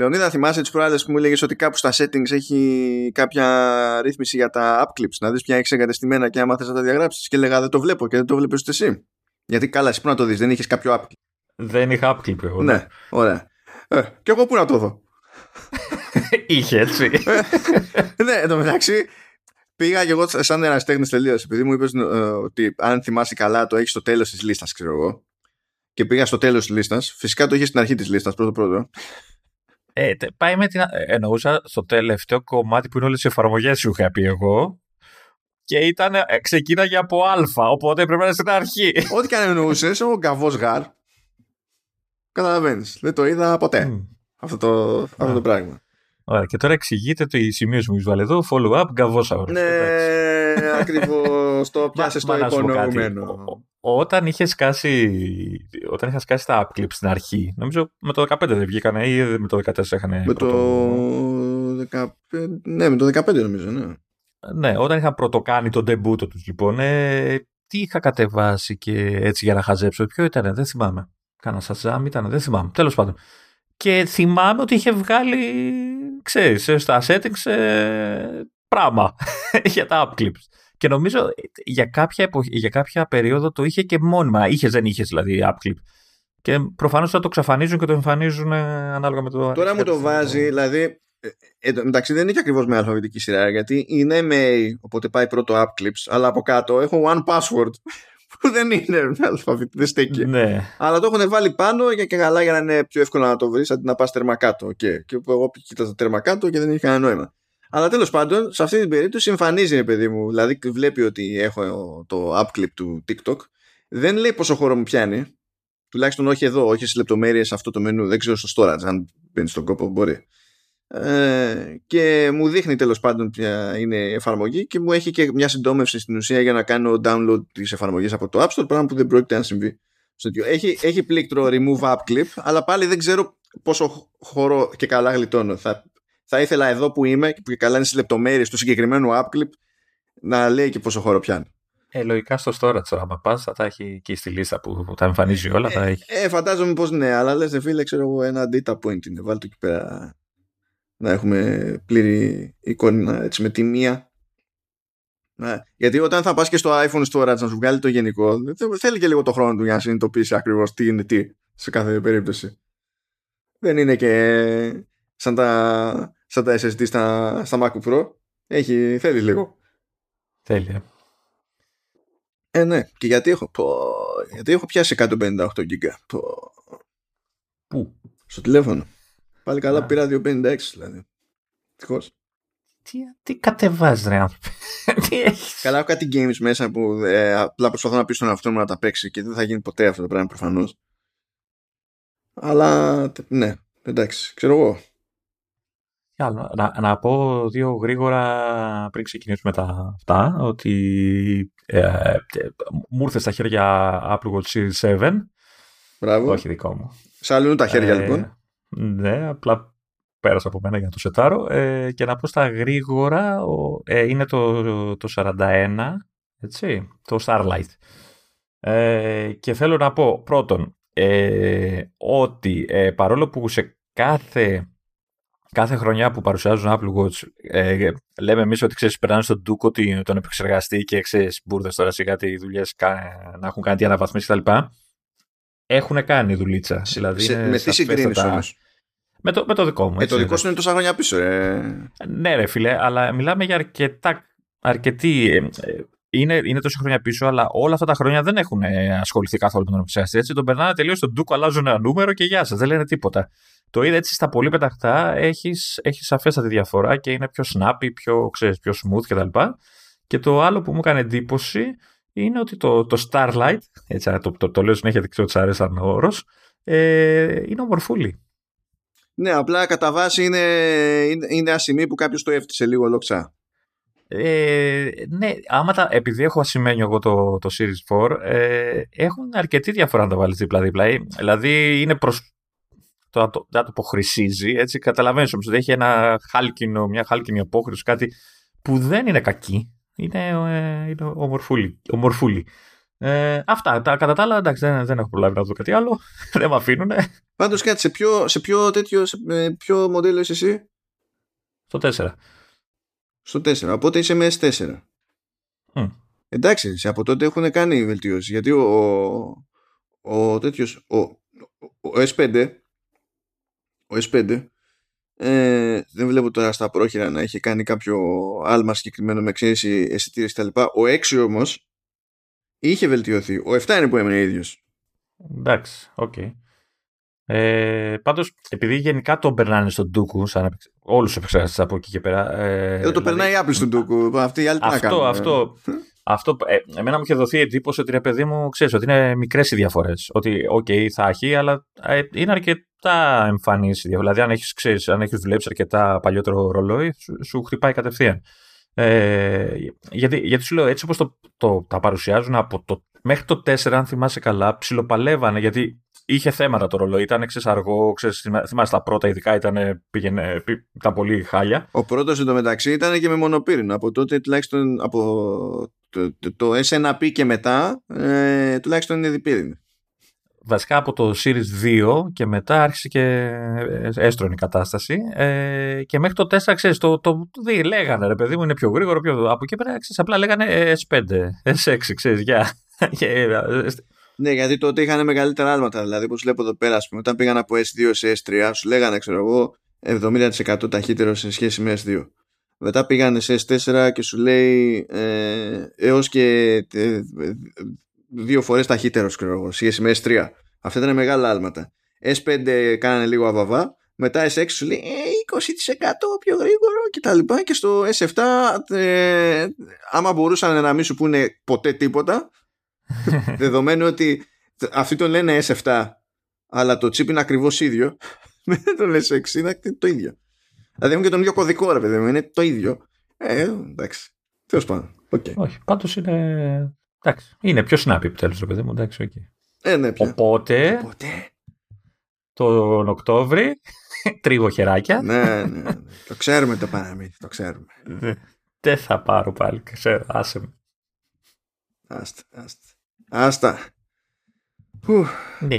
Λεωνίδα, θυμάσαι τις προάλλες που μου έλεγες ότι κάπου στα settings έχει κάποια ρύθμιση για τα app clips. Να δεις ποια έχει εγκατεστημένα και άμα θες να τα διαγράψεις. Και έλεγα δεν το βλέπω και δεν το βλέπεις ούτε εσύ. Γιατί καλά, εσύ πού να το δεις, δεν είχες κάποιο app clip. Δεν είχα app clip εγώ. Ναι, ωραία. Ε, και εγώ πού να το δω; είχε έτσι. Ε, ναι, εν τω μεταξύ πήγα και εγώ σαν ερασιτέχνη τελείως. Επειδή μου είπες ε, ότι αν θυμάσαι καλά το έχεις στο τέλος της λίστας, ξέρω εγώ. Και πήγα στο τέλος της λίστας. Φυσικά το είχες στην αρχή της λίστας, πρώτο-πρώτο. Ε, πάει με την. Εννοούσα στο τελευταίο κομμάτι που είναι όλες οι εφαρμογές σου είχα πει εγώ. Και ήταν, ε, ξεκίναγε από Α, οπότε πρέπει να είναι στην αρχή. Ό,τι και αν εννοούσες, ο γκαβό γαρ. Καταλαβαίνεις. Δεν το είδα ποτέ αυτό, το, αυτό το πράγμα. Ωραία, και τώρα εξηγείτε το η σημείωση μου βάλε εδώ, follow up, γκαβόσα. Ναι, ακριβώς. το πιάσες το υπονοούμενο. Όταν είχες σκάσει, όταν είχα σκάσει τα app clips στην αρχή, νομίζω με το 15 δεν βγήκανε ή με το 14 είχαν. Με το 15, ναι, με το 15 νομίζω, ναι. Ναι, όταν είχα πρωτοκάνει τον debut τους λοιπόν, ε, τι είχα κατεβάσει και έτσι για να χαζέψω, ποιο ήταν, δεν θυμάμαι. Κάνα σαζάμ ήταν, δεν θυμάμαι. Τέλος πάντων. Και θυμάμαι ότι είχε βγάλει, ξέρεις, ε, στα settings ε, πράγμα για τα app clips. Και νομίζω ε, για κάποια, εποχή, για κάποια περίοδο το είχε και μόνιμα. Είχε, δεν είχες δηλαδή app clip. Και προφανώς θα το ξαφανίζουν και το εμφανίζουν ανάλογα με το. Τώρα μου το βάζει, δηλαδή. Ε, μεταξύ δεν είναι και ακριβώς με αλφαβητική σειρά γιατί είναι MA, οπότε πάει πρώτο app clips, αλλά από κάτω έχω one password που δεν είναι αλφαβητική, δεν στέκει. Ναι. Αλλά το έχουν βάλει πάνω για και καλά για να είναι πιο εύκολο να το βρεις αντί να πας τέρμα κάτω. Okay. Και εγώ κοίταζα τέρμα κάτω και δεν είχε κανένα νόημα. Αλλά τέλος πάντων, σε αυτή την περίπτωση εμφανίζει, παιδί μου. Δηλαδή, βλέπει ότι έχω το app clip του TikTok. Δεν λέει πόσο χώρο μου πιάνει. Τουλάχιστον όχι εδώ, όχι στι λεπτομέρειες αυτό το μενού. Δεν ξέρω στο storage, αν μπαίνει στον κόπο, μπορεί. Ε, και μου δείχνει τέλος πάντων ποια είναι η εφαρμογή και μου έχει και μια συντόμευση στην ουσία για να κάνω download της εφαρμογής από το App Store, πράγμα που δεν πρόκειται να συμβεί. Έχει, έχει πλήκτρο remove app clip, αλλά πάλι δεν ξέρω πόσο χώρο και καλά γλιτώνω. Θα, θα ήθελα εδώ που είμαι και που καλά είναι στις λεπτομέρειες του συγκεκριμένου app clip να λέει και πόσο χώρο πιάνει. Ε, λογικά στο storage τώρα, άμα πας, θα τα έχει και στη λίστα που τα εμφανίζει όλα. Θα έχει. Ε, φαντάζομαι πως ναι, αλλά λες, φίλε, ξέρω εγώ, ένα data point είναι. Βάλτε εκεί πέρα να έχουμε πλήρη εικόνα έτσι με τη μία. Ναι. Γιατί όταν θα πας και στο iPhone storage να σου βγάλει το γενικό, θέλει και λίγο το χρόνο του για να συνειδητοποιήσει ακριβώς τι είναι τι σε κάθε περίπτωση. Δεν είναι και σαν τα, σαν τα SSD στα, στα MacBook Pro. Έχει, θέλεις λίγο. Θέλει. Ε, ε ναι. Και γιατί έχω, πω, γιατί έχω πιάσει 158 GB. Πού; Στο τηλέφωνο. Πάλι καλά πήρα 256 δηλαδή. Τυχώς. Τι, τι κατεβάζεις, ρε άνθρωποι. τι έχεις; Καλά, έχω κάτι games μέσα που ε, απλά προσπαθώ να πει στον εαυτό μου να τα παίξει και δεν θα γίνει ποτέ αυτό το πράγμα προφανώς. Αλλά ναι, εντάξει, ξέρω εγώ. Να, να πω δύο γρήγορα πριν ξεκινήσουμε τα αυτά ότι ε, ε, μου ήρθε στα χέρια Apple Watch Series 7. Μπράβο. Όχι δικό μου. Σαλούν τα χέρια ε, λοιπόν. Ναι, απλά πέρασα από μένα για να το σετάρω. Ε, και να πω στα γρήγορα, ε, είναι το, το 41, έτσι, το Starlight. Ε, και θέλω να πω πρώτον ε, ότι ε, παρόλο που σε κάθε, κάθε χρονιά που παρουσιάζουν Apple Watch ε, λέμε εμείς ότι ξέρεις περνάνε στον Duke τον επεξεργαστή και ξέρεις μπουρδες τώρα σιγά τι δουλειές να έχουν κάνει τι αναβαθμίσεις κτλ έχουν κάνει δουλίτσα. Δηλαδή σε, με τι συγκρίνεις όμως; Με το, με το δικό μου. Ε, το δικό σου είναι τόσα χρόνια πίσω. Ε. Ναι, ρε φίλε, αλλά μιλάμε για αρκετά. Αρκετή, ε, είναι, είναι τόσα χρόνια πίσω, αλλά όλα αυτά τα χρόνια δεν έχουν ε, ασχοληθεί καθόλου με τον επεξεργαστή. Έτσι, τον περνάνε τελείως στον ντούκο, αλλάζουν ένα νούμερο και γεια σας, δεν λένε τίποτα. Το είδα έτσι στα πολύ πεταχτά, έχεις έχεις σαφέστατη διαφορά και είναι πιο snappy, πιο, ξέρεις, πιο smooth κτλ. Και, και το άλλο που μου έκανε εντύπωση είναι ότι το, το Starlight, έτσι, το, το, το λέω συνέχεια, δεν ξέρω τι αρέσει σαν όρος, ε, είναι ομορφούλη. Ναι, απλά κατά βάση είναι, είναι, είναι ασημή που κάποιος το έφτιασε λίγο λόξα. Ε, ναι, άμα τα, επειδή έχω ασημένιο εγώ το, το Series 4, ε, έχουν αρκετή διαφορά να τα βάλεις δίπλα-δίπλα. Ε, δηλαδή είναι προς. Το, το, το αποχρησίζει, έτσι καταλαβαίνεις όμως ότι έχει ένα χάλκινο, μια χάλκινη απόχρηση, κάτι που δεν είναι κακή είναι, ε, είναι ομορφούλη. ομορφούλη. Ε, αυτά. Τα, κατά τα άλλα, εντάξει, δεν, δεν έχω προλάβει να δω κάτι άλλο. δεν με αφήνουν. Πάντως κάτι, σε ποιο, σε ποιο τέτοιο, σε ποιο μοντέλο είσαι εσύ; Στο 4. Στο 4. Οπότε είσαι με S4. Mm. Εντάξει, σε από τότε έχουν κάνει βελτίωση. Γιατί ο, ο, ο τέτοιος, ο, ο, S5 ο S5 ε, δεν βλέπω τώρα στα πρόχειρα να έχει κάνει κάποιο άλμα συγκεκριμένο με εξαίρεση αισθητήρες κτλ. Ο 6 όμως είχε βελτιωθεί. Ο 7 είναι που έμεινε ίδιος. Εντάξει, OK. Okay. Ε, Πάντως, επειδή γενικά τον περνάνε στο ντούκου, σαν όλους τους επεξεργαστές από εκεί και πέρα. Ε, Εδώ το δηλαδή, περνάει η Apple στο ντούκου. Αυτή η άλλη αυτό, να αυτό, αυτό, ε, εμένα μου είχε δοθεί εντύπωση ότι ρε παιδί μου, ξέρεις ότι είναι μικρές οι διαφορές. Ότι, OK, okay, θα έχει, αλλά ε, είναι αρκετά εμφανής η διαφορά. Δηλαδή, αν έχεις ξέρεις, αν έχεις δουλέψει αρκετά παλιότερο ρολόι, σου, σου χτυπάει κατευθείαν. Ε, γιατί, γιατί σου λέω, έτσι όπως το, το, τα παρουσιάζουν από το, μέχρι το 4, αν θυμάσαι καλά, ψιλοπαλεύανε. Γιατί είχε θέματα το ρολόι. Ήταν ξέρεις, αργό, ξέρεις, θυμάσαι τα πρώτα ειδικά ήταν, πήγαινε, ήταν πολύ χάλια. Ο πρώτος εντωμεταξύ ήταν και με μονοπύρινο. Από τότε τουλάχιστον από το, το, το S1P και μετά ε, τουλάχιστον είναι διπύρινο. Βασικά από το Series 2 και μετά άρχισε και ε, έστρωνε η κατάσταση ε, και μέχρι το 4 ξέρεις το, το, το λέγανε ρε παιδί μου είναι πιο γρήγορο πιο, από εκεί πέρα ξέρεις, απλά λέγανε S5, S6 ξέρεις για, ναι, γιατί τότε είχαν μεγαλύτερα άλματα. Δηλαδή, όπως βλέπω εδώ πέρα, πούμε, όταν πήγαν από S2 σε S3, σου λέγανε, ξέρω εγώ, 70% ταχύτερο σε σχέση με S2. Μετά πήγαν σε S4 και σου λέει ε, έως και ε, δύο φορές ταχύτερος, ξέρω εγώ, σχέση με S3. Αυτά ήταν μεγάλα άλματα. S5 κάνανε λίγο αβαβά. Μετά S6 σου λέει ε, 20% πιο γρήγορο και τα λοιπά. Και στο S7 ε, άμα μπορούσαν να μην σου πούνε ποτέ τίποτα Δεδομένου ότι αυτοί το λένε S7, αλλά το chip είναι ακριβώς ίδιο. Δεν το λες S6, είναι το ίδιο. Δηλαδή έχουν και τον ίδιο κωδικό, ρε παιδί μου, είναι το ίδιο. Ε, εντάξει. Τέλος πάντων. Okay. Όχι, πάντως είναι. Εντάξει. Είναι πιο snappy επιτέλους, ρε παιδί μου. Εντάξει, okay. ε, ναι, πια. Οπότε. Οπότε. Τον Οκτώβρη. Τρίγω χεράκια. ναι, ναι, ναι. το ξέρουμε το παραμύθι. Το ξέρουμε. Δεν θα πάρω πάλι. Ξέρω, άσε με. Άστα, άστα. Άστα. Ναι,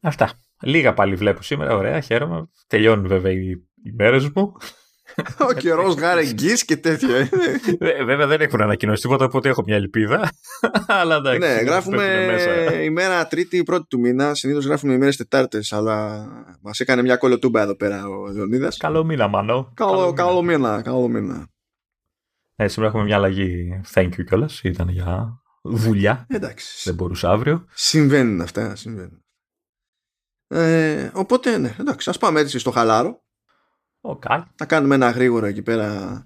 αυτά. Λίγα πάλι βλέπω σήμερα, ωραία, χαίρομαι. Τελειώνουν βέβαια οι, οι μέρες μου. Ο καιρός γάρε και τέτοια. Ε, βέβαια δεν έχουν ανακοινώσει τίποτα, οπότε έχω μια ελπίδα. Αλλά εντάξει. Ναι, γράφουμε ημέρα Τρίτη, πρώτη του μήνα. Συνήθως γράφουμε ημέρες Τετάρτες, αλλά μας έκανε μια κολοτούμπα εδώ πέρα ο Λεωνίδα. Καλό μήνα, μάνο. Καλό, καλό μήνα. Καλό μήνα. Ναι, σήμερα έχουμε μια αλλαγή. Thank you κιόλας. Ήταν για δουλειά. Εντάξει. Δεν μπορούσα αύριο. Συμβαίνουν αυτά, συμβαίνουν. Ε, οπότε, ναι, εντάξει, ας πάμε έτσι στο χαλάρο. Okay. Να κάνουμε ένα γρήγορο εκεί πέρα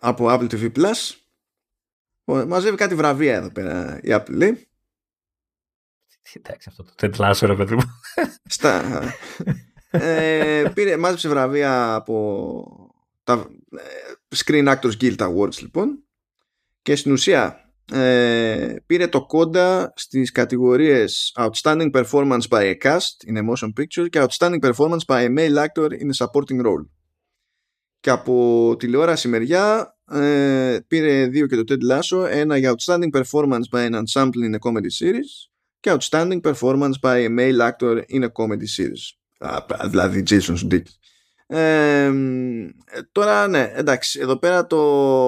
από Apple TV Plus. Μαζεύει κάτι βραβεία εδώ πέρα η Apple, λέει. Εντάξει, αυτό το τετλάσιο, ρε παιδί μου. Στα, ε, πήρε, μάζεψε βραβεία από τα ε, Screen Actors Guild Awards, λοιπόν. Και στην ουσία ε, πήρε το κόντα στις κατηγορίες Outstanding Performance by a Cast in a Motion Picture και Outstanding Performance by a Male Actor in a Supporting Role. Και από τηλεόραση μεριά ε, πήρε δύο και το Ted Lasso, ένα για Outstanding Performance by an Ensemble in a Comedy Series και Outstanding Performance by a Male Actor in a Comedy Series. δηλαδή Jason Sudeikis τώρα ναι, εντάξει, εδώ πέρα το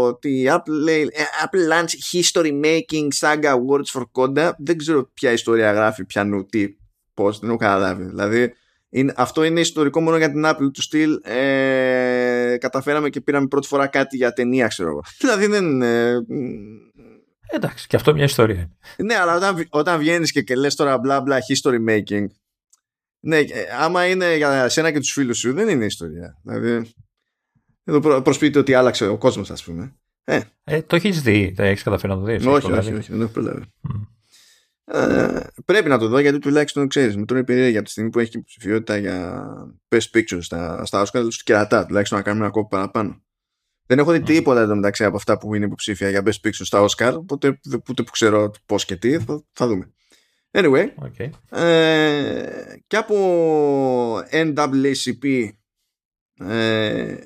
ότι Apple λέει ε, Apple Launch History Making Saga Awards for Coda δεν ξέρω ποια ιστορία γράφει, πιανού, τι, πώς, δεν έχω καταλάβει. Δηλαδή είναι, αυτό είναι ιστορικό μόνο για την Apple του στυλ ε, καταφέραμε και πήραμε πρώτη φορά κάτι για ταινία ξέρω εγώ. δηλαδή δεν ε, Εντάξει, και αυτό μια ιστορία. Ναι, αλλά όταν, όταν βγαίνεις και, και λες τώρα μπλα μπλα history making, ναι, ε, άμα είναι για σένα και τους φίλους σου, δεν είναι ιστορία. Δηλαδή, εδώ προσποιείται ότι άλλαξε ο κόσμος, ας πούμε. Ε. ε το έχεις δει, το έχεις καταφέρει να το δεις. Όχι, όχι, όχι, δεν έχω προλάβει. Mm. Ε, πρέπει να το δω γιατί τουλάχιστον ξέρεις. Με τον περίεργα για τη στιγμή που έχει υποψηφιότητα για Best Picture στα, στα Oscar, τους κερατά τουλάχιστον να κάνουμε ένα κόπο παραπάνω. Δεν έχω δει mm. τίποτα εδώ μεταξύ από αυτά που είναι υποψήφια για Best Picture στα Oscar, οπότε ούτε που ξέρω πώς και τι, θα, θα δούμε. Anyway, okay. ε, και από NAACP ε,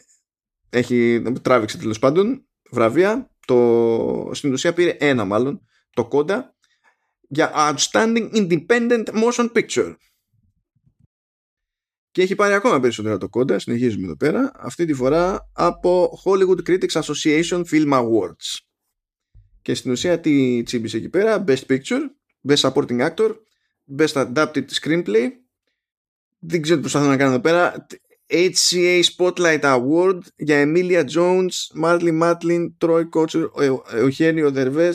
έχει, τράβηξε τέλος πάντων βραβεία. Το, στην ουσία πήρε ένα μάλλον, το κόντα για Outstanding Independent Motion Picture. Και έχει πάρει ακόμα περισσότερα το κόντα, συνεχίζουμε εδώ πέρα, αυτή τη φορά από Hollywood Critics Association Film Awards. Και στην ουσία τι τσίμπησε εκεί πέρα, Best Picture, Best Supporting Actor, Best Adapted Screenplay, δεν ξέρω τι προσπαθώ να κάνω εδώ πέρα, HCA Spotlight Award για Emilia Jones, Marley Matlin, Troy Kotsur, Eugenio Derbez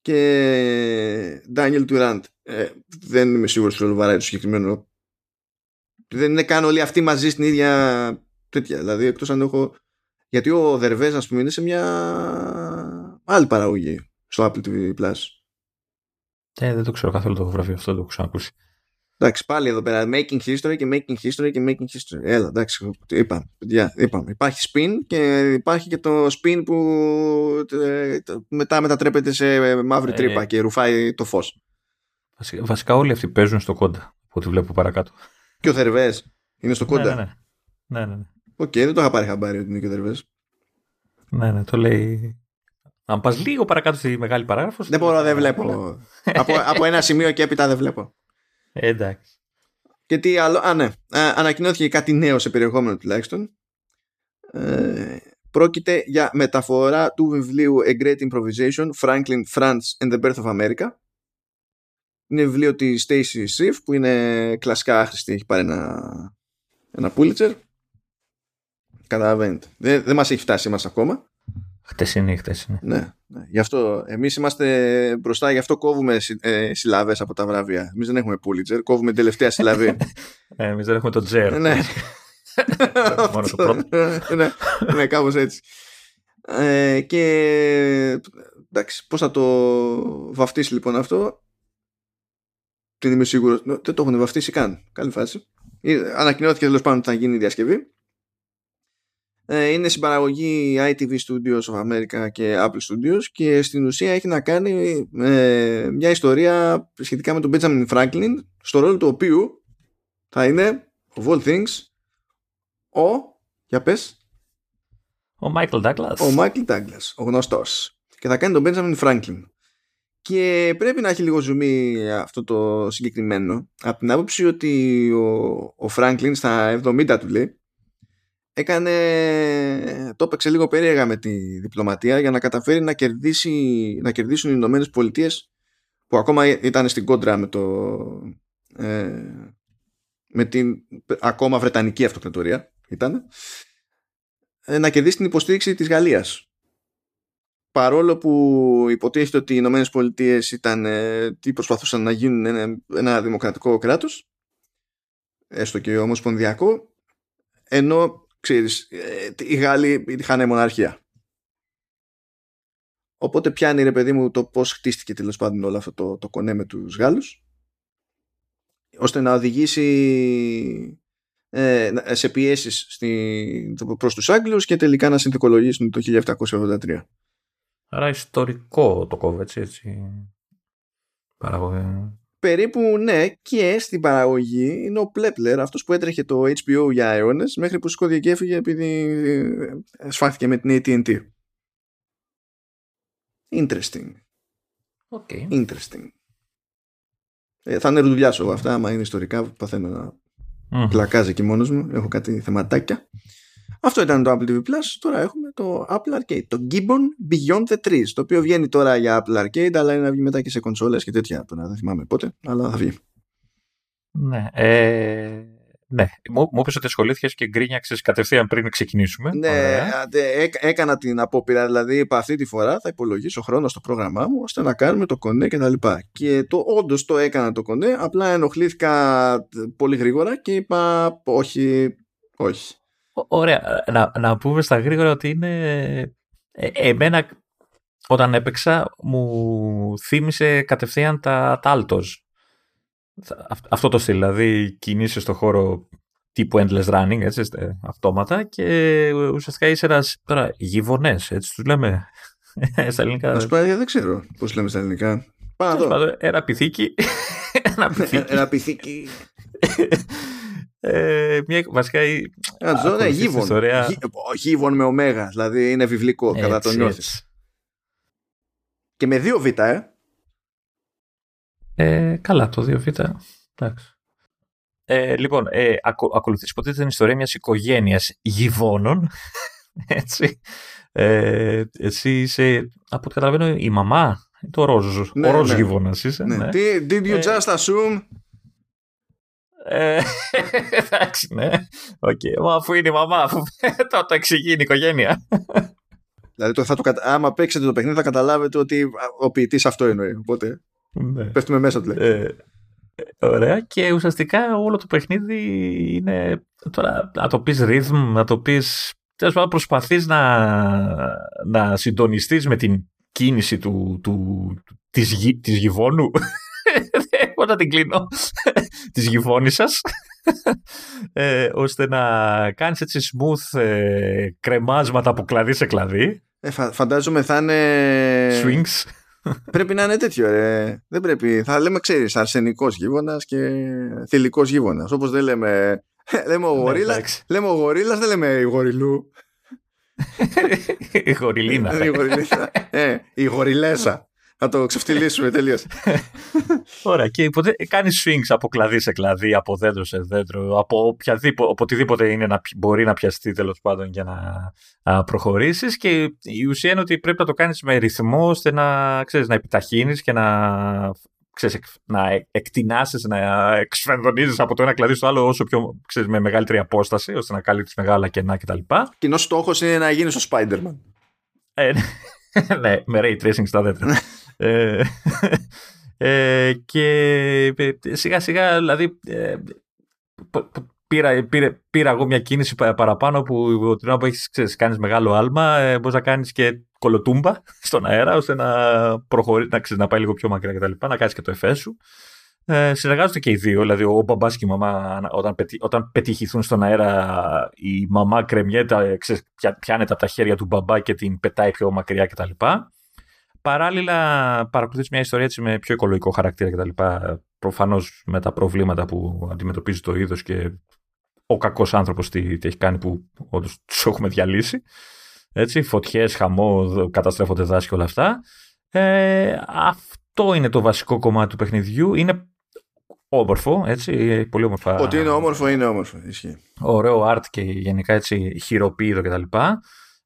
και Daniel Durant. Ε, δεν είμαι σίγουρος ότι βαράει το συγκεκριμένο. Δεν είναι καν όλοι αυτοί μαζί στην ίδια τέτοια. Δηλαδή εκτός αν έχω... Γιατί ο Δερβές ας πούμε είναι σε μια άλλη παραγωγή στο Apple TV Plus. Ε, δεν το ξέρω καθόλου το βραβείο αυτό, το έχω ξανακούσει. Εντάξει, πάλι εδώ πέρα. Making history και making history και making history. Έλα, εντάξει, είπαμε. είπαμε. Υπάρχει spin και υπάρχει και το spin που ε, μετά μετατρέπεται σε μαύρη ε, τρύπα και ρουφάει το φως. Βασικά, βασικά όλοι αυτοί παίζουν στο CODA, που τη βλέπω παρακάτω. Και ο Θερβές είναι στο CODA. Ναι, ναι, ναι. ναι, ναι. OK, okay, δεν το είχα πάρει χαμπάρι ότι είναι και ο Θερβές. Ναι, ναι, το λέει αν πας λίγο παρακάτω στη μεγάλη παράγραφος. Δεν μπορώ, δεν βλέπω. από, από ένα σημείο και έπειτα δεν βλέπω. Ε, εντάξει. Και τι άλλο. Α, ναι. ανακοινώθηκε κάτι νέο σε περιεχόμενο τουλάχιστον. Ε, πρόκειται για μεταφορά του βιβλίου A Great Improvisation Franklin, France and the Birth of America. Είναι βιβλίο της Stacy Schiff που είναι κλασικά άχρηστη. Έχει πάρει ένα, ένα Pulitzer. Καταλαβαίνετε. Δεν, δεν μας έχει φτάσει μας ακόμα. Χτεσινή, χτεσινή. Ναι, ναι. Γι' αυτό εμείς είμαστε μπροστά, γι' αυτό κόβουμε ε, συλλαβές από τα βραβεία. Εμείς δεν έχουμε Pulitzer, κόβουμε την τελευταία συλλαβή. ε, εμείς δεν έχουμε το Τζέρ. ναι. Μόνο το πρώτο. ναι, ναι, κάπως έτσι. Ε, και εντάξει, πώς θα το βαφτίσει λοιπόν αυτό; Δεν είμαι σίγουρος. Δεν το έχουν βαφτίσει καν. Καλή φάση. Ε, ανακοινώθηκε τέλος πάντων ότι θα γίνει η διασκευή. Ε, είναι συμπαραγωγή ITV Studios of America και Apple Studios και στην ουσία έχει να κάνει ε, μια ιστορία σχετικά με τον Benjamin Franklin στο ρόλο του οποίου θα είναι of all things ο για πες ο Michael Douglas. ο Michael Douglas, ο γνωστός. Και θα κάνει τον Benjamin Franklin. Και πρέπει να έχει λίγο ζουμί αυτό το συγκεκριμένο από την άποψη ότι ο, ο Franklin στα 70 του λέει έκανε, το έπαιξε λίγο περίεργα με τη διπλωματία για να καταφέρει να, κερδίσει, να κερδίσουν οι Ηνωμένες Πολιτείες που ακόμα ήταν στην κόντρα με, το, ε, με την ακόμα Βρετανική Αυτοκρατορία ήταν ε, να κερδίσει την υποστήριξη της Γαλλίας. Παρόλο που υποτίθεται ότι οι Ηνωμένες Πολιτείες ήταν ε, τι προσπαθούσαν να γίνουν ένα, ένα δημοκρατικό κράτος έστω και ομοσπονδιακό ενώ ξέρεις, ε, οι Γάλλοι είχαν μοναρχία. Οπότε πιάνει ρε παιδί μου το πώς χτίστηκε τέλος πάντων όλο αυτό το, το κονέ με τους Γάλλους ώστε να οδηγήσει ε, σε πιέσεις στη, προς τους Άγγλους και τελικά να συνθηκολογήσουν το 1783. Άρα ιστορικό το κόβε έτσι, έτσι. Παραγωγή περίπου ναι και στην παραγωγή είναι ο Πλέπλερ αυτός που έτρεχε το HBO για αιώνε μέχρι που σηκώθηκε και έφυγε επειδή ε, σφάχθηκε με την AT&T Interesting okay. Interesting ε, θα είναι δουλειά σου αυτά άμα είναι ιστορικά παθαίνω να mm. πλακάζει εκεί μόνος μου έχω κάτι θεματάκια αυτό ήταν το Apple TV Plus. Τώρα έχουμε το Apple Arcade. Το Gibbon Beyond the Trees. Το οποίο βγαίνει τώρα για Apple Arcade, αλλά είναι να βγει μετά και σε κονσόλες και τέτοια. Τώρα δεν θυμάμαι πότε, αλλά θα βγει. Ναι. Ε, ναι. Μου, μου ότι ασχολήθηκες και γκρίνιαξες κατευθείαν πριν ξεκινήσουμε. Ναι, έκανα την απόπειρα. Δηλαδή, είπα αυτή τη φορά θα υπολογίσω χρόνο στο πρόγραμμά μου ώστε να κάνουμε το κονέ και τα λοιπά. Και το, όντως το έκανα το κονέ. Απλά ενοχλήθηκα πολύ γρήγορα και είπα όχι, όχι. Ωραία. Να, να πούμε στα γρήγορα ότι είναι. Ε, εμένα όταν έπαιξα μου θύμισε κατευθείαν τα, τα Αυτό το στυλ, δηλαδή κινείσαι στο χώρο τύπου endless running, έτσι, αυτόματα και ουσιαστικά είσαι ένας, τώρα, γυβονές, έτσι τους λέμε στα ελληνικά. Να σου δεν ξέρω πώς λέμε στα ελληνικά. Πάνω Ένα πυθίκι. Ένα πυθίκι. Ε, μια, βασικά. Ένα ναι, γίβον. Ιστορία... Γίβον με ωμέγα. Δηλαδή είναι βιβλικό έτσι, κατά το νιώθεις. Και με δύο β, ε. Ε, καλά, το 2Β. Εντάξει. Ε, λοιπόν, ε, ακο, ακολουθείς υποτίθεται την ιστορία μιας οικογένειας γυβώνων. Έτσι. Ε, εσύ είσαι, από ό,τι καταλαβαίνω, η μαμά, το ροζ, ναι, ο ροζ ναι. γυβώνας είσαι. Ναι. ναι. Did you ε, just assume ε, εντάξει, ναι. Okay. Μα αφού είναι η μαμά, αφού το, το εξηγεί η οικογένεια. Δηλαδή, το, θα το, άμα παίξετε το παιχνίδι, θα καταλάβετε ότι ο ποιητής αυτό εννοεί. Οπότε ναι. πέφτουμε μέσα του. Ε, ωραία. Και ουσιαστικά όλο το παιχνίδι είναι. Τώρα, να το πεις rhythm, να το πεις. Τέλος πάντων, προσπαθείς να, να συντονιστείς με την κίνηση του, του, της, γη, της γυβώνου Πώς να την κλείνω. Της γυφώνισσας. ε, ώστε να κάνεις έτσι smooth ε, κρεμάσματα από κλαδί σε κλαδί. Ε, φαντάζομαι θα είναι... Swings. πρέπει να είναι τέτοιο, ρε. Δεν πρέπει. Θα λέμε, ξέρεις, αρσενικός γύβωνας και θηλυκός γύβωνας. Όπως δεν λέμε... λέμε ο ναι, γορίλας, λέμε ο γορίλας, δεν λέμε η γοριλού. η γοριλίνα. ε, η γοριλέσα. Να το ξεφτυλίσουμε τελείως. Ωραία. Και υποτε... κάνεις swings από κλαδί σε κλαδί, από δέντρο σε δέντρο, από, οποιαδήποτε, οτιδήποτε είναι να, μπορεί να πιαστεί τέλος πάντων για να προχωρήσεις. Και η ουσία είναι ότι πρέπει να το κάνεις με ρυθμό ώστε να, ξέρεις, να επιταχύνεις και να, ξέρεις, να εκτινάσεις, να εξφενδονίζεις από το ένα κλαδί στο άλλο όσο πιο ξέρεις, με μεγαλύτερη απόσταση, ώστε να καλύψει μεγάλα κενά κτλ. Κοινός στόχος είναι να γίνεις ο Spider-Man. Ε, ναι, με ray tracing στα δέντρα. Ε, ε, και ε, σιγά σιγά δηλαδή πήρα, πήρα, πήρα εγώ μια κίνηση παραπάνω που την ώρα που έχεις ξέρεις, κάνεις μεγάλο άλμα ε, μπορείς να κάνεις και κολοτούμπα στον αέρα ώστε να προχωρήσει, να, ξέρεις, να πάει λίγο πιο μακριά κτλ. Να κάνεις και το εφέ σου. Ε, συνεργάζονται και οι δύο, δηλαδή ο μπαμπάς και η μαμά όταν, πετύ, όταν πετυχηθούν στον αέρα η μαμά κρεμιέται, πιάνεται από τα χέρια του μπαμπά και την πετάει πιο μακριά κτλ. Παράλληλα, παρακολουθείς μια ιστορία έτσι με πιο οικολογικό χαρακτήρα κτλ. Προφανώς με τα προβλήματα που αντιμετωπίζει το είδος και ο κακός άνθρωπος τι, τι, έχει κάνει που όντως τους έχουμε διαλύσει. Έτσι, φωτιές, χαμό, καταστρέφονται δάση και όλα αυτά. Ε, αυτό είναι το βασικό κομμάτι του παιχνιδιού. Είναι όμορφο, έτσι, πολύ όμορφα. Ότι είναι όμορφο, είναι όμορφο, ισχύει. Ωραίο art και γενικά έτσι χειροποίητο κτλ.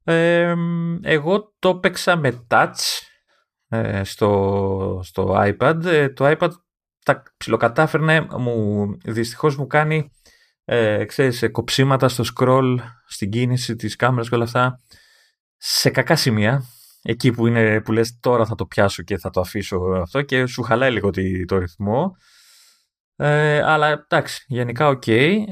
Ε, εγώ το έπαιξα με touch ε, στο, στο iPad. Ε, το iPad τα ψιλοκατάφερνε, μου, δυστυχώς μου κάνει ε, ξέρεις, κοψίματα στο scroll, στην κίνηση της κάμερας και όλα αυτά σε κακά σημεία. Εκεί που, είναι, που λες τώρα θα το πιάσω και θα το αφήσω αυτό και σου χαλάει λίγο το ρυθμό. Ε, αλλά εντάξει, γενικά OK. Okay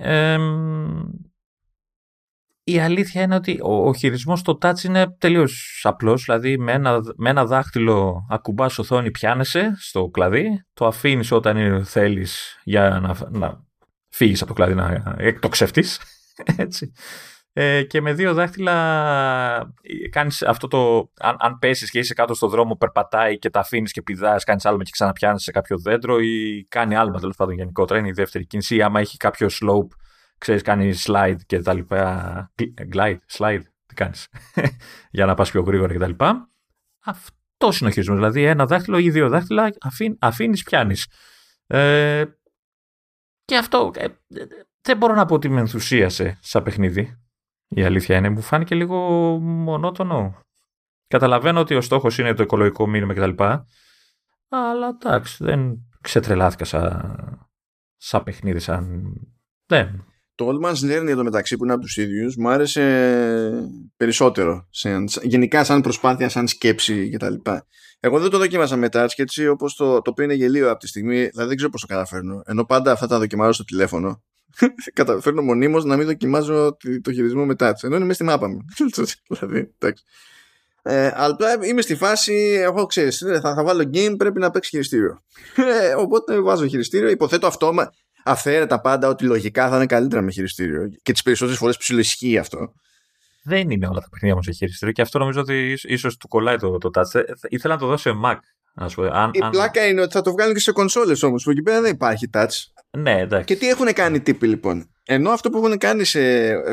η αλήθεια είναι ότι ο, ο χειρισμός στο touch είναι τελείως απλός, δηλαδή με ένα, με ένα δάχτυλο ακουμπάς οθόνη πιάνεσαι στο κλαδί, το αφήνεις όταν θέλεις για να, να φύγεις από το κλαδί να εκτοξευτείς, έτσι. Ε, και με δύο δάχτυλα ε, κάνεις αυτό το, αν, αν πέσεις και είσαι κάτω στο δρόμο, περπατάει και τα αφήνεις και πηδάς, κάνεις άλμα και ξαναπιάνεις σε κάποιο δέντρο ή κάνει άλμα τέλος πάντων γενικότερα, είναι η δεύτερη κίνηση. Ή άμα έχει κάποιο slope ξέρεις, κάνει slide και τα λοιπά. Glide, slide, τι κάνεις. για να πας πιο γρήγορα και τα λοιπά. Αυτό είναι ο χειρισμός. Δηλαδή ένα δάχτυλο ή δύο δάχτυλα αφήν, αφήνεις, πιάνεις. Ε, και αυτό ε, δεν μπορώ να πω ότι με ενθουσίασε σαν παιχνίδι. Η αλήθεια είναι, μου φάνηκε λίγο μονότονο. Καταλαβαίνω ότι ο στόχος είναι το οικολογικό μήνυμα κτλ. Αλλά εντάξει, δεν ξετρελάθηκα σαν, σαν παιχνίδι, σαν... Δεν, το Old Man's Learning εδώ μεταξύ που είναι από τους ίδιους μου άρεσε περισσότερο σε, γενικά σαν προσπάθεια, σαν σκέψη κτλ. Εγώ δεν το δοκίμασα μετά και έτσι όπως το, το οποίο είναι γελίο από τη στιγμή δηλαδή δεν ξέρω πώς το καταφέρνω ενώ πάντα αυτά τα δοκιμάζω στο τηλέφωνο καταφέρνω μονίμως να μην δοκιμάζω το χειρισμό με touch ενώ είναι μέσα στη μάπα μου δηλαδή εντάξει ε, αλλά είμαι στη φάση, εγώ ξέρεις, θα, θα βάλω game, πρέπει να παίξει χειριστήριο. Ε, οπότε βάζω χειριστήριο, υποθέτω αυτόμα, αυθαίρετα πάντα ότι λογικά θα είναι καλύτερα με χειριστήριο. Και τις περισσότερες φορές ψιλοισχύει αυτό. Δεν είναι όλα τα παιχνίδια όμως σε χειριστήριο και αυτό νομίζω ότι ίσως του κολλάει το, το touch. Ε, ήθελα να το δώσω σε Mac. Ας πούμε. Αν, Η αν... πλάκα είναι ότι θα το βγάλουν και σε κονσόλες όμως, που εκεί πέρα δεν υπάρχει touch. Ναι, εντάξει. Και τι έχουν κάνει τύποι λοιπόν; Ενώ αυτό που έχουν κάνει σε,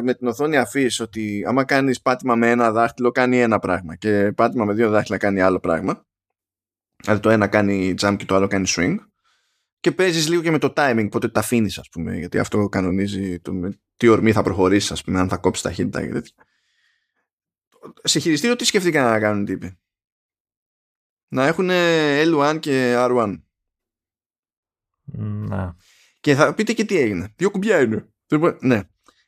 με την οθόνη αφής, ότι άμα κάνεις πάτημα με ένα δάχτυλο κάνει ένα πράγμα και πάτημα με δύο δάχτυλα κάνει άλλο πράγμα. Δηλαδή το ένα κάνει jump και το άλλο κάνει swing. Και παίζεις λίγο και με το timing πότε τα αφήνεις, ας πούμε γιατί αυτό κανονίζει το, τι ορμή θα προχωρήσεις, ας πούμε αν θα κόψεις ταχύτητα και τέτοια. Σε χειριστήριο τι σκεφτήκαν να κάνουν τύποι; Να έχουν L1 και R1 να. και θα πείτε και τι έγινε. Δύο κουμπιά είναι. Ναι.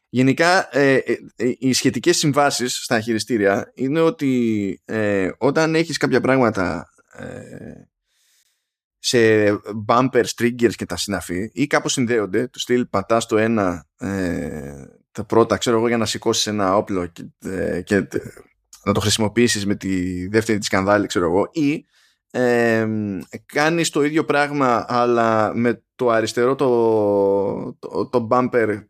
Γενικά, ε, ε, ε, οι σχετικές συμβάσεις στα χειριστήρια είναι ότι ε, όταν έχεις κάποια πράγματα σε bumpers, triggers και τα συναφή ή κάπως συνδέονται, του στυλ πατάς το ένα τα πρώτα, ξέρω εγώ, για να σηκώσεις ένα όπλο και, και να το χρησιμοποιήσεις με τη δεύτερη της σκανδάλη, ξέρω εγώ, ή ε, κάνεις το ίδιο πράγμα αλλά με το αριστερό το, το, το bumper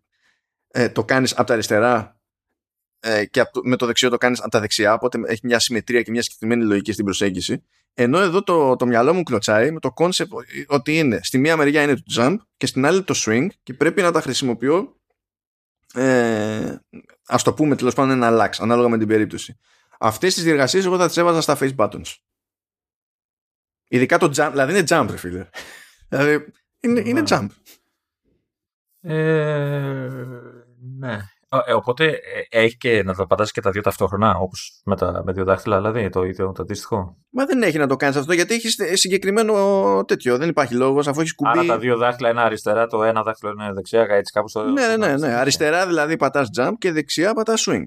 ε, το κάνεις από τα αριστερά ε, και με το δεξιό το κάνεις από τα δεξιά οπότε έχει μια συμμετρία και μια συγκεκριμένη λογική στην προσέγγιση ενώ εδώ το, το μυαλό μου κλωτσάει με το concept ότι είναι στη μία μεριά είναι το jump και στην άλλη το swing και πρέπει να τα χρησιμοποιώ ε, ας το πούμε τέλος πάντων εναλλάξ ανάλογα με την περίπτωση αυτές τις διεργασίες εγώ θα τις έβαζα στα face buttons ειδικά το jump δηλαδή είναι jump ρε φίλε δηλαδή είναι, είναι ναι. jump ε, ναι. Ε, οπότε ε, έχει και να τα πατάς και τα δύο ταυτόχρονα, όπως με, τα, με δύο δάχτυλα, δηλαδή το ίδιο το αντίστοιχο; Μα δεν έχει να το κάνεις αυτό γιατί έχεις συγκεκριμένο τέτοιο. Δεν υπάρχει λόγος αφού έχεις κουμπί. Άρα τα δύο δάχτυλα είναι αριστερά, το ένα δάχτυλο είναι δεξιά, έτσι κάπω το. Ναι, ναι, ναι, ναι. Αριστερά δηλαδή πατάς jump και δεξιά πατάς swing.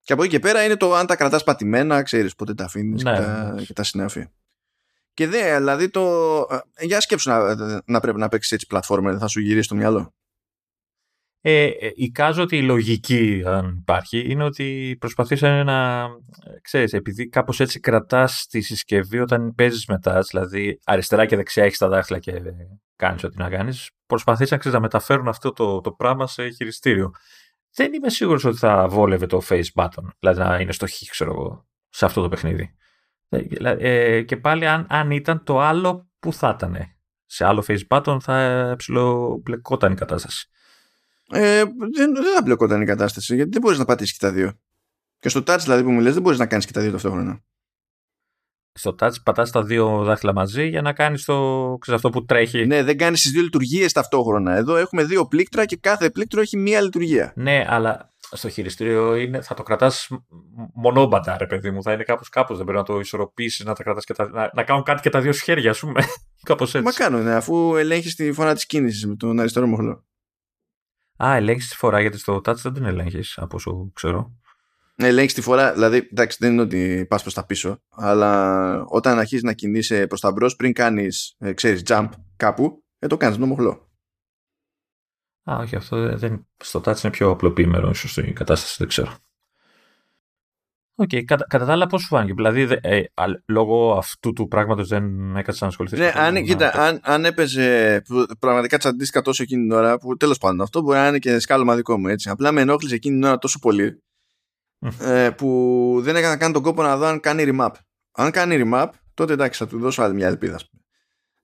Και από εκεί και πέρα είναι το αν τα κρατάς πατημένα, ξέρεις πότε τα αφήνεις ναι, και, τα, ναι. και τα συνάφη. Και δε, δηλαδή το. Ε, για σκέψου να, να πρέπει να παίξεις έτσι πλατφόρμα, θα σου γυρίσει το μυαλό. Ε, ε, εικάζω ότι η λογική, αν υπάρχει, είναι ότι προσπαθήσανε να, ξέρεις, επειδή κάπως έτσι κρατάς τη συσκευή όταν παίζεις μετά, δηλαδή αριστερά και δεξιά έχεις τα δάχτυλα και κάνεις ό,τι να κάνεις, προσπαθήσαν ξέρεις, να μεταφέρουν αυτό το, το πράγμα σε χειριστήριο. Δεν είμαι σίγουρος ότι θα βόλευε το face button, δηλαδή να είναι στο χ, ξέρω εγώ, σε αυτό το παιχνίδι. Ε, ε και πάλι αν, αν ήταν το άλλο, που θα ήταν. Σε άλλο face button θα ψηλομπλεκόταν η κατάσταση ε, δεν, δεν θα μπλεκόταν η κατάσταση γιατί δεν μπορείς να πατήσεις και τα δύο. Και στο touch δηλαδή που μου λες δεν μπορείς να κάνεις και τα δύο ταυτόχρονα. Στο touch πατάς τα δύο δάχτυλα μαζί για να κάνεις το. Ξέρεις, αυτό που τρέχει. Ναι, δεν κάνεις τις δύο λειτουργίες ταυτόχρονα. Εδώ έχουμε δύο πλήκτρα και κάθε πλήκτρο έχει μία λειτουργία. Ναι, αλλά στο χειριστήριο είναι, θα το κρατάς μονόμπαντα, ρε παιδί μου. Θα είναι κάπως κάπως. Δεν πρέπει να το ισορροπήσεις, να, τα κρατάς και τα, να, να κάνουν κάτι και τα δύο σχέρια, ας πούμε. κάπως έτσι. Μα κάνουν, ναι, αφού ελέγχεις τη φορά της κίνησης με τον αριστερό μοχλό. Α, ελέγχεις τη φορά γιατί στο touch δεν την ελέγχεις από όσο ξέρω. Ναι, ελέγχεις τη φορά, δηλαδή εντάξει, δεν είναι ότι πας προς τα πίσω, αλλά όταν αρχίζεις να κινείσαι προς τα μπρος, πριν κάνεις, ε, ξέρεις, jump κάπου, ε, το κάνεις με μοχλό. Α, όχι, αυτό δεν, στο touch είναι πιο απλοποιημένο ίσως η κατάσταση, δεν ξέρω. OK, okay. κατά, κατά τα άλλα πώς σου φάνηκε; Δηλαδή, ε, λόγω αυτού του πράγματος δεν έκατσε να ασχοληθείς. Ναι, αν, κοίτα, αν, αν έπαιζε πραγματικά τσαντίστηκα τόσο εκείνη την ώρα, που τέλος πάντων αυτό μπορεί να είναι και σκάλωμα δικό μου έτσι. Απλά με ενόχλησε εκείνη την ώρα τόσο πολύ, ε, που δεν έκανα καν τον κόπο να δω αν κάνει remap. Αν κάνει remap, τότε εντάξει, θα του δώσω άλλη μια ελπίδα.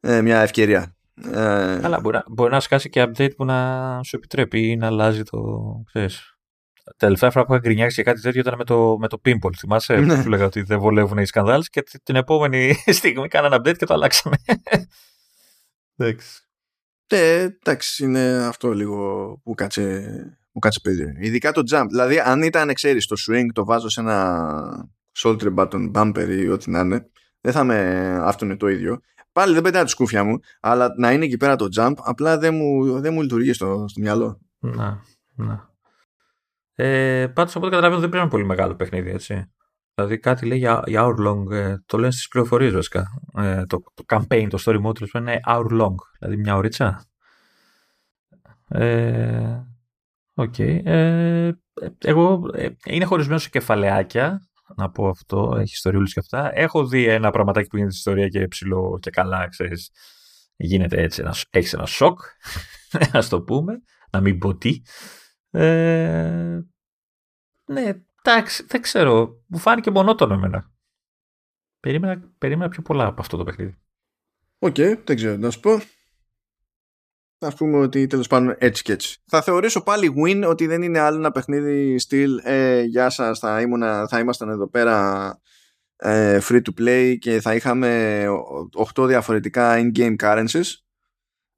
Ε, μια ευκαιρία. Ε, Καλά, μπορεί, μπορεί να σκάσει και update που να σου επιτρέπει ή να αλλάζει το. Ξέρεις, τελευταία φορά που είχα γκρινιάξει και κάτι τέτοιο ήταν με το, με το Pimple. Θυμάσαι; Ναι. που λέγα ότι δεν βολεύουν οι σκανδάλες και την επόμενη στιγμή κάνανε update και το αλλάξαμε. εντάξει. Ε, εντάξει, είναι αυτό λίγο που κάτσε, που κάτσε παιδί. Ειδικά το jump. Δηλαδή, αν ήταν, ξέρεις, το swing το βάζω σε ένα shoulder button bumper ή ό,τι να είναι, δεν θα με αυτό είναι το ίδιο. Πάλι δεν πετάει τη σκούφια μου, αλλά να είναι εκεί πέρα το jump, απλά δεν μου, δεν μου λειτουργεί στο, στο μυαλό. Να, να. Ε, Πάντως από ό,τι καταλαβαίνω δεν πρέπει να είναι πολύ μεγάλο παιχνίδι, έτσι. Δηλαδή κάτι λέει για, για hour long, ε, το λένε στις πληροφορίες βασικά. Ε, το, το campaign, το story mode είναι hour long, δηλαδή μια ωρίτσα. Ε, okay. ε, εγώ ε, είναι χωρισμένο σε κεφαλαιάκια, να πω αυτό, έχει ιστοριούλες και αυτά. Έχω δει ένα πραγματάκι που γίνεται στην ιστορία και ψηλό και καλά, ξέρεις. Γίνεται έτσι, έχεις ένα σοκ, ας το πούμε, να μην πω τι. Ε, ναι, εντάξει, δεν ξέρω. Μου φάνηκε μονότονο εμένα. Περίμενα, περίμενα πιο πολλά από αυτό το παιχνίδι. OK, okay, δεν ξέρω να σου πω. Ας πούμε ότι τέλος πάντων έτσι και έτσι. Θα θεωρήσω πάλι win ότι δεν είναι άλλο ένα παιχνίδι στυλ ε, Γεια σας, θα, θα ήμασταν εδώ πέρα ε, free to play και θα είχαμε 8 διαφορετικά in-game currencies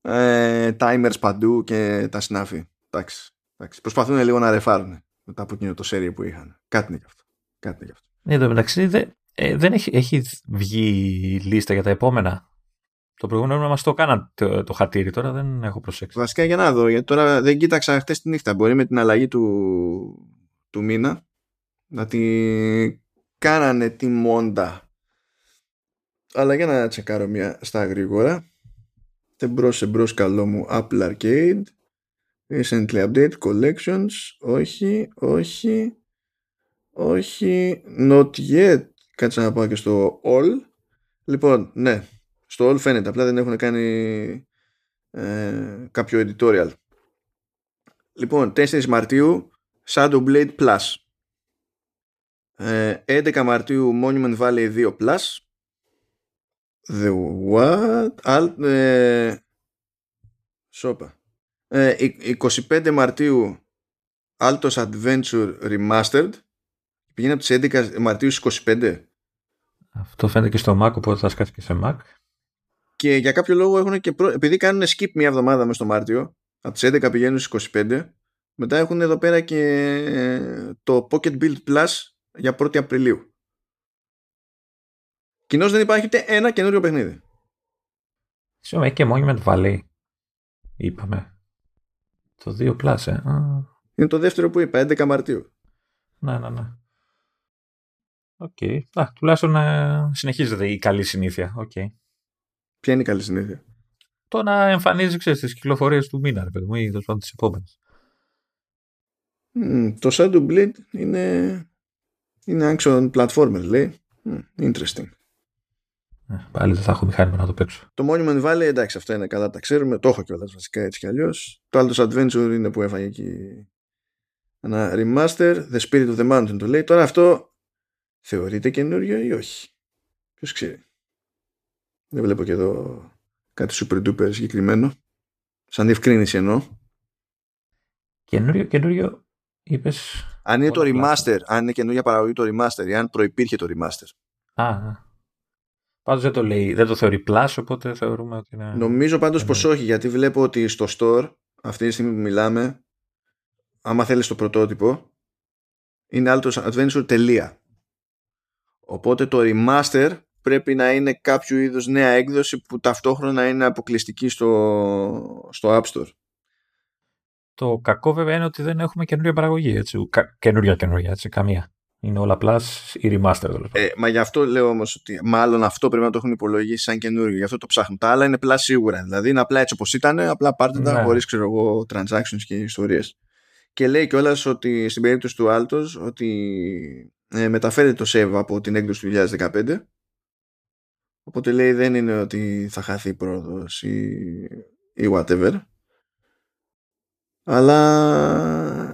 ε, timers παντού και τα συνάφη. Εντάξει, εντάξει. Προσπαθούν λίγο να ρεφάρουν μετά από εκείνο το σερί που είχαν. Κάτι είναι γι' αυτό. Κάτι είναι γι' αυτό. Εν τω μεταξύ ε, δεν έχει, έχει βγει λίστα για τα επόμενα. Το προηγούμενο μας το κάναν το, το χατήρι, τώρα δεν έχω προσέξει. Βασικά για να δω, γιατί τώρα δεν κοίταξα χτε τη νύχτα. Μπορεί με την αλλαγή του, του μήνα να τη κάνανε τη μόντα. Αλλά για να τσεκάρω μια στα γρήγορα. Εμπρός εμπρός καλό μου Apple Arcade. Recently update collections; Όχι, όχι. Όχι. Not yet. Κάτσε να πάω και στο all. Λοιπόν, ναι. Στο all φαίνεται. Απλά δεν έχουν κάνει ε, κάποιο editorial. Λοιπόν, 4 Μαρτίου Shadow Blade Plus. 11 ε, Μαρτίου Monument Valley 2 Plus. The what? Alt, ε, σόπα. 25 Μαρτίου Altos Adventure Remastered. Πήγαινε από τις 11 Μαρτίου στις 25. Αυτό φαίνεται και στο Mac, οπότε θα σκάσει και σε Mac. Και για κάποιο λόγο έχουν και προ... επειδή κάνουν skip μια εβδομάδα μέσα στο Μάρτιο, από τις 11 πηγαίνουν στις 25, μετά έχουν εδώ πέρα και ε, το Pocket Build Plus για 1η Απριλίου. Κοινώς δεν υπάρχει ούτε ένα καινούριο παιχνίδι. Συγγνώμη, έχει και Monument Valley. Είπαμε. Το 2 Plus, ε. Είναι το δεύτερο που είπα, 11 Μαρτίου. Ναι, ναι, ναι. OK. Okay. τουλάχιστον ε, συνεχίζεται η καλή συνήθεια. Okay. Ποια είναι η καλή συνήθεια; Το να εμφανίζει ξέρεις, τις κυκλοφορίες του μήνα, ρε παιδί μου, ή το τις επόμενες. Mm, το Shadow Blade είναι, είναι action platformer, λέει. Mm, interesting. Ε, πάλι δεν θα έχω μηχάνημα να το παίξω. Το Monument Valley, εντάξει, αυτό είναι καλά, τα ξέρουμε. Το έχω κιόλας βασικά έτσι κι αλλιώς. Το άλλο Adventure είναι που έφαγε εκεί ένα remaster. The Spirit of the Mountain το λέει. Τώρα αυτό θεωρείται καινούριο ή όχι; Ποιος ξέρει. Δεν βλέπω και εδώ κάτι super duper συγκεκριμένο. Σαν διευκρίνηση εννοώ. Καινούριο, καινούριο είπες... Αν είναι το remaster, αν είναι καινούργια παραγωγή το remaster ή αν προϋπήρχε το remaster. Α, Πάντως δεν το λέει, δεν το θεωρεί plus, οπότε θεωρούμε ότι είναι... Νομίζω πάντως πως όχι, γιατί βλέπω ότι στο store, αυτή τη στιγμή που μιλάμε, άμα θέλεις το πρωτότυπο, είναι Altos Adventure τελεία. Οπότε το remaster πρέπει να είναι κάποιο είδους νέα έκδοση που ταυτόχρονα είναι αποκλειστική στο, στο App Store. Το κακό βέβαια είναι ότι δεν έχουμε καινούργια παραγωγή, έτσι. Κα, καινούρια καινούρια, έτσι, καμία. Είναι όλα plus ή remaster. Δηλαδή. Ε, μα γι' αυτό λέω όμως ότι μάλλον αυτό πρέπει να το έχουν υπολογίσει σαν καινούργιο. Γι' αυτό το ψάχνουν. Τα άλλα είναι plus σίγουρα. Δηλαδή είναι απλά έτσι όπως ήταν, απλά πάρτε τα ναι. χωρίς transactions και ιστορίες. Και λέει κιόλας ότι στην περίπτωση του Altos ότι ε, μεταφέρει το save από την έκδοση του 2015 οπότε λέει δεν είναι ότι θα χαθεί η πρόοδος ή, ή whatever αλλά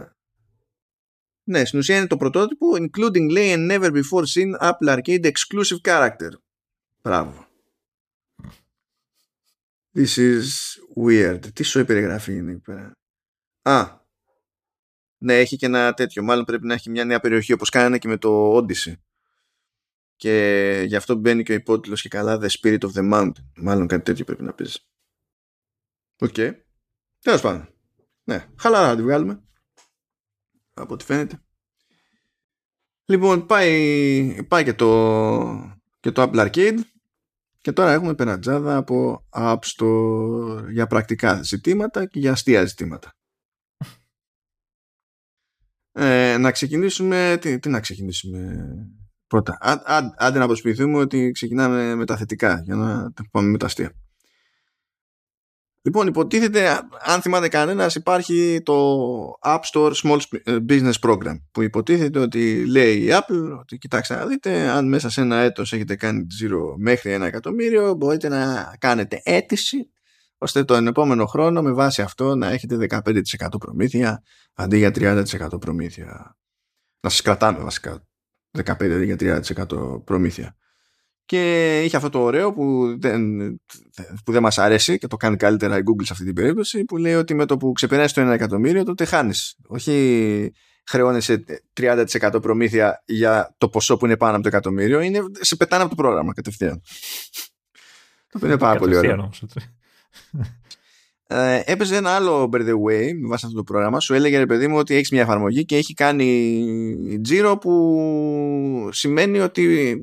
ναι, στην ουσία είναι το πρωτότυπο including λέει a never before seen Apple Arcade exclusive character. Μπράβο. This is weird. Τι σου περιγραφή είναι εκεί πέρα; Α, ναι, έχει και ένα τέτοιο. Μάλλον πρέπει να έχει μια νέα περιοχή όπως κάνανε και με το Odyssey. Και γι' αυτό μπαίνει και ο υπότιτλος και καλά The Spirit of the Mountain. Μάλλον κάτι τέτοιο πρέπει να πεις. OK. Okay. Τέλος πάντων. Ναι, χαλαρά να τη βγάλουμε. Από ό,τι φαίνεται. Λοιπόν, πάει, πάει και, το, και το Apple Arcade και τώρα έχουμε πενατζάδα από App Store για πρακτικά ζητήματα και για αστεία ζητήματα. Ε, να ξεκινήσουμε. Τι, τι να ξεκινήσουμε πρώτα. άντε να προσποιηθούμε ότι ξεκινάμε με τα θετικά για να πάμε με τα αστεία. Λοιπόν, υποτίθεται, αν θυμάται κανένας, υπάρχει το App Store Small Business Program που υποτίθεται ότι λέει η Apple ότι κοιτάξτε να δείτε, αν μέσα σε ένα έτος έχετε κάνει zero μέχρι ένα εκατομμύριο, μπορείτε να κάνετε αίτηση ώστε τον επόμενο χρόνο με βάση αυτό να έχετε 15% προμήθεια αντί για 30% προμήθεια. Να σας κρατάμε βασικά 15% για 30% προμήθεια. Και είχε αυτό το ωραίο που δεν, που δεν μας αρέσει και το κάνει καλύτερα η Google σε αυτή την περίπτωση που λέει ότι με το που ξεπεράσει το 1 εκατομμύριο τότε χάνεις. Όχι χρεώνεσαι 30% προμήθεια για το ποσό που είναι πάνω από το εκατομμύριο, είναι, σε πετάνε από το πρόγραμμα κατευθείαν. Το είναι πάρα πολύ ωραίο. Ε, έπαιζε ένα άλλο by the way με βάση αυτό το πρόγραμμα. Σου έλεγε ρε παιδί μου ότι έχεις μια εφαρμογή και έχει κάνει τζίρο που σημαίνει ότι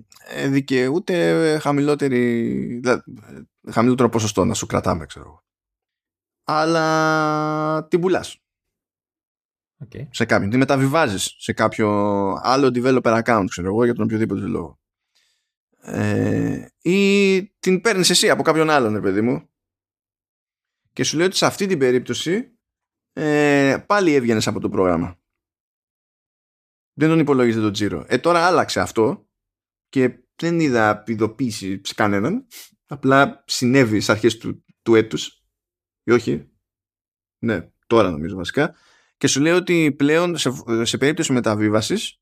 δικαιούται χαμηλότερη, χαμηλότερο ποσοστό να σου κρατάμε, ξέρω εγώ. Αλλά την πουλάς. Okay. Σε κάποιον. Την μεταβιβάζεις σε κάποιο άλλο developer account, ξέρω εγώ, για τον οποιοδήποτε λόγο. Ε, ή την παίρνεις εσύ από κάποιον άλλον, ρε παιδί μου, και σου λέει ότι σε αυτή την περίπτωση ε, πάλι έβγαινες από το πρόγραμμα. Δεν τον υπολογίζεται το τζίρο. Ε, τώρα άλλαξε αυτό και δεν είδα ειδοποίηση σε κανέναν. Απλά συνέβη στις αρχές του, του έτους. Ή όχι. Ναι, τώρα νομίζω βασικά. Και σου λέει ότι πλέον σε, σε περίπτωση μεταβίβασης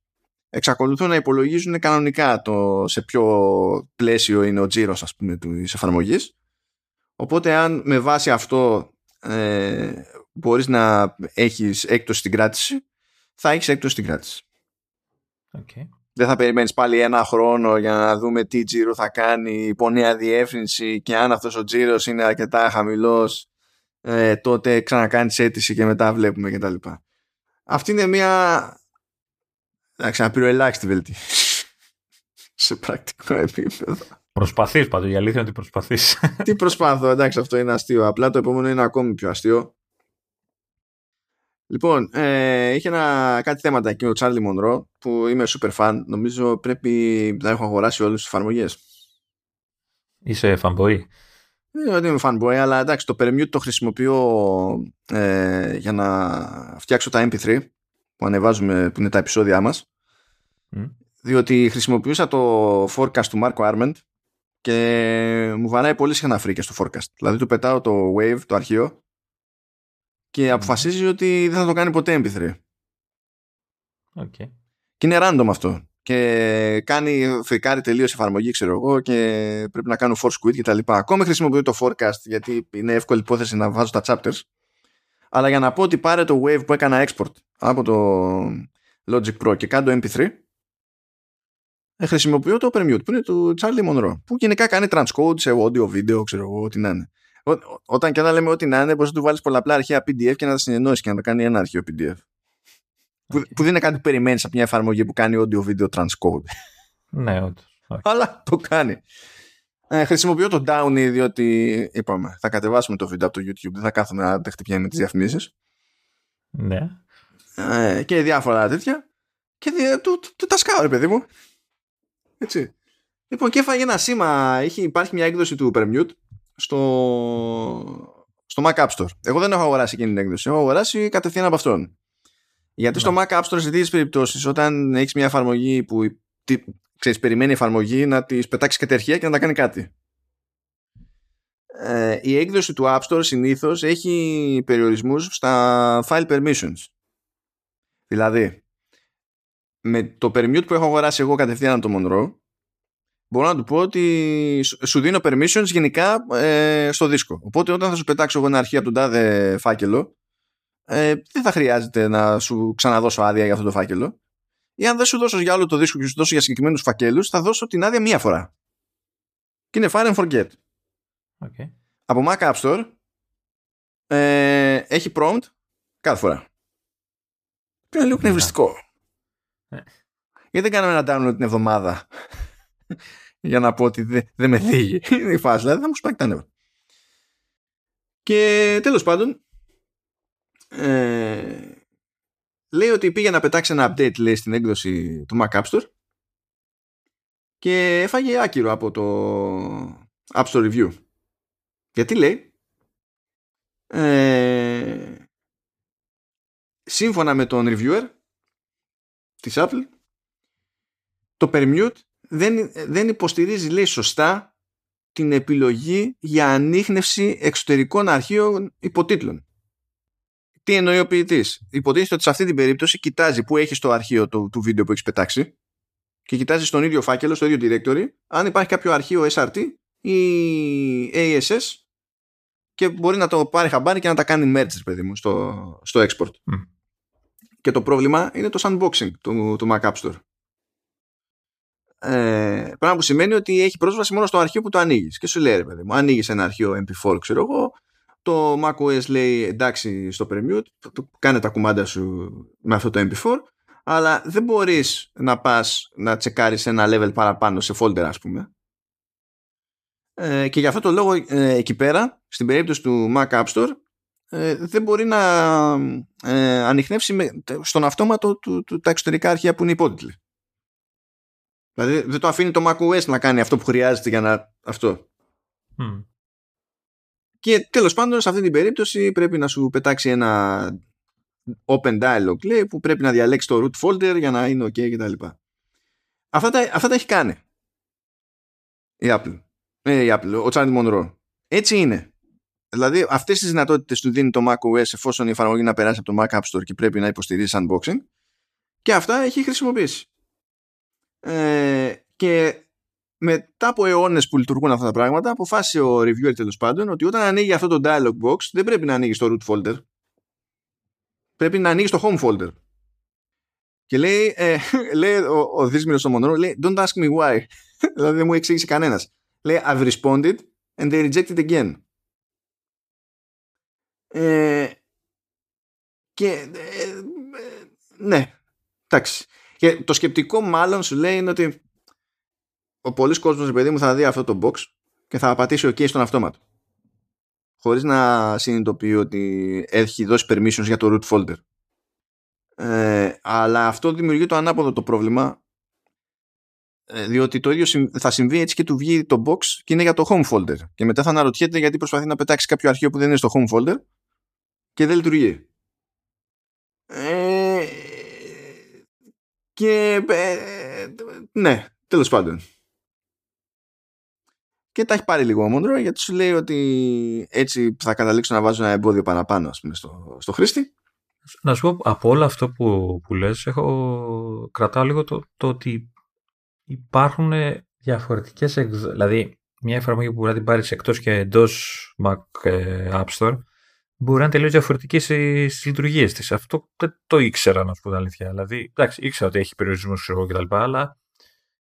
εξακολουθούν να υπολογίζουν κανονικά το σε ποιο πλαίσιο είναι ο τζίρος ας πούμε της εφαρμογής Οπότε αν με βάση αυτό ε, μπορείς να έχεις έκπτωση στην κράτηση, θα έχεις έκπτωση στην κράτηση. Okay. Δεν θα περιμένεις πάλι ένα χρόνο για να δούμε τι τζίρο θα κάνει υπό νέα διεύθυνση και αν αυτός ο τζίρος είναι αρκετά χαμηλός ε, τότε ξανακάνεις αίτηση και μετά βλέπουμε κτλ. Αυτή είναι μια εντάξει, απειροελάχιστη βελτίωση σε πρακτικό επίπεδο. Προσπαθείς πάντως, η αλήθεια είναι ότι προσπαθείς. Τι προσπάθω, εντάξει, αυτό είναι αστείο. Απλά το επόμενο είναι ακόμη πιο αστείο. Λοιπόν, ε, είχε ένα, κάτι θέματα εκεί ο Τσάρλι Μονρό που είμαι super fan. Νομίζω πρέπει να έχω αγοράσει όλες τις εφαρμογές. Είσαι fanboy; Δεν ότι είμαι fanboy, αλλά εντάξει, το Permute το χρησιμοποιώ ε, για να φτιάξω τα MP3 που ανεβάζουμε, που είναι τα επεισόδια μας. Διότι χρησιμοποιούσα το forecast του Marco Arment και μου βαράει πολύ συχνά φρίκες στο forecast. Δηλαδή του πετάω το wave, το αρχείο και αποφασίζει ότι δεν θα το κάνει ποτέ MP3. Okay. Και είναι random αυτό. Και κάνει φρικάρει τελείως εφαρμογή, ξέρω εγώ, και πρέπει να κάνω force quit κτλ. Ακόμη χρησιμοποιώ το forecast γιατί είναι εύκολη υπόθεση να βάζω τα chapters. Αλλά για να πω ότι πάρε το wave που έκανα export από το Logic Pro και κάνω το MP3, ε, χρησιμοποιώ το Permute που είναι του Charlie Monroe που γενικά κάνει transcode σε audio, video, ξέρω εγώ, ό,τι να είναι. Ό, όταν και όταν λέμε ό,τι να είναι, μπορείς να του βάλεις πολλαπλά αρχεία PDF και να τα συνενώσεις και να τα κάνει ένα αρχείο PDF. Που, που δεν είναι κάτι που περιμένεις από μια εφαρμογή που κάνει audio, video, transcode. Ναι, όντως. Αλλά το κάνει. Ε, χρησιμοποιώ το Downy διότι είπαμε θα κατεβάσουμε το βίντεο από το YouTube δεν θα κάθομαι να τα χτυπιάμε τις διαφημίσεις ναι ε, και διάφορα τέτοια και του, του, του, τα σκάω ρε παιδί μου έτσι. Λοιπόν, και έφαγε ένα σήμα. Έχει, υπάρχει μια έκδοση του Permute στο, στο Mac App Store. Εγώ δεν έχω αγοράσει εκείνη την έκδοση. Έχω αγοράσει κατευθείαν από αυτόν. Γιατί στο ναι. Mac App Store σε τέτοιες περιπτώσεις, όταν έχεις μια εφαρμογή που τι, ξέρεις, περιμένει η εφαρμογή να της πετάξεις κατερχεία και να τα κάνει κάτι. Ε, η έκδοση του App Store συνήθως έχει περιορισμούς στα file permissions. Δηλαδή, με το permute που έχω αγοράσει εγώ κατευθείαν από το Monroe μπορώ να του πω ότι σου δίνω permissions γενικά ε, στο δίσκο. Οπότε όταν θα σου πετάξω εγώ ένα αρχείο από τον τάδε φάκελο ε, δεν θα χρειάζεται να σου ξαναδώσω άδεια για αυτό το φάκελο. Ή αν δεν σου δώσω για όλο το δίσκο και σου δώσω για συγκεκριμένους φακέλους, θα δώσω την άδεια μία φορά. Και είναι fire and forget. Okay. Από Mac App Store ε, έχει prompt κάθε φορά. είναι λίγο πνευριστικό. Ναι. Γιατί δεν κάναμε ένα download την εβδομάδα; Για να πω ότι δεν δε με θίγει. Είναι η φάση, δηλαδή θα μου σπάει τα νεύρα. Και τέλος πάντων ε, λέει ότι πήγε να πετάξει ένα update λέει στην έκδοση του Mac App Store και έφαγε άκυρο από το App Store Review. Γιατί λέει ε, σύμφωνα με τον reviewer της Apple το Permute δεν, δεν υποστηρίζει λέει σωστά την επιλογή για ανείχνευση εξωτερικών αρχείων υποτίτλων. Τι εννοεί ο ποιητής; Υποτίθεται ότι σε αυτή την περίπτωση κοιτάζει που έχει το αρχείο του, του βίντεο που έχεις πετάξει και κοιτάζει στον ίδιο φάκελο, στο ίδιο directory, αν υπάρχει κάποιο αρχείο SRT ή ASS και μπορεί να το πάρει χαμπάρι και να τα κάνει merge, παιδί μου, στο, στο export Και το πρόβλημα είναι το sandboxing του, του Mac App Store. Ε, πράγμα που σημαίνει ότι έχει πρόσβαση μόνο στο αρχείο που το ανοίγεις. Και σου λέει, ρε παιδί μου, ανοίγεις ένα αρχείο MP4, ξέρω εγώ, το macOS λέει εντάξει στο permute, κάνε τα κουμάντα σου με αυτό το MP4, αλλά δεν μπορείς να πας να τσεκάρεις ένα level παραπάνω σε folder ας πούμε. Ε, και για αυτό το λόγο ε, εκεί πέρα, στην περίπτωση του Mac App Store, ε, δεν μπορεί να ε, ανοιχνεύσει με, στον αυτόματο του, του, τα εξωτερικά αρχεία που είναι υπότιτλοι. Δηλαδή δεν το αφήνει το macOS να κάνει αυτό που χρειάζεται για να αυτό. Και τέλος πάντων σε αυτή την περίπτωση πρέπει να σου πετάξει ένα open dialog λέει, που πρέπει να διαλέξει το root folder για να είναι ok κτλ. Αυτά τα, αυτά τα έχει κάνει η Apple. Ε, η Apple, ο Charlie Monroe. Έτσι είναι. Δηλαδή αυτές τις δυνατότητες του δίνει το macOS εφόσον η εφαρμογή να περάσει από το Mac App Store και πρέπει να υποστηρίζει unboxing και αυτά έχει χρησιμοποιήσει. Ε, και μετά από αιώνες που λειτουργούν αυτά τα πράγματα, αποφάσισε ο reviewer τέλος πάντων ότι όταν ανοίγει αυτό το dialog box, δεν πρέπει να ανοίγεις στο root folder. Πρέπει να ανοίγεις στο home folder. Και λέει, ε, λέει ο, ο δύσμηρο στο μονρό, λέει, Don't ask me why. δηλαδή δεν μου εξήγησε κανένας. Λέει, I've responded and they rejected again. Ε, και ε, ε, ναι, εντάξει. Και το σκεπτικό μάλλον σου λέει είναι ότι ο πολλή κόσμος, παιδί μου, θα δει αυτό το box και θα πατήσει OK στον αυτόματο. Χωρίς να συνειδητοποιεί ότι έχει δώσει permissions για το root folder. Ε, αλλά αυτό δημιουργεί το ανάποδο το πρόβλημα ε, διότι το ίδιο θα συμβεί έτσι και του βγει το box και είναι για το home folder και μετά θα αναρωτιέται γιατί προσπαθεί να πετάξει κάποιο αρχείο που δεν είναι στο home folder και δεν λειτουργεί ε, και ε, ναι τέλος πάντων και τα έχει πάρει λίγο μόνο γιατί σου λέει ότι έτσι θα καταλήξω να βάζω ένα εμπόδιο παραπάνω ας πούμε, στο, στο χρήστη. Να σου πω από όλο αυτό που, που λες έχω, κρατάω λίγο το, το ότι υπάρχουν διαφορετικές δηλαδή μια εφαρμογή που μπορεί να την πάρεις εκτός και εντός Mac ε, App Store μπορεί να είναι τελείως διαφορετική στις λειτουργίες της. Αυτό δεν το ήξερα να σου πω την αλήθεια. Δηλαδή, εντάξει, ήξερα ότι έχει περιορισμούς κτλ. Αλλά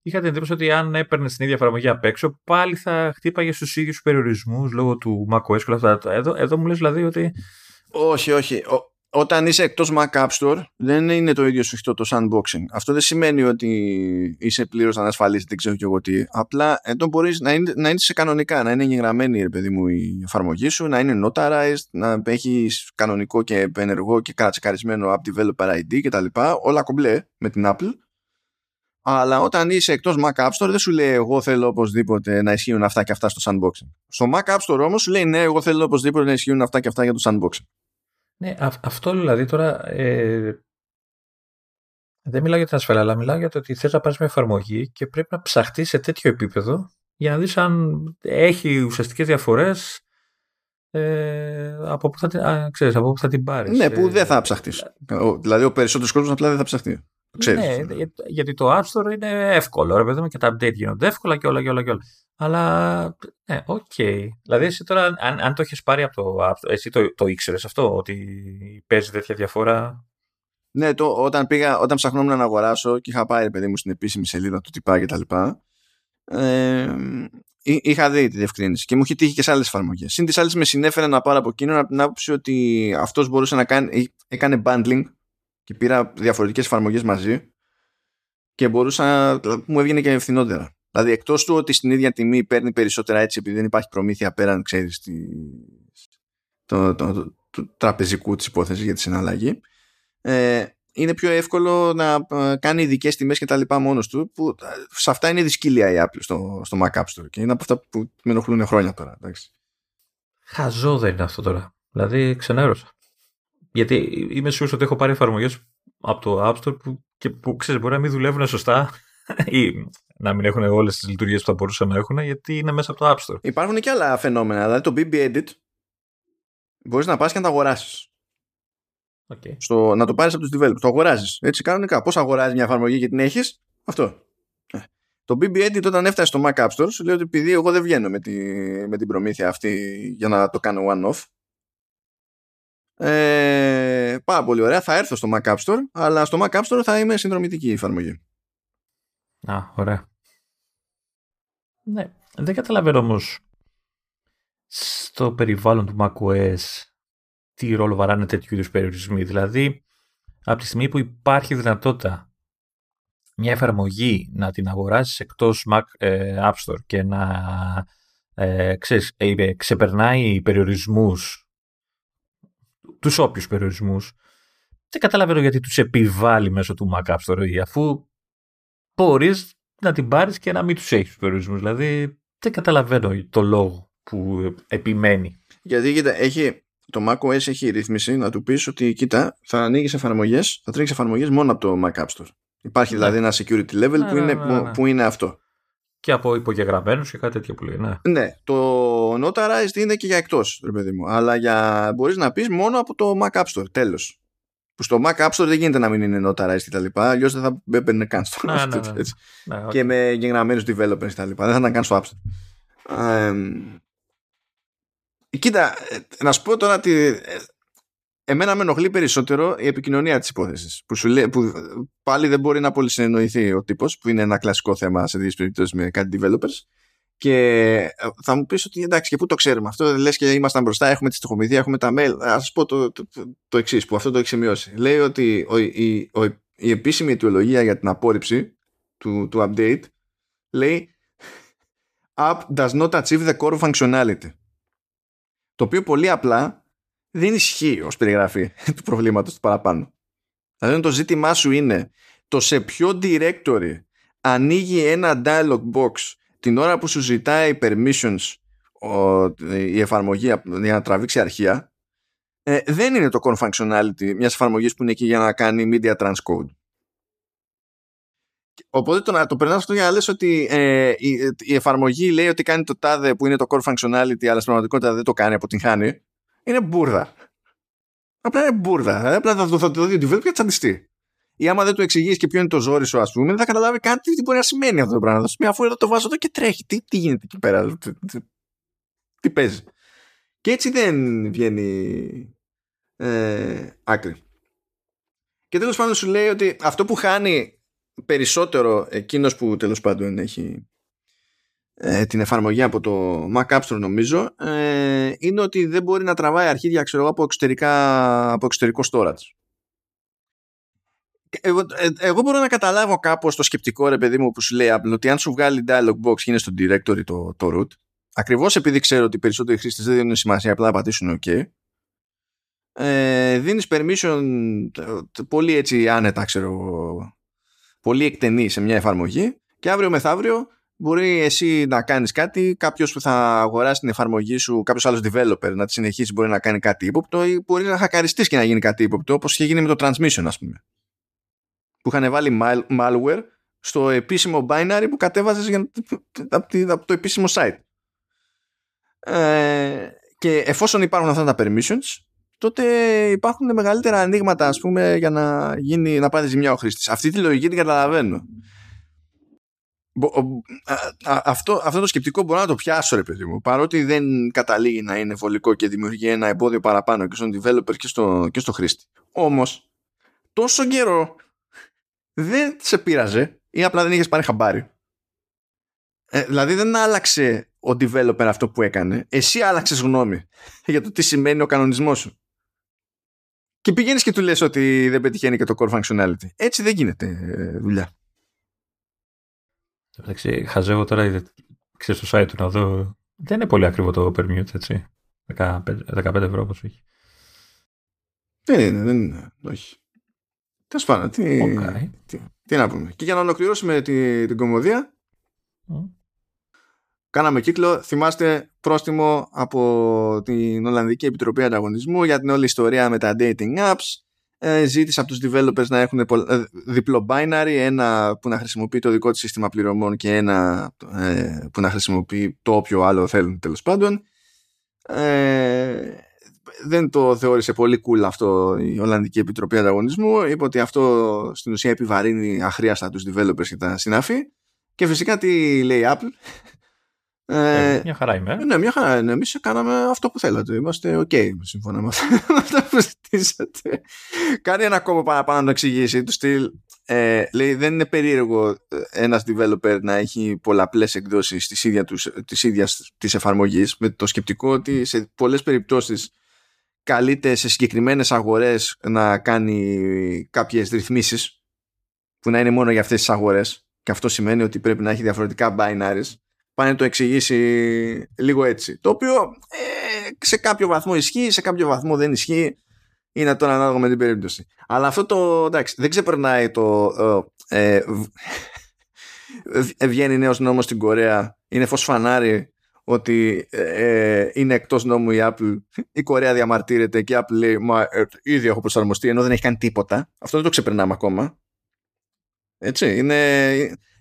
είχα την εντύπωση ότι αν έπαιρνε την ίδια εφαρμογή απ' έξω, πάλι θα χτύπαγε στους ίδιους περιορισμούς λόγω του macOS και όλα αυτά. Εδώ, εδώ μου λες δηλαδή ότι. Όχι, όχι. Όταν είσαι εκτός Mac App Store δεν είναι το ίδιο σου το sandboxing. Αυτό δεν σημαίνει ότι είσαι πλήρως ανασφαλής, δεν ξέρω και εγώ τι. Απλά εδώ μπορείς να είναι, να είναι σε κανονικά, να είναι εγγεγραμμένη ρε παιδί μου η εφαρμογή σου, να είναι notarized, να έχεις κανονικό και ενεργό και κατσεκαρισμένο app developer ID κτλ. Όλα κομπλέ με την Apple αλλά όταν είσαι εκτός Mac App Store δεν σου λέει εγώ θέλω οπωσδήποτε να ισχύουν αυτά και αυτά στο sandboxing. Στο Mac App Store όμως σου λέει ναι εγώ θέλω οπωσδήποτε να ισχύουν αυτά και αυτά για το sandboxing. Ναι, αυτό δηλαδή τώρα ε, δεν μιλάω για την ασφαλεία αλλά μιλάω για το ότι θες να πάρεις μια εφαρμογή και πρέπει να ψαχτείς σε τέτοιο επίπεδο για να δεις αν έχει ουσιαστικές διαφορές ε, από, πού θα, την, ξέρεις, από πού θα την πάρεις. Ναι, που δεν θα ψαχτείς. Δηλαδή ο περισσότερος κόσμος απλά δεν θα ψαχτεί. Ναι, γιατί το App Store είναι εύκολο, ρε παιδί μου, και τα update γίνονται εύκολα και όλα και όλα και όλα. Αλλά, ναι, OK. Okay. Δηλαδή, εσύ τώρα, αν, αν το έχεις πάρει από το App Store, εσύ το, το ήξερες αυτό, ότι παίζει τέτοια διαφορά; Ναι, το, όταν, πήγα, όταν ψαχνόμουν να αγοράσω και είχα πάει, παιδί μου, στην επίσημη σελίδα του τυπά και τα λοιπά, ε, είχα δει τη διευκρίνηση και μου είχε τύχει και σε άλλες εφαρμογές. Συν τις άλλες με συνέφερε να πάρω από εκείνον από την άποψη ότι αυτός μπορούσε να κάνει, έκανε bundling και πήρα διαφορετικές εφαρμογές μαζί και μπορούσα, μου έβγαινε και ευθυνότερα. Δηλαδή εκτός του ότι στην ίδια τιμή παίρνει περισσότερα έτσι επειδή δεν υπάρχει προμήθεια πέραν, ξέρεις, τη, το, το, το, το, τραπεζικού της υπόθεσης για τη συναλλαγή, ε, είναι πιο εύκολο να ε, κάνει ειδικές τιμές και τα λοιπά μόνος του που ε, σε αυτά είναι δυσκύλια η Apple στο, στο Mac App Store και είναι από αυτά που με ενοχλούν χρόνια τώρα. Εντάξει. Χαζό δεν είναι αυτό τώρα. Δηλαδή ξενέρωσα. Γιατί είμαι σίγουρος ότι έχω πάρει εφαρμογές από το App Store που, και που ξέρεις, μπορεί να μην δουλεύουν σωστά ή να μην έχουν όλες τις λειτουργίες που θα μπορούσαν να έχουν, γιατί είναι μέσα από το App Store. Υπάρχουν και άλλα φαινόμενα. Δηλαδή το BB Edit μπορείς να πας και να το αγοράσεις. Okay. Στο, να το πάρεις από τους developers. Το αγοράζεις. Έτσι κανονικά. Πώς αγοράζεις μια εφαρμογή και την έχεις, αυτό. Ε. Το BB Edit όταν έφτασε στο Mac App Store σου λέει ότι επειδή εγώ δεν βγαίνω με, τη, με την προμήθεια αυτή για να το κάνω one-off Ε, πάρα πολύ ωραία. Θα έρθω στο Mac App Store, αλλά στο Mac App Store θα είμαι συνδρομητική εφαρμογή. Α, ωραία. Ναι, δεν καταλαβαίνω όμως στο περιβάλλον του macOS τι ρόλο βαράνε τέτοιου είδους περιορισμοί. Δηλαδή, από τη στιγμή που υπάρχει δυνατότητα μια εφαρμογή να την αγοράσεις εκτός Mac ε, App Store και να ε, ξέρεις, ε, ξεπερνάει περιορισμούς, τους όποιους περιορισμούς, δεν καταλαβαίνω γιατί τους επιβάλλει μέσω του Mac App Store, αφού μπορείς να την πάρεις και να μην τους έχεις τους περιορισμούς. Δηλαδή, δεν καταλαβαίνω το λόγο που επιμένει. Γιατί κοίτα, έχει, το macOS έχει ρύθμιση να του πεις ότι κοίτα, θα ανοίγεις εφαρμογές, θα τρέξει εφαρμογές μόνο από το Mac App Store. Υπάρχει ναι. δηλαδή ένα security level ναι, που, είναι, ναι, που, που, είναι αυτό. Και από υπογεγραμμένους και κάτι τέτοιο που λέει. Ναι, ναι το Notarized είναι και για εκτός, ρε παιδί μου. Αλλά για, μπορείς να πεις μόνο από το Mac App Store, τέλος. Που στο Mac App Store δεν γίνεται να μην είναι Notarized και τα λοιπά, αλλιώς δεν θα έμπαινε καν στο ναι, ναι, ναι. ναι Και με γεγραμμένους developers και τα λοιπά. Δεν θα ήταν καν στο App Store. Ε, κοίτα, ε, να σου πω τώρα ότι ε, εμένα με ενοχλεί περισσότερο η επικοινωνία της υπόθεσης που, σου που πάλι δεν μπορεί να πολύ συνεννοηθεί ο τύπος που είναι ένα κλασικό θέμα σε δύο περιπτώσεις με κάτι developers. Και ε, θα μου πεις ότι εντάξει και πού το ξέρουμε αυτό λες και ήμασταν μπροστά έχουμε τη στοιχομηθεία έχουμε τα mail. Ας σας πω το, το, το, το εξής που αυτό το έχει σημειώσει. Λέει ότι ο, η, ο, η επίσημη αιτιολογία για την απόρριψη του, του update λέει app does not achieve the core functionality το οποίο πολύ απλά δεν ισχύει ως περιγραφή του προβλήματος του παραπάνω. Δηλαδή το ζήτημά σου είναι το σε ποιο directory ανοίγει ένα dialog box την ώρα που σου ζητάει permissions η εφαρμογή για να τραβήξει αρχεία ε, δεν είναι το core functionality μιας εφαρμογής που είναι εκεί για να κάνει media transcode. Οπότε το, να το περνάς αυτό για να λες ότι ε, η, η, εφαρμογή λέει ότι κάνει το τάδε που είναι το core functionality αλλά στην πραγματικότητα δεν το κάνει από την χάνει είναι μπουρδα. Απλά είναι μπουρδα. Απλά θα το, θα το δει ο developer και θα τσαντιστεί. Ή άμα δεν του εξηγήσει και ποιο είναι το ζόρι σου, ας πούμε, δεν θα καταλάβει κάτι τι μπορεί να σημαίνει αυτό το πράγμα. Μια φορά το βάζω εδώ και τρέχει. Τι, τι γίνεται εκεί πέρα. Τι, τι, τι παίζει. Και έτσι δεν βγαίνει ε, άκρη. Και τέλος πάντων σου λέει ότι αυτό που χάνει περισσότερο εκείνος που τέλος πάντων έχει ε, την εφαρμογή από το Mac App Store νομίζω ε, είναι ότι δεν μπορεί να τραβάει αρχίδια ξέρω, από, εξωτερικά, από εξωτερικό storage. Εγώ, ε, εγώ μπορώ να καταλάβω κάπως το σκεπτικό ρε παιδί μου που σου λέει Apple ότι αν σου βγάλει dialog box και είναι στο directory το, το root ακριβώς επειδή ξέρω ότι οι περισσότεροι χρήστες δεν δίνουν σημασία απλά να πατήσουν OK ε, δίνεις permission πολύ έτσι άνετα ξέρω πολύ εκτενή σε μια εφαρμογή και αύριο μεθαύριο μπορεί εσύ να κάνεις κάτι, κάποιος που θα αγοράσει την εφαρμογή σου, κάποιος άλλος developer να τη συνεχίσει μπορεί να κάνει κάτι ύποπτο ή μπορεί να χακαριστείς και να γίνει κάτι ύποπτο όπως είχε γίνει με το transmission ας πούμε. Που είχαν βάλει malware στο επίσημο binary που κατέβαζες για, από το επίσημο site. Ε, και εφόσον υπάρχουν αυτά τα permissions τότε υπάρχουν μεγαλύτερα ανοίγματα ας πούμε για να, γίνει, να πάρει ζημιά ο χρήστης. Αυτή τη λογική την καταλαβαίνω αυτό, αυτό το σκεπτικό μπορώ να το πιάσω ρε παιδί μου παρότι δεν καταλήγει να είναι βολικό και δημιουργεί ένα εμπόδιο παραπάνω και στον developer και στο, και στο χρήστη. Όμως τόσο καιρό δεν σε πείραζε ή απλά δεν είχες πάρει χαμπάρι. Ε, δηλαδή δεν άλλαξε ο developer αυτό που έκανε εσύ άλλαξες γνώμη για το τι σημαίνει ο κανονισμός σου. Και πηγαίνεις και του λες ότι δεν πετυχαίνει και το core functionality. Έτσι δεν γίνεται ε, δουλειά Εντάξει, χαζεύω τώρα, ξέρεις το site του να δω. Δεν είναι πολύ ακριβό το permute, έτσι. 15, 15 ευρώ όπως έχει. Δεν είναι, δεν είναι. Όχι. Τέλος πάντων, τι, okay. τι, τι, να πούμε. Και για να ολοκληρώσουμε τη, την κομμωδία, mm. κάναμε κύκλο. Θυμάστε πρόστιμο από την Ολλανδική Επιτροπή Ανταγωνισμού για την όλη ιστορία με τα dating apps ε, ζήτησε από τους developers να έχουν ε, διπλό binary, ένα που να χρησιμοποιεί το δικό του σύστημα πληρωμών και ένα ε, που να χρησιμοποιεί το όποιο άλλο θέλουν τέλος πάντων. δεν το θεώρησε πολύ cool αυτό η Ολλανδική Επιτροπή Ανταγωνισμού. Είπε ότι αυτό στην ουσία επιβαρύνει αχρίαστα τους developers και τα συνάφη. Και φυσικά τι λέει η Apple. Ε, ε, μια χαρά είμαι. Ναι, μια χαρά είναι. Εμείς κάναμε αυτό που θέλατε. Είμαστε OK σύμφωνα με αυτά που ζητήσατε. Κάνει ένα κόμμα παραπάνω να το εξηγήσει. Του στυλ. Ε, λέει δεν είναι περίεργο ε, ένας developer να έχει πολλαπλές εκδόσεις της ίδιας, της ίδιας της εφαρμογής με το σκεπτικό ότι σε πολλές περιπτώσεις καλείται σε συγκεκριμένες αγορές να κάνει κάποιες ρυθμίσεις που να είναι μόνο για αυτές τις αγορές και αυτό σημαίνει ότι πρέπει να έχει διαφορετικά binaries πάνε να το εξηγήσει λίγο έτσι το οποίο ε, σε κάποιο βαθμό ισχύει σε κάποιο βαθμό δεν ισχύει είναι τώρα ανάλογα με την περίπτωση αλλά αυτό το εντάξει δεν ξεπερνάει το ε, ε, βγαίνει νέος νόμος στην Κορέα είναι φως φανάρι ότι ε, είναι εκτός νόμου η Apple, η Κορέα διαμαρτύρεται και η Apple λέει μα ε, ήδη έχω προσαρμοστεί ενώ δεν έχει κάνει τίποτα. Αυτό δεν το ξεπερνάμε ακόμα. Έτσι, είναι,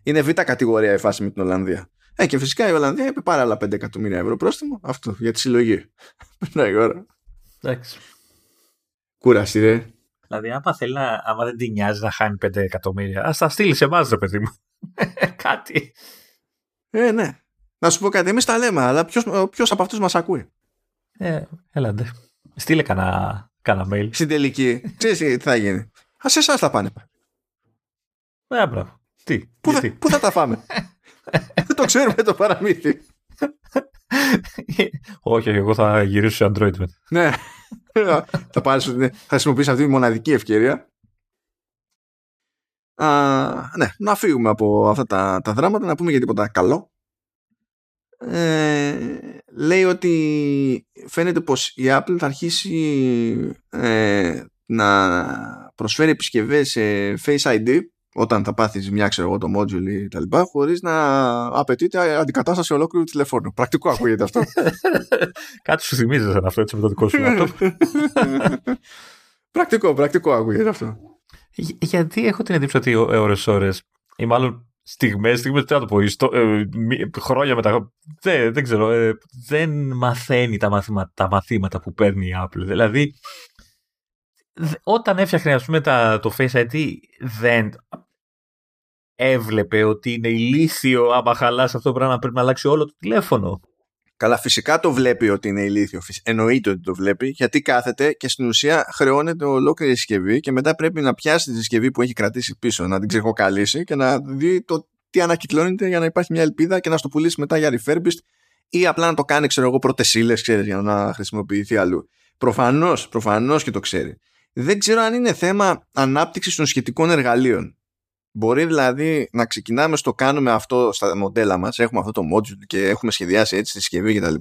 είναι β' κατηγορία η φάση με την Ολλανδία. Ε, και φυσικά η Ολλανδία είπε πάρα άλλα 5 εκατομμύρια ευρώ πρόστιμο. Αυτό για τη συλλογή. Περνάει η ώρα. Εντάξει. Κούραση, ρε. Δηλαδή, άμα θέλει να, άμα δεν την νοιάζει να χάνει 5 εκατομμύρια, ας τα στείλεις σε εμάς, ρε παιδί μου. Κάτι. Ε, ναι. Να σου πω κάτι, εμείς τα λέμε, αλλά ποιο από αυτούς μας ακούει; Ε, έλαντε. Στείλε κανένα, κανένα mail. Στην τελική, ξέρεις τι θα γίνει; Α εσάς τα πάνε. Ε, μπράβο. Τι, πού, θα, πού θα τα φάμε; Δεν το ξέρουμε το παραμύθι. όχι, εγώ θα γυρίσω σε Android με. ναι. θα, πάρεις, θα χρησιμοποιήσεις αυτή τη μοναδική ευκαιρία. Α, ναι, να φύγουμε από αυτά τα, τα δράματα, να πούμε για τίποτα καλό. Ε, λέει ότι φαίνεται πως η Apple θα αρχίσει ε, να προσφέρει επισκευές σε Face ID όταν θα πάθεις μια ξέρω εγώ το module ή τα λοιπά χωρίς να απαιτείται αντικατάσταση ολόκληρου τηλεφώνου. Πρακτικό ακούγεται αυτό. Κάτι σου θυμίζει αυτό έτσι με το δικό σου πρακτικό, πρακτικό ακούγεται αυτό. γιατί έχω την εντύπωση ότι ώρες ώρες ή μάλλον στιγμές, στιγμές, τι να το πω, ιστο, ε, χρόνια μετά, δεν, δεν ξέρω, ε, δεν μαθαίνει τα μαθήματα, τα μαθήματα που παίρνει η Apple. Δηλαδή, όταν έφτιαχνε ας πούμε τα, το Face ID δεν έβλεπε ότι είναι ηλίθιο άμα χαλάσει αυτό το πράγμα πρέπει να αλλάξει όλο το τηλέφωνο. Καλά, φυσικά το βλέπει ότι είναι ηλίθιο. Εννοείται ότι το βλέπει, γιατί κάθεται και στην ουσία χρεώνεται ολόκληρη συσκευή και μετά πρέπει να πιάσει τη συσκευή που έχει κρατήσει πίσω, να την ξεχοκαλίσει και να δει το τι ανακυκλώνεται για να υπάρχει μια ελπίδα και να στο πουλήσει μετά για refurbished ή απλά να το κάνει, ξέρω εγώ, πρώτε ύλε, για να χρησιμοποιηθεί αλλού. Προφανώς, προφανώς και το ξέρει. Δεν ξέρω αν είναι θέμα ανάπτυξης των σχετικών εργαλείων. Μπορεί δηλαδή να ξεκινάμε στο κάνουμε αυτό στα μοντέλα μας, έχουμε αυτό το module και έχουμε σχεδιάσει έτσι τη συσκευή κτλ.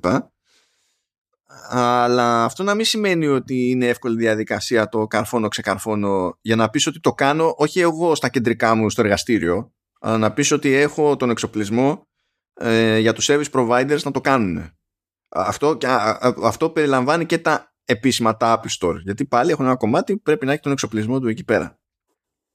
Αλλά αυτό να μην σημαίνει ότι είναι εύκολη διαδικασία το καρφώνω ξεκαρφώνω για να πεις ότι το κάνω όχι εγώ στα κεντρικά μου στο εργαστήριο αλλά να πεις ότι έχω τον εξοπλισμό ε, για τους service providers να το κάνουν. Αυτό, αυτό περιλαμβάνει και τα επίσημα τα App Store γιατί πάλι έχουν ένα κομμάτι που πρέπει να έχει τον εξοπλισμό του εκεί πέρα.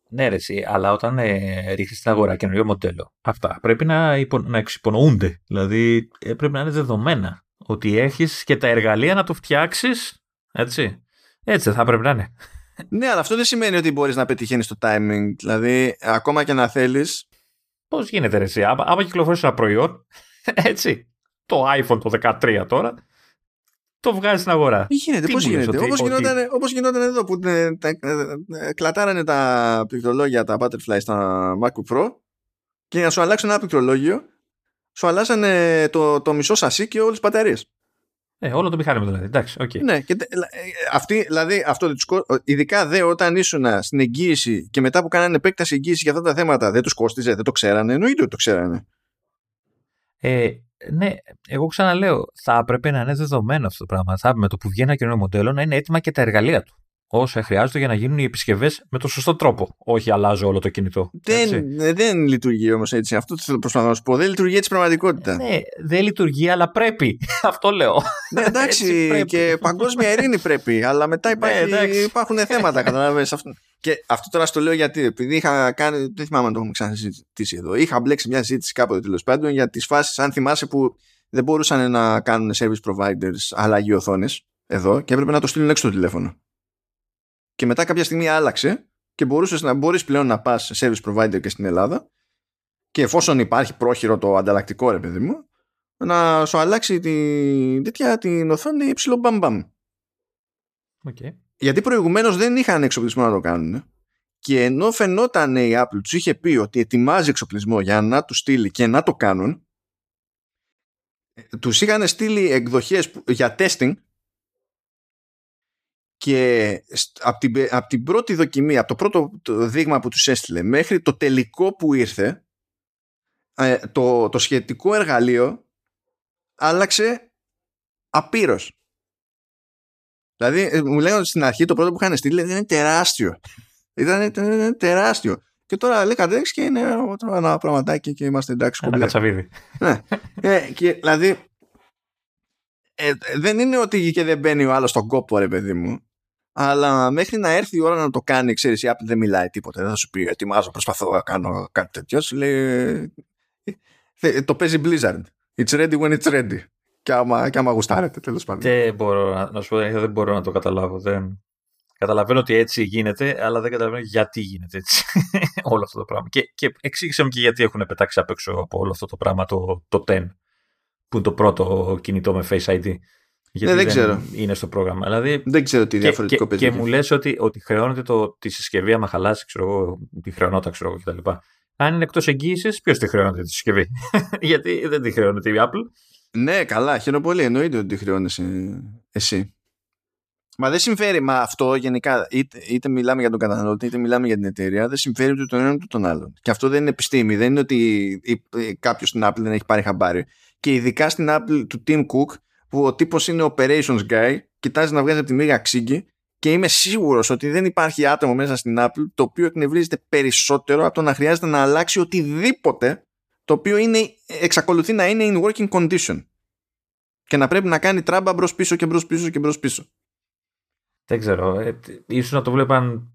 Ναι, ρε, αλλά όταν ε, ρίχνεις στην αγορά καινούριο μοντέλο, αυτά πρέπει να, υπο, να εξυπονοούνται. Δηλαδή ε, πρέπει να είναι δεδομένα ότι έχεις και τα εργαλεία να το φτιάξεις. Έτσι. Έτσι θα πρέπει να είναι. Ναι, αλλά αυτό δεν σημαίνει ότι μπορείς να πετυχαίνεις το timing. Δηλαδή, ακόμα και να θέλεις. Πώς γίνεται, ρε, εσύ, άμα, άμα κυκλοφορήσει ένα προϊόν, έτσι. Το iPhone το 13 τώρα, το βγάζει στην αγορά. Τι γίνεται, πώς γίνεται. Όπως γινόταν, όπως γινόταν εδώ που ε, τα, ε, ε, κλατάρανε τα πληκτρολόγια, τα Butterfly στα MacBook Pro και για να σου αλλάξουν ένα πληκτρολόγιο, σου αλλάσανε το, το μισό σασί και όλες τις μπαταρίες. Ε, όλο το μηχάνημα δηλαδή. Εντάξει, okay. Ναι, και, αυτή, δηλαδή, αυτό ειδικά δε όταν ήσουν στην εγγύηση και μετά που κάνανε επέκταση εγγύηση για αυτά τα θέματα, δεν τους κόστιζε, δεν το ξέρανε. Εννοείται ότι το ξέρανε. Ε, ναι, εγώ ξαναλέω, θα έπρεπε να είναι δεδομένο αυτό το πράγμα. Θα με το που βγαίνει ένα καινούριο μοντέλο να είναι έτοιμα και τα εργαλεία του. Όσα χρειάζονται για να γίνουν οι επισκευές με τον σωστό τρόπο. Όχι αλλάζω όλο το κινητό. Δεν, ε, δεν λειτουργεί όμως έτσι. Αυτό θέλω προσπαθώ να σου πω. Δεν λειτουργεί έτσι πραγματικότητα. Ε, ναι, δεν λειτουργεί, αλλά πρέπει. Αυτό λέω. Ναι, εντάξει, και παγκόσμια ειρήνη πρέπει. Αλλά μετά ναι, υπάρχει, υπάρχουν θέματα. Καταλαβαίνεις αυτό. Και αυτό τώρα στο λέω γιατί, επειδή είχα κάνει. Δεν θυμάμαι αν το έχουμε ξανασυζητήσει εδώ. Είχα μπλέξει μια συζήτηση κάποτε τέλος πάντων για τις φάσεις, αν θυμάσαι, που δεν μπορούσαν να κάνουν service providers αλλαγή οθόνε εδώ και έπρεπε να το στείλουν έξω το τηλέφωνο. Και μετά κάποια στιγμή άλλαξε και μπορούσες να μπορείς πλέον να πας σε service provider και στην Ελλάδα και εφόσον υπάρχει πρόχειρο το ανταλλακτικό ρε παιδί μου να σου αλλάξει την, τέτοια, την οθόνη ψηλό μπαμ μπαμ. Okay. Γιατί προηγουμένως δεν είχαν εξοπλισμό να το κάνουν. Και ενώ φαινόταν η Apple τους είχε πει ότι ετοιμάζει εξοπλισμό για να τους στείλει και να το κάνουν, τους είχαν στείλει εκδοχές για testing και από την, από την πρώτη δοκιμή, από το πρώτο δείγμα που τους έστειλε μέχρι το τελικό που ήρθε ε, το, το σχετικό εργαλείο άλλαξε απείρως. Δηλαδή ε, μου λέγανε στην αρχή το πρώτο που είχαν στείλει ήταν τεράστιο. Ήταν, ήταν τεράστιο. Και τώρα λέει κατέξει και είναι ένα πραγματάκι και είμαστε εντάξει Ένα κατσαβίδι. ναι. Ε, και, δηλαδή ε, δεν είναι ότι και δεν μπαίνει ο άλλος στον κόπο ρε παιδί μου αλλά μέχρι να έρθει η ώρα να το κάνει ξέρεις η Apple δεν μιλάει τίποτα. Δεν θα σου πει ετοιμάζω προσπαθώ να κάνω κάτι τέτοιο σου λέει ε, το παίζει Blizzard. It's ready when it's ready και άμα, και άμα γουστάρετε τέλος πάντων. Δεν μπορώ να, να σου πω δεν μπορώ να το καταλάβω. Δεν... Καταλαβαίνω ότι έτσι γίνεται, αλλά δεν καταλαβαίνω γιατί γίνεται έτσι όλο αυτό το πράγμα. Και, και εξήγησε μου και γιατί έχουν πετάξει απ' έξω από όλο αυτό το πράγμα το, το 10, που είναι το πρώτο κινητό με Face ID. Γιατί ναι, δεν, ξέρω. είναι στο πρόγραμμα. Δηλαδή, δεν ξέρω τι διαφορετικό και, και, και μου λες ότι, ότι χρεώνεται το, τη συσκευή άμα χαλάσει, ξέρω εγώ, τη χρεωνότα, ξέρω εγώ κτλ. Αν είναι εκτός εγγύησης, ποιος τη χρεώνεται τη συσκευή; γιατί δεν τη χρεώνεται η Apple. Ναι, καλά, χαίρομαι πολύ. Εννοείται ότι τη χρεώνεσαι εσύ. Μα δεν συμφέρει, μα αυτό γενικά, είτε, είτε μιλάμε για τον καταναλωτή, είτε μιλάμε για την εταιρεία, δεν συμφέρει ούτε τον έναν ούτε τον άλλον. Και αυτό δεν είναι επιστήμη, δεν είναι ότι κάποιος στην Apple δεν έχει πάρει χαμπάρι. Και ειδικά στην Apple του Tim Cook, που ο τύπος είναι operations guy, κοιτάζει να βγάζει από τη μίγα ξύγκη και είμαι σίγουρος ότι δεν υπάρχει άτομο μέσα στην Apple το οποίο εκνευρίζεται περισσότερο από το να χρειάζεται να αλλάξει οτιδήποτε το οποίο είναι, εξακολουθεί να είναι in working condition. Και να πρέπει να κάνει τράμπα μπρος πίσω και μπρος πίσω και μπρος πίσω. Δεν ξέρω. Ε, ίσως να το βλέπαν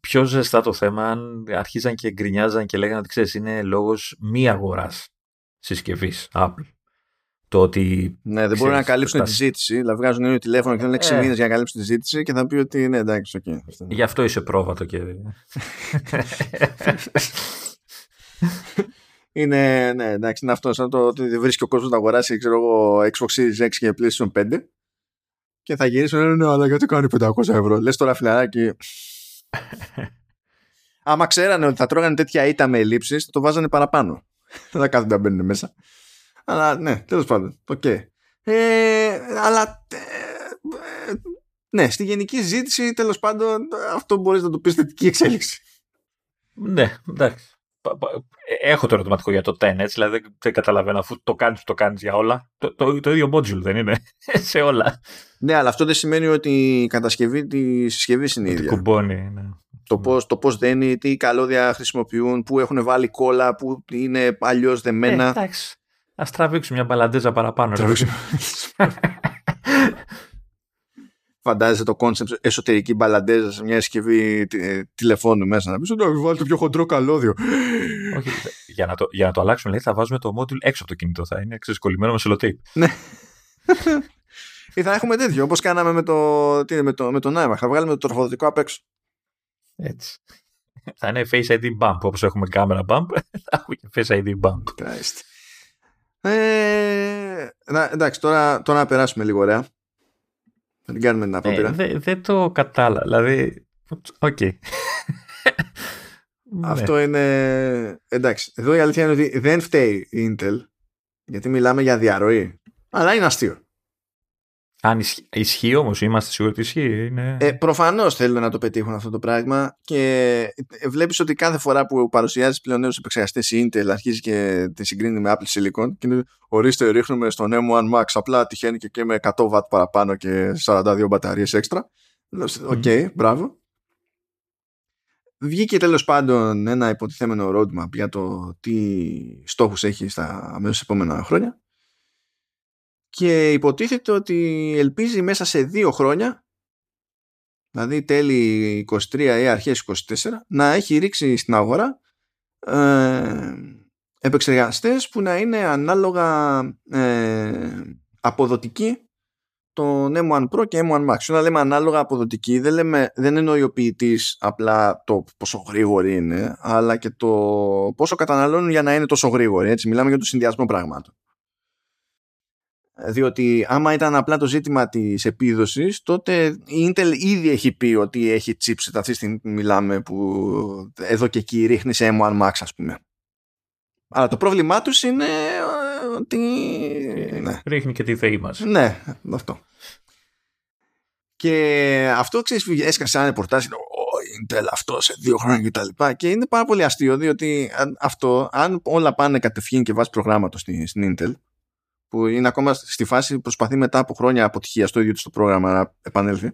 πιο ζεστά το θέμα αν αρχίζαν και γκρινιάζαν και λέγανε ότι ξέρεις είναι λόγος μη αγοράς συσκευής Apple. Το ότι. Ναι, δεν μπορούν να καλύψουν τη ζήτηση. Δηλαδή βγάζουν ένα τηλέφωνο και θέλουν 6 ε. μήνες για να καλύψουν τη ζήτηση και θα πει ότι ναι, εντάξει, OK. Okay. Γι' αυτό είσαι πρόβατο και. είναι, ναι, εντάξει, είναι αυτό. Σαν το ότι βρίσκει ο κόσμος να αγοράσει, ξέρω εγώ, Xbox Series X και PlayStation 5 και θα γυρίσουν λένε ναι, αλλά γιατί κάνει 500 ευρώ. Λες τώρα φιλαράκι. Άμα ξέρανε ότι θα τρώγανε τέτοια ήττα με ελλείψεις, θα το βάζανε παραπάνω. Δεν θα κάθονται να μπαίνουν μέσα. Αλλά ναι, τέλος πάντων. OK. Okay. Ε, αλλά ε, ναι, στη γενική συζήτηση τέλος πάντων αυτό μπορείς να το πεις θετική εξέλιξη. Ναι, εντάξει. Έχω το ερωτηματικό για το 10, έτσι, δηλαδή δεν καταλαβαίνω αφού το κάνεις, το κάνεις για όλα. Το, το, το ίδιο module δεν είναι; Σε όλα. Ναι, αλλά αυτό δεν σημαίνει ότι η κατασκευή τη συσκευή είναι ίδια. Κουμπώνει, ναι. Το πώς, το πώς δένει, τι καλώδια χρησιμοποιούν, πού έχουν βάλει κόλλα, πού είναι αλλιώς δεμένα. Ε, εντάξει. Ας τραβήξουμε μια μπαλαντέζα παραπάνω. Τραβήξουμε. φαντάζεσαι το κόνσεπτ εσωτερική μπαλαντέζα σε μια συσκευή ε, τηλεφώνου μέσα να πεις ότι βάλει το πιο χοντρό καλώδιο. Όχι, για να το, για να το αλλάξουμε λέει, θα βάζουμε το module έξω από το κινητό. Θα είναι ξεσκολλημένο με σελοτέιπ. Ναι. Ή θα έχουμε τέτοιο, όπως κάναμε με το, τι με το, με το Nike. Θα βγάλουμε το τροφοδοτικό απ' έξω. Έτσι. Θα είναι Face ID bump, όπως έχουμε κάμερα bump, θα έχουμε και Face ID bump. Ε, εντάξει, τώρα, τώρα να περάσουμε λίγο ωραία. Θα την κάνουμε την ε, απόπειρα. Ε, δεν το κατάλαβα. Δηλαδή, OK. Okay. Αυτό ναι. είναι... Εντάξει, εδώ η αλήθεια είναι ότι δεν φταίει η Intel, γιατί μιλάμε για διαρροή. Αλλά είναι αστείο. Αν ισχύει, ισχύει όμως, είμαστε σίγουροι ότι ισχύει. Είναι... Ε, Προφανώς θέλουν να το πετύχουν αυτό το πράγμα και ε, βλέπεις ότι κάθε φορά που παρουσιάζεις πλέον νέους επεξεργαστές η Intel αρχίζεις και τη συγκρίνεις με Apple Silicon και είναι ορίστε ρίχνουμε στον M1 Max απλά τυχαίνει και, και με 100 W παραπάνω και 42 μπαταρίες έξτρα. OK, okay, μπράβο. Βγήκε τέλος πάντων ένα υποτιθέμενο roadmap για το τι στόχους έχει στα αμέσως επόμενα χρόνια και υποτίθεται ότι ελπίζει μέσα σε δύο χρόνια δηλαδή τέλη 23 ή αρχές 24 να έχει ρίξει στην αγορά ε, επεξεργαστές που να είναι ανάλογα ε, αποδοτικοί τον M1 Pro και M1 Max. Όταν λέμε ανάλογα αποδοτική δεν, λέμε, δεν εννοεί ο ποιητής απλά το πόσο γρήγορη είναι αλλά και το πόσο καταναλώνουν για να είναι τόσο γρήγορη. Έτσι, μιλάμε για το συνδυασμό πραγμάτων. Διότι άμα ήταν απλά το ζήτημα της επίδοσης, τότε η Intel ήδη έχει πει ότι έχει chipset αυτή τη στιγμή μιλάμε που εδώ και εκεί ρίχνει σε M1 Max ας πούμε. Αλλά το πρόβλημά τους είναι ε, ότι... Ναι. Ρίχνει και τη θεή μας. Ναι, αυτό. Και αυτό ξέρεις έσκασε ένα ρεπορτάζ Intel αυτό σε δύο χρόνια και τα λοιπά και είναι πάρα πολύ αστείο διότι αυτό αν όλα πάνε κατευθείαν και βάζει προγράμματος στην, στην Intel που είναι ακόμα στη φάση που προσπαθεί μετά από χρόνια αποτυχίας στο ίδιο του το πρόγραμμα να επανέλθει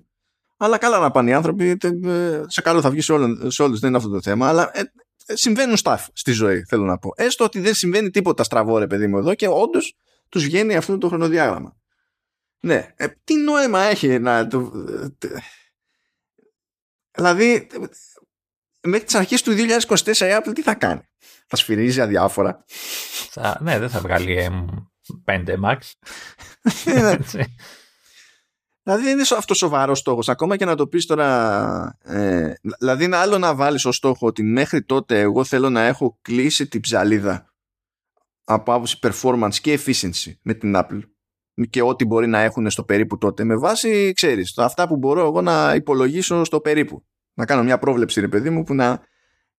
αλλά καλά να πάνε οι άνθρωποι ε, σε καλό θα βγει σε, σε όλους δεν είναι αυτό το θέμα αλλά ε, ε, συμβαίνουν stuff στη ζωή θέλω να πω έστω ότι δεν συμβαίνει τίποτα στραβό ρε παιδί μου εδώ και όντως τους βγαίνει αυτό το χρονοδιάγραμμα ναι, ε, τι νόημα έχει να το... Δηλαδή, μέχρι τις αρχές του 2024 η Apple τι θα κάνει; Θα σφυρίζει αδιάφορα; Θα, ναι, δεν θα βγάλει M5 Max. Ναι. δηλαδή δεν είναι αυτός σοβαρός στόχος. Ακόμα και να το πεις τώρα. Ε, δηλαδή είναι άλλο να βάλεις ως στόχο ότι μέχρι τότε εγώ θέλω να έχω κλείσει την ψαλίδα από άποψη performance και efficiency με την Apple και ό,τι μπορεί να έχουν στο περίπου τότε με βάση, ξέρεις, αυτά που μπορώ εγώ να υπολογίσω στο περίπου. Να κάνω μια πρόβλεψη, ρε παιδί μου, που να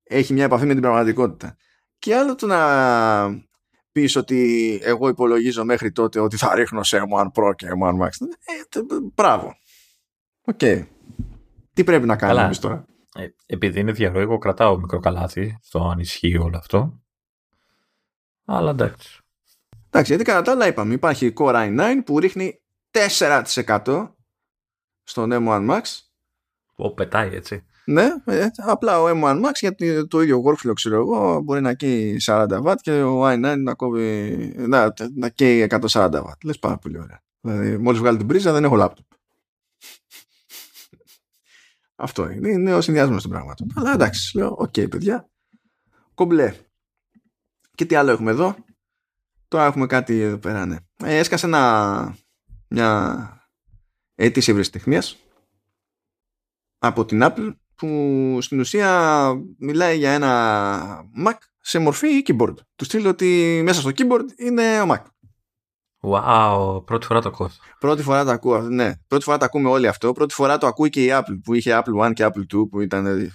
έχει μια επαφή με την πραγματικότητα. Και άλλο το να πεις ότι εγώ υπολογίζω μέχρι τότε ότι θα ρίχνω σε M1 Pro και M1 Max. Ε, μπράβο. OK. Okay. Τι πρέπει να κάνουμε τώρα; Ε, επειδή είναι διαρροή, εγώ κρατάω μικρό καλάθι στο αν ισχύει όλο αυτό. Αλλά εντάξει. Εντάξει, γιατί κατά τα άλλα είπαμε, υπάρχει η Core i9 που ρίχνει 4% στον M1 Max. Που πετάει έτσι. Ναι, ε, απλά ο M1 Max γιατί το ίδιο workflow ξέρω εγώ μπορεί να καίει 40W και ο i9 να κόβει να, να καίει 140W. Λες πάρα πολύ ωραία. Δηλαδή μόλις βγάλει την πρίζα δεν έχω λάπτοπ. Αυτό είναι, είναι ο συνδυασμός των πραγμάτων. Αλλά εντάξει, λέω, OK okay, παιδιά. Κομπλέ. Και τι άλλο έχουμε εδώ; Τώρα έχουμε κάτι εδώ πέρα, ναι. Ε, έσκασε ένα, μια αίτηση ευρεσιτεχνίας από την Apple που στην ουσία μιλάει για ένα Mac σε μορφή keyboard. Του στιλ ότι μέσα στο keyboard είναι ο Mac. Wow, πρώτη φορά το ακούω. Πρώτη φορά το ακούω, ναι. Πρώτη φορά το ακούμε όλοι αυτό. Πρώτη φορά το ακούει και η Apple που είχε Apple One και Apple 2 που ήταν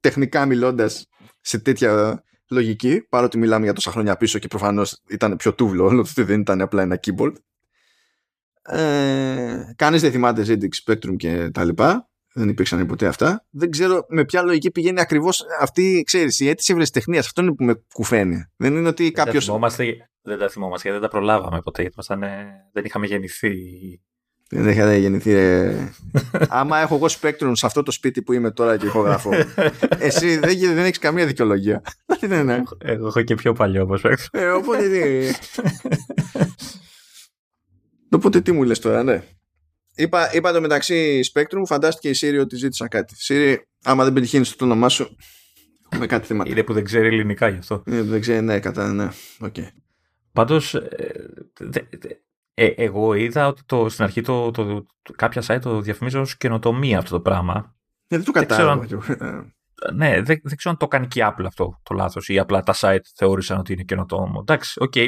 τεχνικά μιλώντας σε τέτοια λογική, παρότι μιλάμε για τόσα χρόνια πίσω και προφανώς ήταν πιο τούβλο, όλο ότι δεν ήταν απλά ένα keyboard. Ε, Κανείς δεν θυμάται ZX Spectrum και τα λοιπά. Δεν υπήρξαν ποτέ αυτά. Δεν ξέρω με ποια λογική πηγαίνει ακριβώς αυτή, ξέρεις, η αίτηση ευρεσιτεχνίας. Αυτό είναι που με κουφαίνει. Δεν είναι ότι κάποιο. Δεν τα θυμόμαστε γιατί δεν τα προλάβαμε ποτέ. Γιατί δεν είχαμε γεννηθεί δεν είχατε γεννηθεί. Ε... Άμα έχω εγώ Spectrum σε αυτό το σπίτι που είμαι τώρα και ηχογραφώ. Εσύ δεν, δεν έχεις καμία δικαιολογία. ναι, ναι. Εγώ έχω και πιο παλιό από Spectrum. Ε, οπότε τι. οπότε τι μου λες τώρα, ναι. Είπα, είπα το μεταξύ Spectrum, φαντάστηκε η Siri ότι ζήτησα κάτι. Siri, άμα δεν πετυχαίνεις το όνομά σου, με κάτι θέματα. Είναι που δεν ξέρει ελληνικά γι' αυτό. Είναι που δεν ξέρει, ναι, κατά, ναι. Okay. Πάντως, ε, ε, εγώ είδα ότι το, στην αρχή το, το, το, κάποια site το διαφημίζουν ως καινοτομία αυτό το πράγμα. Ε, δεν το κατάλαβα. ναι, δεν, δεν ξέρω αν το κάνει και η Apple αυτό το λάθος ή απλά τα site θεώρησαν ότι είναι καινοτόμο. Εντάξει, OK. Okay.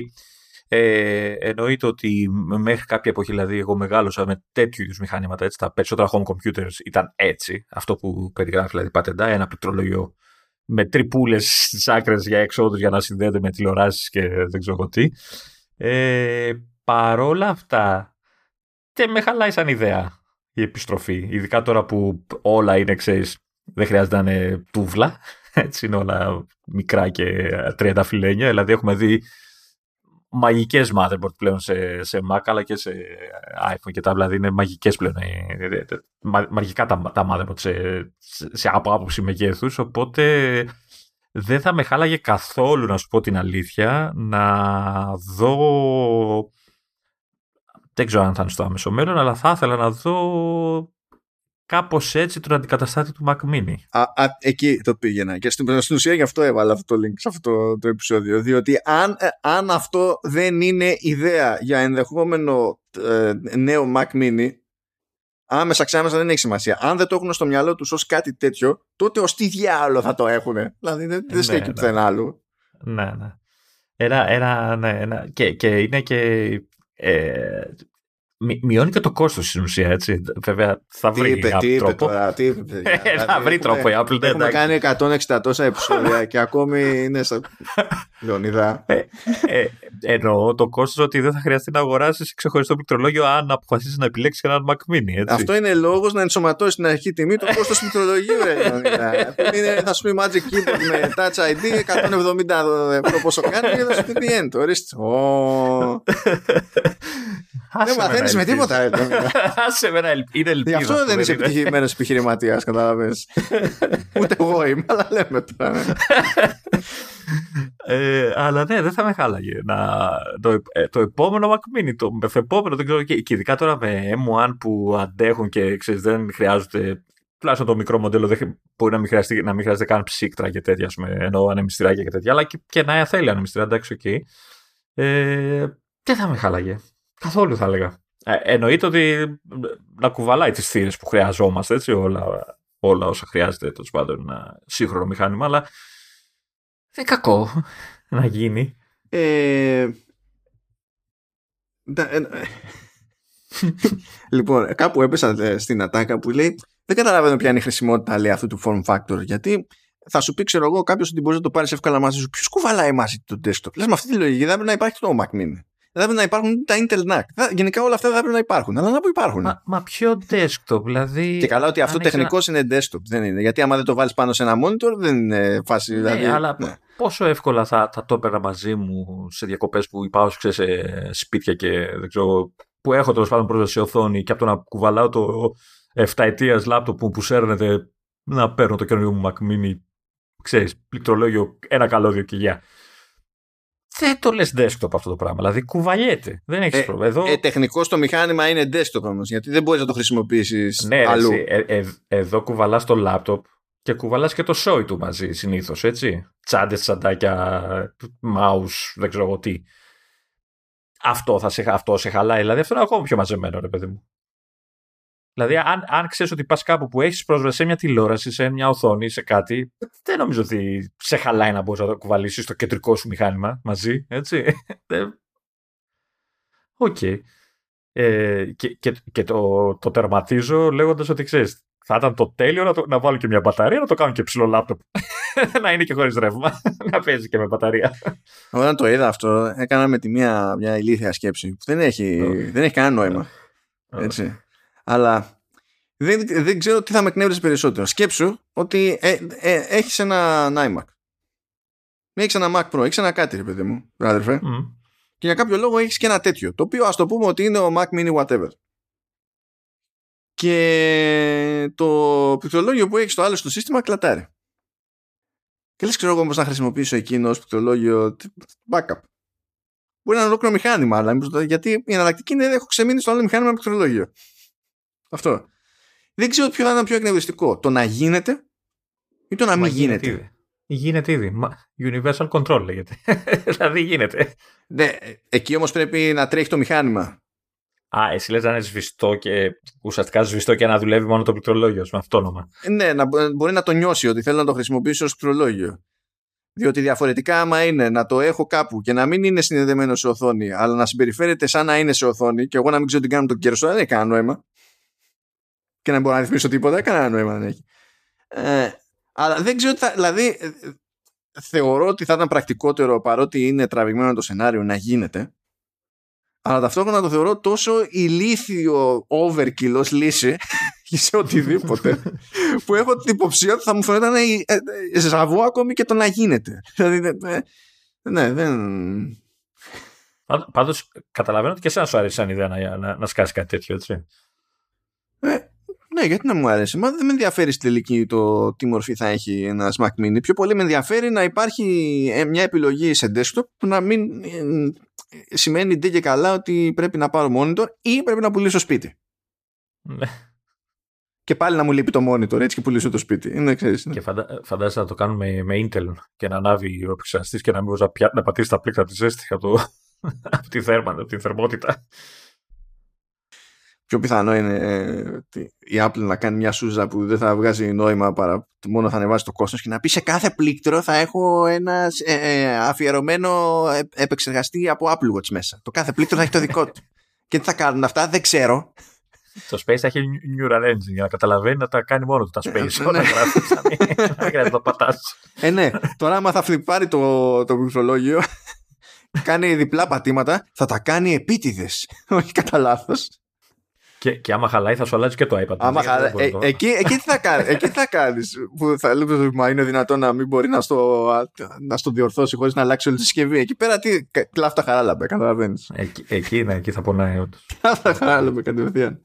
Ε, εννοείται ότι μέχρι κάποια εποχή, δηλαδή, εγώ μεγάλωσα με τέτοιου είδους μηχανήματα. Έτσι, τα περισσότερα home computers ήταν έτσι. Αυτό που περιγράφει, δηλαδή, πατέντα, ένα πληκτρολόγιο με τρυπούλες στις άκρες για εξόδους για να συνδέεται με τηλεοράσεις και δεν ξέρω τι. Ε, Παρόλα αυτά, δεν με χαλάει σαν ιδέα η επιστροφή. Ειδικά τώρα που όλα είναι, ξέρεις, δεν χρειάζεται να είναι τούβλα. Έτσι είναι όλα μικρά και τριάντα φιλένια. Δηλαδή έχουμε δει μαγικές motherboard πλέον σε, σε Mac αλλά και σε iPhone και τα δηλαδή είναι μαγικές πλέον μαγικά τα, τα motherboard σε, σε, από άποψη μεγέθους οπότε δεν θα με χάλαγε καθόλου να σου πω την αλήθεια να δω δεν ξέρω αν θα είναι στο άμεσο μέλλον, αλλά θα ήθελα να δω κάπως έτσι τον αντικαταστάτη του Mac Mini. Α, α, εκεί το πήγαινα. Και στην, στην ουσία γι' αυτό έβαλα αυτό το link σε αυτό το επεισόδιο. Διότι αν, ε, αν αυτό δεν είναι ιδέα για ενδεχόμενο ε, νέο Mac Mini, άμεσα ξάμεσα δεν έχει σημασία. Αν δεν το έχουν στο μυαλό τους ως κάτι τέτοιο, τότε ως τι διάλογο θα το έχουν. Δηλαδή δεν, δεν στέκει ναι, πουθενά άλλο. Ναι, ναι. Ένα, ένα, ναι, ένα, και, και είναι και ε, μειώνει και το κόστος στην ουσία, έτσι. Βέβαια, θα βρει τι είπε, τι τρόπο. Είπε τώρα, τι είπε, Ε, θα βρει τρόπο η Apple. ναι, Έχουμε εντάξει. κάνει 160 τόσα επεισόδια και ακόμη είναι στα. Λεωνίδα. Ε, ε, εννοώ το κόστος ότι δεν θα χρειαστεί να αγοράσεις ξεχωριστό πληκτρολόγιο αν αποφασίσεις να επιλέξεις έναν Mac Mini. Έτσι. Αυτό είναι λόγος να ενσωματώσεις στην αρχική τιμή το κόστος πληκτρολογίου, ρε Λεωνίδα. είναι, θα σου πει Magic Keyboard με Touch ID 170 ευρώ πόσο κάνει και θα σου πει τι είναι. το, Ορίστε. Ω. Άσε Δεν με να μαθαίνεις με ελπίζεις. τίποτα, ρε Λεωνίδα. Άσε με να ελπ- Είναι Γι' ελπίδα. αυτό δεν είσαι είναι. επιτυχημένος επιχειρηματίας, κατάλαβες. Ούτε εγώ είμαι, αλλά λέμε τώρα. Ναι. Ε, αλλά ναι, δεν θα με χάλαγε. Να, το, ε, το επόμενο Mac Mini, το μεθεπόμενο, δεν ξέρω, και, και ειδικά τώρα με M1 που αντέχουν και ξέρεις, δεν χρειάζονται. Τουλάχιστον το μικρό μοντέλο δεν, χρει- μπορεί να μην, χρειαστεί, να μην χρειάζεται καν ψύκτρα και τέτοια, ας πούμε, ενώ ανεμιστηράκια και τέτοια, αλλά και, και να θέλει ανεμιστήρα, εντάξει, οκ. Ε, δεν θα με χάλαγε. Καθόλου θα έλεγα. Ε, εννοείται ότι να κουβαλάει τις θύρες που χρειαζόμαστε, έτσι, όλα, όλα όσα χρειάζεται, τέλος πάντων, ένα σύγχρονο μηχάνημα, αλλά δεν είναι κακό να γίνει. Ε, τα- ε, λοιπόν, κάπου έπεσα ε, στην ατάκα που λέει δεν καταλαβαίνω ποια είναι η χρησιμότητα λέει, αυτού του form factor γιατί θα σου πει ξέρω εγώ κάποιος ότι μπορείς να το πάρεις εύκολα μαζί σου. Ποιος κουβαλάει μαζί του το desktop; Λες με αυτή τη λογική δεν πρέπει να υπάρχει το Mac Mini. Δεν πρέπει να υπάρχουν τα Intel NAC. Θα- Γενικά όλα αυτά δεν πρέπει να υπάρχουν. Αλλά να που υπάρχουν. Μα, μα ποιο desktop, δηλαδή. και καλά ότι αυτό αν έχεις τεχνικώ είναι desktop. Δεν είναι. Γιατί άμα δεν το βάλεις πάνω σε ένα monitor δεν είναι φάση. Ναι, δηλαδή, αλλά ναι. Πόσο εύκολα θα, θα το έπαιρνα μαζί μου σε διακοπές που υπάρχουν ξέρεις, σε σπίτια και δεν ξέρω. που έχω τέλος πάντων πρόσβαση σε οθόνη και από το να κουβαλάω το 7 ετία λάπτοπ που, που σέρνεται να παίρνω το καινούριο μου Mac Mini, ξέρεις, πληκτρολόγιο, ένα καλώδιο και γεια. Δεν το λες desktop αυτό το πράγμα. Δηλαδή κουβαλιέται. Δεν έχεις Ε, πρόβλημα. Εδώ... Ε, τεχνικώ το μηχάνημα είναι desktop όμως. Γιατί δεν μπορείς να το χρησιμοποιήσεις Ναι, ρε, αλλού. εσύ, ε, ε, εδώ κουβαλάς το λάπτοπ και κουβαλάς και το σόι του μαζί συνήθως, έτσι. Τσάντες, τσαντάκια, mouse, δεν ξέρω εγώ τι. Αυτό, θα σε, αυτό σε χαλάει. Δηλαδή αυτό είναι ακόμα πιο μαζεμένο, ρε παιδί μου. Δηλαδή, αν, αν ξέρεις ότι πας κάπου που έχεις πρόσβαση σε μια τηλεόραση, σε μια οθόνη, σε κάτι, δεν νομίζω ότι σε χαλάει να μπορείς να το κουβαλήσεις το κεντρικό σου μηχάνημα μαζί, έτσι. Δεν- Οκ. Ε, και και, και το, το τερματίζω λέγοντας ότι ξέρεις, θα ήταν το τέλειο να, το, να βάλω και μια μπαταρία, να το κάνω και ψηλό λάπτοπ. να είναι και χωρίς ρεύμα. να παίζει και με μπαταρία. Όταν το είδα αυτό, έκανα με τη μία μια ηλίθια σκέψη που δεν έχει, Ω. δεν έχει κανένα νόημα. Ω. Έτσι. Αλλά δεν, δεν ξέρω τι θα με εκνεύρισε περισσότερο. Σκέψου ότι ε, ε, έχεις ένα iMac. Έχεις ένα Mac Pro, έχεις ένα κάτι, ρε παιδί μου, αδερφέ. Μμ. Και για κάποιο λόγο έχεις και ένα τέτοιο. Το οποίο ας το πούμε ότι είναι ο Mac Mini whatever. Και το πληκτρολόγιο που έχεις στο άλλο στο σύστημα κλατάρει. Και λες, ξέρω εγώ πώ να χρησιμοποιήσω εκείνο ως πληκτρολόγιο τ- backup. Μπορεί να είναι ολόκληρο μηχάνημα, αλλά μήπως το- γιατί η εναλλακτική είναι έχω ξεμείνει στο άλλο μηχάνημα με πληκτρολόγιο. Αυτό. Δεν ξέρω ποιο θα ήταν πιο εκνευριστικό. Το να γίνεται ή το να μην Μα γίνεται. ήδη. Γίνεται ήδη. Μα- Universal Control λέγεται. δηλαδή γίνεται. Ναι, ε, εκεί όμως πρέπει να τρέχει το μηχάνημα. Α, εσύ λες να είναι σβηστό και ουσιαστικά σβηστό και να δουλεύει μόνο το πληκτρολόγιο με αυτόνομα. Ε, Ναι, να, μπο- μπορεί να το νιώσει ότι θέλω να το χρησιμοποιήσω ως πληκτρολόγιο. Διότι διαφορετικά, άμα είναι να το έχω κάπου και να μην είναι συνδεδεμένο σε οθόνη, αλλά να συμπεριφέρεται σαν να είναι σε οθόνη και εγώ να μην ξέρω τι κάνω με τον κέρσο, δεν έχει κανένα νόημα. Και να μπορώ να ρυθμίσω τίποτα, δεν έχει κανένα νόημα δεν έχει. Ε, αλλά δεν ξέρω τι θα. Δηλαδή, ε, ε, θεωρώ ότι θα ήταν πρακτικότερο παρότι είναι τραβηγμένο το σενάριο να γίνεται. Αλλά ταυτόχρονα το θεωρώ τόσο ηλίθιο overkill ως λύση σε οτιδήποτε που έχω την υποψία ότι θα μου φαίνονταν ε, ε, ε, ζαβό ακόμη και το να γίνεται. Δηλαδή, ε, ναι, δεν... Πάντως, καταλαβαίνω ότι και εσένα σου αρέσει σαν ιδέα να, να, να σκάσεις κάτι τέτοιο, έτσι. Ε, ναι, γιατί να μου αρέσει; Μα δεν με ενδιαφέρει στη τελική το τι μορφή θα έχει ένα Mac Mini. Πιο πολύ με ενδιαφέρει να υπάρχει ε, μια επιλογή σε desktop που να μην ε, σημαίνει ντε και καλά ότι πρέπει να πάρω monitor ή πρέπει να πουλήσω σπίτι. Ναι. Και πάλι να μου λείπει το monitor έτσι και πουλήσω το σπίτι. Είναι, ξέρεις, είναι. Και φαντα... φαντάζεσαι να το κάνουμε με Intel και να ανάβει ο επεξεργαστής και να μην μπορείς να, πια... να πατήσεις τα πλήκτρα τη ζέστη από, το... από, τη θέρμα, από την θερμότητα. Πιο πιθανό είναι ε, η Apple να κάνει μια σούζα που δεν θα βγάζει νόημα παρά μόνο θα ανεβάσει το κόστος και να πει σε κάθε πλήκτρο θα έχω ένα ε, ε, αφιερωμένο επεξεργαστή από Apple Watch μέσα. Το κάθε πλήκτρο θα έχει το δικό του. και τι θα κάνουν αυτά δεν ξέρω. Το Space θα έχει Neural Engine για να καταλαβαίνει να τα κάνει μόνο του τα Space. Όλα γράφει. Δεν χρειάζεται να το πατάς. Ε, ναι. Τώρα άμα θα φλιπάρει το, το πληκτρολόγιο κάνει διπλά πατήματα, θα τα κάνει επίτηδες. Όχι κατά λάθος. Και, και άμα χαλάει θα σου αλλάζει και το iPad. Άμα χαλάει, ε, εκεί, εκεί τι θα κάνει, εκεί τι θα κάνεις που θα λέει μα είναι δυνατόν να μην μπορεί να στο, να στο διορθώσει χωρίς να αλλάξει όλη τη συσκευή. Εκεί πέρα τι, κλάφτα χαράλαμπε, καταλαβαίνεις. Εκεί, εκεί, ναι, εκεί θα πονάει όντως. Κλάφτα χαράλαμπε κατευθείαν.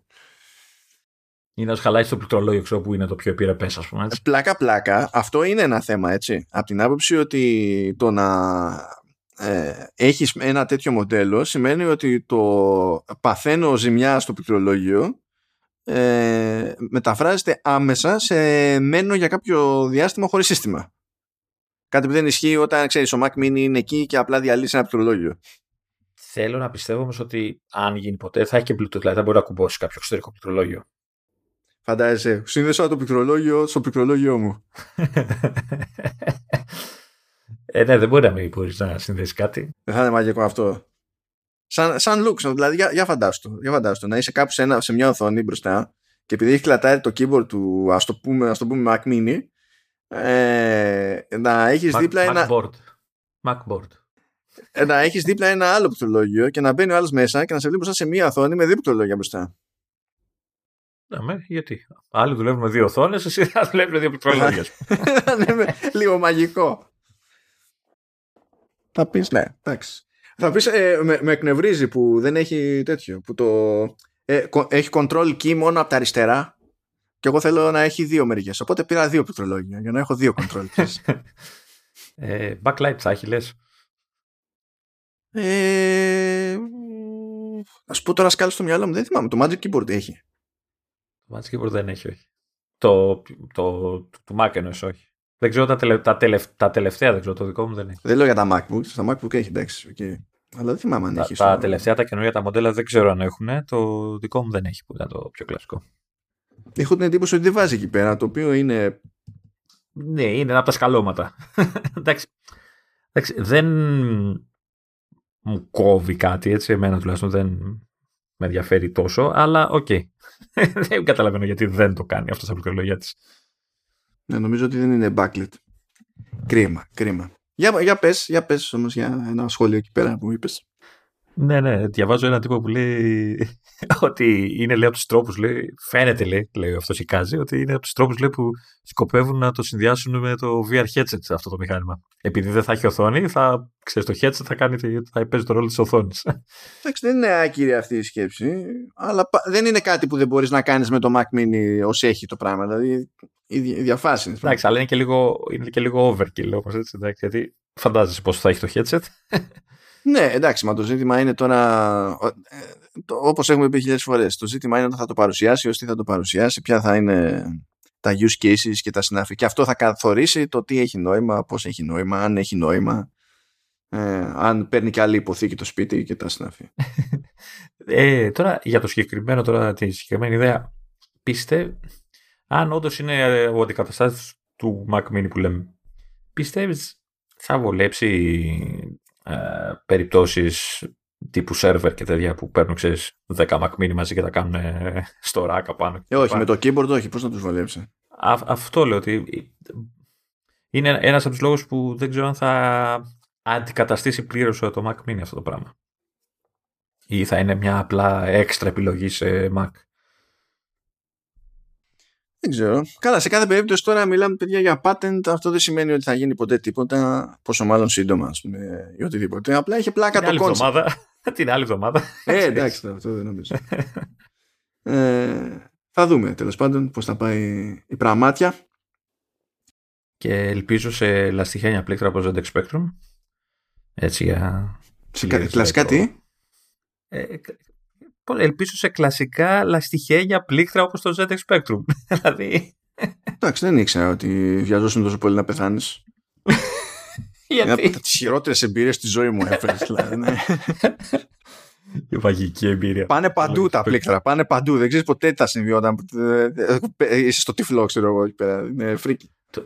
Ή να σου χαλάει το πληκτρολόγιο, ξέρω που είναι το πιο επιρρεπές, ας πούμε. Πλάκα-πλάκα, αυτό είναι ένα θέμα, έτσι. Από την άποψη ότι το να ε, έχεις ένα τέτοιο μοντέλο σημαίνει ότι το παθαίνω ζημιά στο πληκτρολόγιο ε, μεταφράζεται άμεσα σε μένω για κάποιο διάστημα χωρίς σύστημα. Κάτι που δεν ισχύει όταν ξέρεις ο Mac Mini είναι εκεί και απλά διαλύσει ένα πληκτρολόγιο. Θέλω να πιστεύω όμως ότι αν γίνει ποτέ θα έχει και Bluetooth, δηλαδή θα μπορεί να κουμπώσει κάποιο εξωτερικό πληκτρολόγιο. Φαντάζεσαι, σύνδεσα το πληκτρολόγιο στο πληκτρολόγιο μου. Ε, ναι, δεν μπορεί να μην μπορείς να συνδέσεις κάτι. Δεν θα είναι μαγικό αυτό. Σαν, σαν looks, δηλαδή για, για φαντάστο, για φαντάστο. Να είσαι κάπου σε, ένα, σε μια οθόνη μπροστά και επειδή έχει κλατάρει το keyboard του, ας το πούμε, ας το πούμε Mac Mini, ε, να έχεις Mac, δίπλα ένα... Macboard. Macboard. Ε, να έχεις δίπλα ένα άλλο πληκτρολόγιο και να μπαίνει ο άλλος μέσα και να σε βλέπει μπροστά σε μια οθόνη με δύο πληκτρολόγια μπροστά. Ναι, γιατί; Άλλοι δουλεύουν με δύο οθόνες, εσύ θα δουλεύει με δύο πληκτρολόγια. ναι, λίγο μαγικό. Θα πεις ναι, εντάξει. Θα πεις ε, με, με εκνευρίζει που δεν έχει τέτοιο. Που το, ε, έχει control key μόνο από τα αριστερά και εγώ θέλω να έχει δύο μεριές. Οπότε πήρα δύο πληκτρολόγια για να έχω δύο control keys. ε, backlight θα έχει λες; Ε, Α πω τώρα σκάλω στο μυαλό μου, δεν θυμάμαι. Το Magic Keyboard έχει. Το Magic Keyboard δεν έχει, όχι. Το, το, το, το Mac εννοείς, όχι. Δεν ξέρω τα, τελε, τα, τελευ, τα τελευταία, δεν ξέρω, το δικό μου δεν έχει. Δεν λέω για τα MacBook, στα MacBook έχει εντάξει. Okay. Αλλά δεν θυμάμαι αν τα, έχει. Τα τελευταία, τα καινούργια τα μοντέλα δεν ξέρω αν έχουν. Το δικό μου δεν έχει που ήταν το πιο κλασικό. Έχω την εντύπωση ότι δεν βάζει εκεί πέρα, το οποίο είναι. Ναι, είναι ένα από τα σκαλώματα. εντάξει, εντάξει, δεν μου κόβει κάτι έτσι, εμένα τουλάχιστον δεν με ενδιαφέρει τόσο, αλλά οκ. Okay. δεν καταλαβαίνω γιατί δεν το κάνει αυτό στα πληκτρολόγιά της. Ναι, νομίζω ότι δεν είναι backlit. Κρίμα, κρίμα. Για, για πες, για πες όμως για ένα σχόλιο εκεί πέρα που είπες. Ναι, ναι, διαβάζω ένα τύπο που λέει ότι είναι λέει από τους τρόπους, λέει, φαίνεται λέει, λέει αυτός η Κάζη, ότι είναι από τους τρόπους που σκοπεύουν να το συνδυάσουν με το VR headset αυτό το μηχάνημα. Επειδή δεν θα έχει οθόνη, θα ξέρεις το headset θα, κάνει, θα παίζει το ρόλο της οθόνης. Εντάξει, δεν είναι άκυρη αυτή η σκέψη, αλλά δεν είναι κάτι που δεν μπορείς να κάνεις με το Mac Mini ως έχει το πράγμα. Δηλαδή η διαφάση. Εντάξει, αλλά είναι και λίγο, είναι και λίγο overkill όμω έτσι. Εντάξει, γιατί φαντάζεσαι πώ θα έχει το headset. Ναι, εντάξει, μα το ζήτημα είναι τώρα. Ε, Όπως έχουμε πει χιλιάδες φορές, το ζήτημα είναι όταν θα το παρουσιάσει, ως τι θα το παρουσιάσει, ποια θα είναι τα use cases και τα συνάφη. Και αυτό θα καθορίσει το τι έχει νόημα, πώς έχει νόημα, αν έχει νόημα, ε, αν παίρνει και άλλη υποθήκη το σπίτι και τα συνάφη. ε, τώρα για το συγκεκριμένο, τώρα τη συγκεκριμένη ιδέα, πείστε, αν όντως είναι ο αντικαταστάτης του Mac Mini που λέμε, πιστεύεις θα βολέψει ε, περιπτώσεις τύπου σερβερ και τέτοια που παίρνουν ξέρεις 10 Mac Mini μαζί και τα κάνουν ε, στο rack απάνω. Ε, όχι, με το keyboard όχι, πώς να τους βολέψει; αυτό λέω ότι είναι ένας από τους λόγους που δεν ξέρω αν θα αντικαταστήσει πλήρως το Mac Mini αυτό το πράγμα. Ή θα είναι μια απλά έξτρα επιλογή σε Mac. Δεν ξέρω. Καλά, σε κάθε περίπτωση τώρα μιλάμε παιδιά για patent. Αυτό δεν σημαίνει ότι θα γίνει ποτέ τίποτα. Πόσο μάλλον σύντομα, ας πούμε, ή οτιδήποτε. Απλά είχε πλάκα την το concept. Την άλλη εβδομάδα. Ε, εντάξει, αυτό δεν νομίζω. ε, θα δούμε τέλος πάντων πώς θα πάει η πραγμάτια. Και ελπίζω σε λαστιχένια πλήκτρα από ZX Spectrum. Έτσι για. Σε κλασικά τι; Ε, ελπίζω σε κλασικά λαστιχένια πλήκτρα όπως το ZX Spectrum. δηλαδή... Εντάξει, δεν ήξερα ότι βιαζόσουν τόσο πολύ να πεθάνεις. Γιατί; Είναι από τις χειρότερες εμπειρίες στη ζωή μου έφερες. δηλαδή, ναι. Η μαγική εμπειρία. Πάνε παντού τα πλήκτρα. Πάνε παντού. Δεν ξέρεις ποτέ τι θα συμβεί όταν είσαι στο τυφλό, ξέρω εγώ εκεί πέρα. Είναι freaky. Το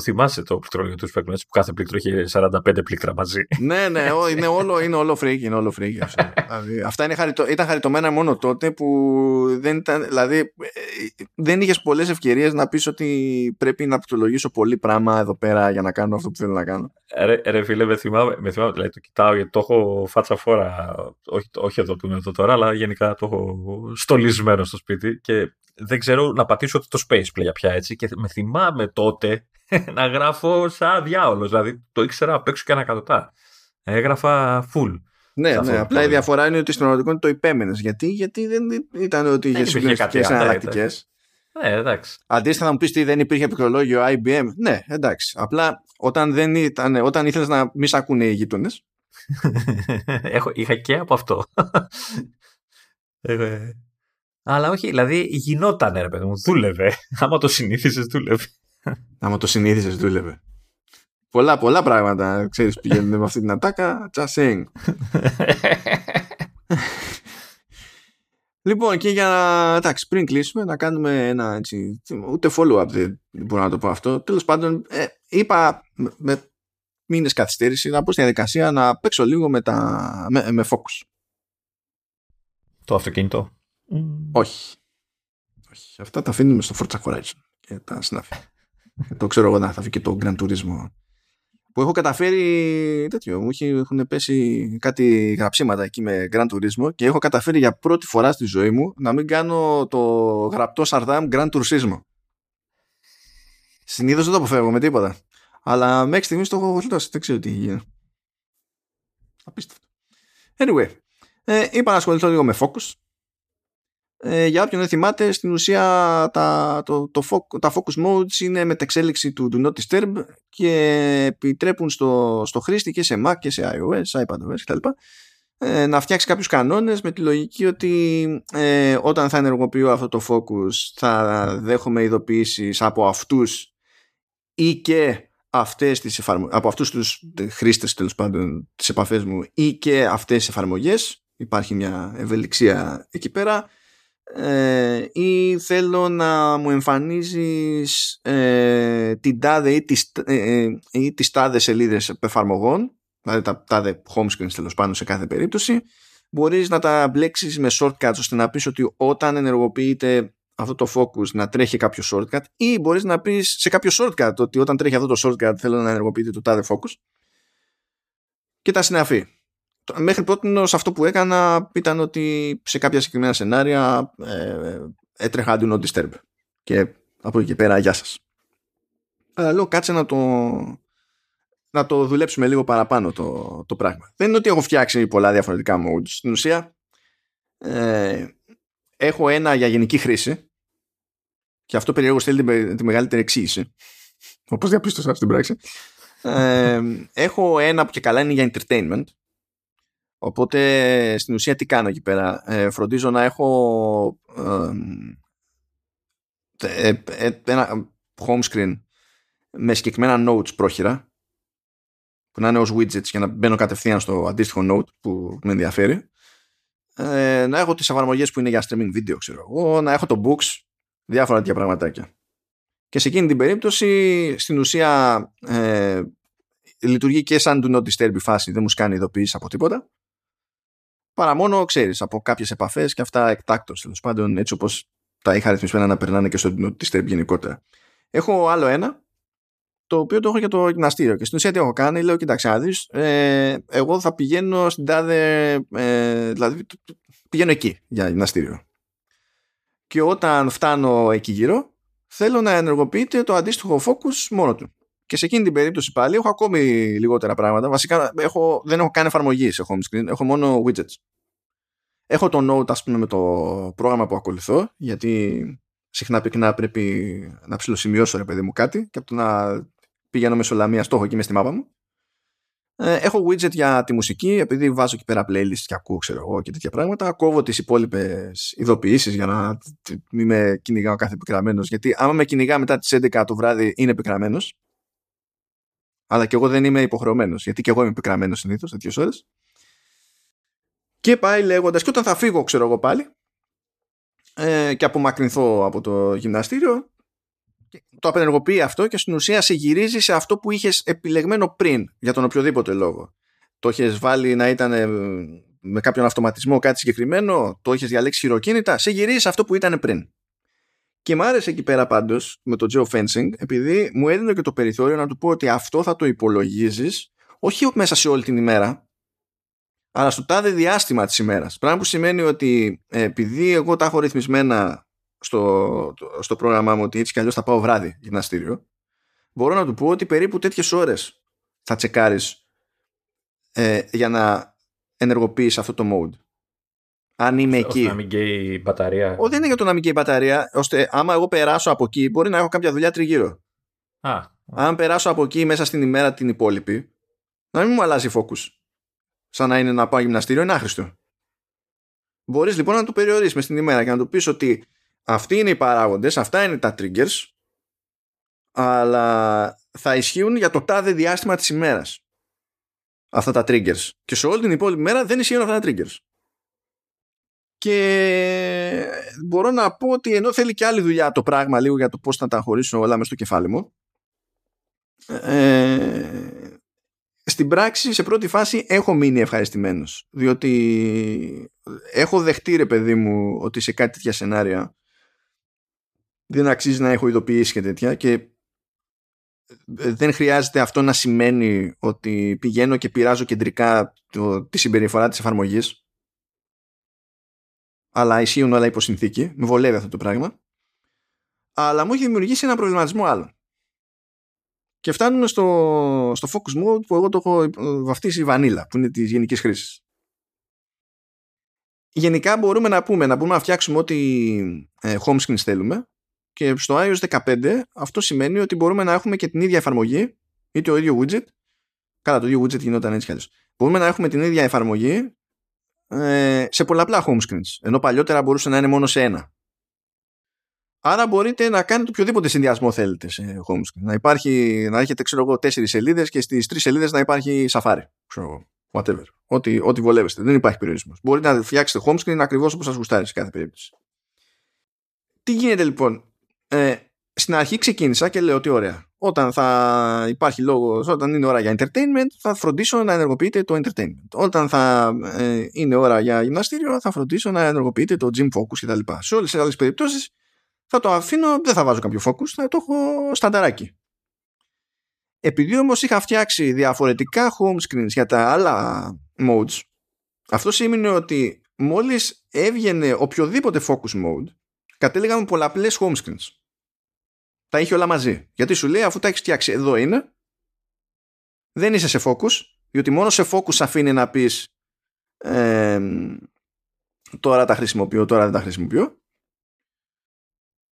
θυμάσαι το πληκτρολόγιο του Spectrum, που κάθε πλήκτρο είχε 45 πλήκτρα μαζί. ναι, ναι, είναι όλο, είναι όλο freaky, είναι όλο freaky. δηλαδή, αυτά είναι χαριτω, ήταν χαριτωμένα μόνο τότε που δεν ήταν, δηλαδή, ε, δεν είχες πολλές ευκαιρίες να πεις ότι πρέπει να πληκτρολογήσω πολύ πράγμα εδώ πέρα για να κάνω αυτό που θέλω να κάνω. Ρε, ρε φίλε, με θυμάμαι, με θυμάμαι, δηλαδή το κοιτάω γιατί το έχω φάτσα φόρα, όχι, όχι εδώ που είναι εδώ τώρα, αλλά γενικά το έχω στολισμένο στο σπίτι και δεν ξέρω να πατήσω το space play πια έτσι και με θυμάμαι τότε να γράφω σαν διάολος, δηλαδή το ήξερα απ' έξω και ανακατοτά. Έγραφα full. Ναι, ναι, απλά η διαφορά είναι ότι στην πραγματικότητα το υπέμενες. Γιατί, γιατί δεν ήταν ότι είχες συγκλονιστικέ εναλλακτικέ. Ναι, εντάξει. Αντίστοιχα, θα μου πεις τι δεν υπήρχε πληκτρολόγιο IBM. Ναι, εντάξει. Απλά όταν, δεν ήταν, όταν ήθελες να μη σ' ακούνε οι γείτονες. είχα και από αυτό. Ε, αλλά όχι, δηλαδή γινόταν ρε παιδί μου, δούλευε. Άμα το συνήθισες, δούλευε. Άμα το συνήθισες, δούλευε. Πολλά, πολλά πράγματα, ξέρεις, πηγαίνουν με αυτή την ατάκα. Just saying. λοιπόν, και για να, εντάξει, πριν κλείσουμε, να κάνουμε ένα έτσι, ούτε follow-up δεν μπορώ να το πω αυτό. Τέλος πάντων, ε, είπα με, με μήνες καθυστέρηση να πω στη διαδικασία να παίξω λίγο με, τα, με, με focus. Το αυτοκίνητο. Όχι. Όχι. Αυτά τα αφήνουμε στο Forza Horizon και τα συνάφη. Το ξέρω εγώ να θα φύγει και το Grand Turismo που έχω καταφέρει τέτοιο, μου έχουν πέσει κάτι γραψίματα εκεί με Grand Turismo και έχω καταφέρει για πρώτη φορά στη ζωή μου να μην κάνω το γραπτό Σαρδάμ Grand Turismo. Συνήθως δεν το αποφεύγω με τίποτα. Αλλά μέχρι στιγμής το έχω γλιτώσει. Δεν ξέρω τι γίνει. Απίστευτο. Anyway, ε, είπα να ασχοληθώ λίγο με Focus ε, για όποιον δεν θυμάται, στην ουσία τα, το, το, τα focus modes είναι μετεξέλιξη του Do Not Disturb και επιτρέπουν στο, στο χρήστη και σε Mac και σε iOS, iPadOS κτλ. Ε, να φτιάξει κάποιους κανόνες με τη λογική ότι ε, όταν θα ενεργοποιώ αυτό το focus θα δέχομαι ειδοποιήσεις από αυτούς ή και αυτές τις εφαρμο... από αυτούς τους χρήστες τέλος πάντων τις επαφές μου ή και αυτές τις εφαρμογές υπάρχει μια ευελιξία εκεί πέρα ε, ή θέλω να μου εμφανίζεις ε, την τάδε ή τις, ε, ε, ή τις τάδε σελίδες εφαρμογών δηλαδή τα τάδε home screens τέλος πάντων σε κάθε περίπτωση μπορείς να τα μπλέξεις με shortcuts ώστε να πεις ότι όταν ενεργοποιείται αυτό το focus να τρέχει κάποιο shortcut ή μπορείς να πεις σε κάποιο shortcut ότι όταν τρέχει αυτό το shortcut θέλω να ενεργοποιείται το τάδε focus και τα συναφή μέχρι πρώτη αυτό που έκανα ήταν ότι σε κάποια συγκεκριμένα σενάρια ε, έτρεχα do not disturb. Και από εκεί και πέρα γεια σας. Αλλά λέω κάτσε να το να το δουλέψουμε λίγο παραπάνω το, το πράγμα. Δεν είναι ότι έχω φτιάξει πολλά διαφορετικά modes. Στην ουσία ε, έχω ένα για γενική χρήση και αυτό περίεργο θέλει τη, μεγαλύτερη εξήγηση. Όπως διαπίστωσα στην πράξη. Ε, έχω ένα που και καλά είναι για entertainment Οπότε στην ουσία τι κάνω εκεί πέρα; Ε, φροντίζω να έχω ε, ε, ένα home screen με συγκεκριμένα notes πρόχειρα που να είναι ως widgets για να μπαίνω κατευθείαν στο αντίστοιχο note που με ενδιαφέρει. Ε, να έχω τις εφαρμογές που είναι για streaming video ξέρω εγώ, να έχω το books, διάφορα τέτοια πραγματάκια. Και σε εκείνη την περίπτωση στην ουσία ε, λειτουργεί και σαν do not disturb η φάση, δεν μου κάνει ειδοποιήσει από τίποτα παρά μόνο, ξέρεις, από κάποιες επαφές και αυτά εκτάκτως, τέλος πάντων, έτσι όπως τα είχα ρυθμισμένα να περνάνε και στο Step γενικότερα. Έχω άλλο ένα, το οποίο το έχω για το γυμναστήριο και στην ουσία τι έχω κάνει, λέω, κοιτάξτε να δεις, ε, εγώ θα πηγαίνω στην τάδε, ε, δηλαδή πηγαίνω εκεί για γυμναστήριο. Και όταν φτάνω εκεί γύρω, θέλω να ενεργοποιείται το αντίστοιχο focus μόνο του. Και σε εκείνη την περίπτωση πάλι έχω ακόμη λιγότερα πράγματα. Βασικά έχω, δεν έχω καν εφαρμογή σε home screen, έχω μόνο widgets. Έχω το note ας πούμε με το πρόγραμμα που ακολουθώ γιατί συχνά πυκνά πρέπει να ψηλοσημειώσω ρε παιδί μου κάτι και από το να πηγαίνω μεσολαμία στόχο εκεί μες στη μάπα μου. Ε, έχω widget για τη μουσική επειδή βάζω εκεί πέρα playlist και ακούω ξέρω εγώ και τέτοια πράγματα. Κόβω τις υπόλοιπες ειδοποιήσεις για να μην με κυνηγάω κάθε επικραμένος. γιατί άμα με κυνηγά μετά τις 11 το βράδυ είναι επικραμένος αλλά και εγώ δεν είμαι υποχρεωμένος, γιατί και εγώ είμαι επικραμμένο συνήθως τέτοιες ώρες. Και πάει λέγοντας και όταν θα φύγω ξέρω εγώ πάλι ε, και απομακρυνθώ από το γυμναστήριο το απενεργοποιεί αυτό και στην ουσία σε γυρίζει σε αυτό που είχες επιλεγμένο πριν για τον οποιοδήποτε λόγο. Το είχες βάλει να ήταν ε, με κάποιον αυτοματισμό κάτι συγκεκριμένο, το είχες διαλέξει χειροκίνητα, σε γυρίζει σε αυτό που ήταν πριν. Και μ' άρεσε εκεί πέρα πάντως με το geofencing, επειδή μου έδινε και το περιθώριο να του πω ότι αυτό θα το υπολογίζεις όχι μέσα σε όλη την ημέρα, αλλά στο τάδε διάστημα της ημέρας. Πράγμα που σημαίνει ότι ε, επειδή εγώ τα έχω ρυθμισμένα στο, στο πρόγραμμά μου ότι έτσι κι αλλιώς θα πάω βράδυ γυμναστήριο, μπορώ να του πω ότι περίπου τέτοιες ώρες θα τσεκάρεις ε, για να ενεργοποιήσει αυτό το mode. Αν είμαι εκεί. Ώστε να μην καίει η μπαταρία. Όχι, δεν είναι για το να μην καίει η μπαταρία, ώστε άμα εγώ περάσω από εκεί, μπορεί να έχω κάποια δουλειά τριγύρω. Α, Αν περάσω από εκεί μέσα στην ημέρα την υπόλοιπη, να μην μου αλλάζει focus. Σαν να είναι να πάω γυμναστήριο, είναι άχρηστο. Μπορείς λοιπόν να το περιορίσεις μες στην ημέρα και να του πεις ότι αυτοί είναι οι παράγοντες, αυτά είναι τα triggers, αλλά θα ισχύουν για το τάδε διάστημα της ημέρας. Αυτά τα triggers. Και σε όλη την υπόλοιπη μέρα δεν ισχύουν αυτά τα triggers. Και μπορώ να πω ότι ενώ θέλει και άλλη δουλειά το πράγμα λίγο για το πώς θα τα χωρίσω όλα μέσα στο κεφάλι μου ε, στην πράξη σε πρώτη φάση έχω μείνει ευχαριστημένος. Διότι έχω δεχτεί ρε παιδί μου ότι σε κάτι τέτοια σενάρια δεν αξίζει να έχω ειδοποιήσει και τέτοια και δεν χρειάζεται αυτό να σημαίνει ότι πηγαίνω και πειράζω κεντρικά το, τη συμπεριφορά της εφαρμογής αλλά ισχύουν όλα υπό συνθήκη. Με βολεύει αυτό το πράγμα. Αλλά μου έχει δημιουργήσει ένα προβληματισμό άλλο. Και φτάνουμε στο, στο focus mode που εγώ το έχω βαφτίσει βανίλα, που είναι της γενικής χρήσης. Γενικά μπορούμε να πούμε, να μπορούμε να φτιάξουμε ό,τι ε, home screen θέλουμε και στο iOS 15 αυτό σημαίνει ότι μπορούμε να έχουμε και την ίδια εφαρμογή ή το ίδιο widget. Καλά, το ίδιο widget γινόταν έτσι κι αλλιώς. Μπορούμε να έχουμε την ίδια εφαρμογή ε, σε πολλαπλά home screens. Ενώ παλιότερα μπορούσε να είναι μόνο σε ένα. Άρα μπορείτε να κάνετε οποιοδήποτε συνδυασμό θέλετε σε home screen. Να, υπάρχει, να έχετε, ξέρω εγώ, τέσσερις σελίδες και στις τρεις σελίδες να υπάρχει Safari. Ξέρω whatever. Ό,τι, ό,τι βολεύεστε. Δεν υπάρχει περιορισμός. Μπορείτε να φτιάξετε home screen ακριβώς όπως σας γουστάρει σε κάθε περίπτωση. Τι γίνεται λοιπόν; Ε, στην αρχή ξεκίνησα και λέω ότι ωραία. Όταν θα υπάρχει λόγος, όταν είναι ώρα για entertainment, θα φροντίσω να ενεργοποιείτε το entertainment. Όταν θα ε, είναι ώρα για γυμναστήριο, θα φροντίσω να ενεργοποιείτε το gym focus κτλ. Σε όλες τις άλλες περιπτώσεις θα το αφήνω, δεν θα βάζω κάποιο focus, θα το έχω στανταράκι. Επειδή όμως είχα φτιάξει διαφορετικά home screens για τα άλλα modes, αυτό σημαίνει ότι μόλις έβγαινε οποιοδήποτε focus mode, κατέληγα με πολλαπλές home screens τα είχε όλα μαζί. Γιατί σου λέει αφού τα έχεις φτιάξει εδώ είναι, δεν είσαι σε focus, διότι μόνο σε focus αφήνει να πεις τώρα τα χρησιμοποιώ, τώρα δεν τα χρησιμοποιώ.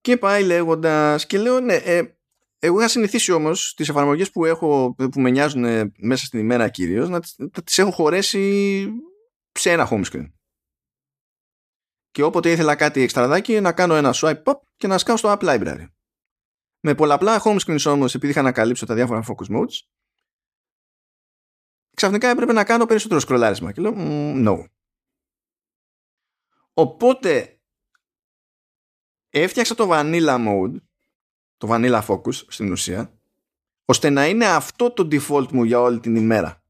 Και πάει λέγοντας και λέω ναι, ε, εγώ είχα συνηθίσει όμως τις εφαρμογές που έχω που με νοιάζουν μέσα στην ημέρα κυρίως να τις έχω χωρέσει σε ένα home screen. Και όποτε ήθελα κάτι εξτραδάκι να κάνω ένα swipe up και να σκάω στο App Library. Με πολλαπλά home screens όμως, επειδή είχα ανακαλύψει τα διάφορα focus modes, ξαφνικά έπρεπε να κάνω περισσότερο σκρολάρισμα. Και λέω, no. Οπότε, έφτιαξα το vanilla mode, το vanilla focus στην ουσία, ώστε να είναι αυτό το default μου για όλη την ημέρα.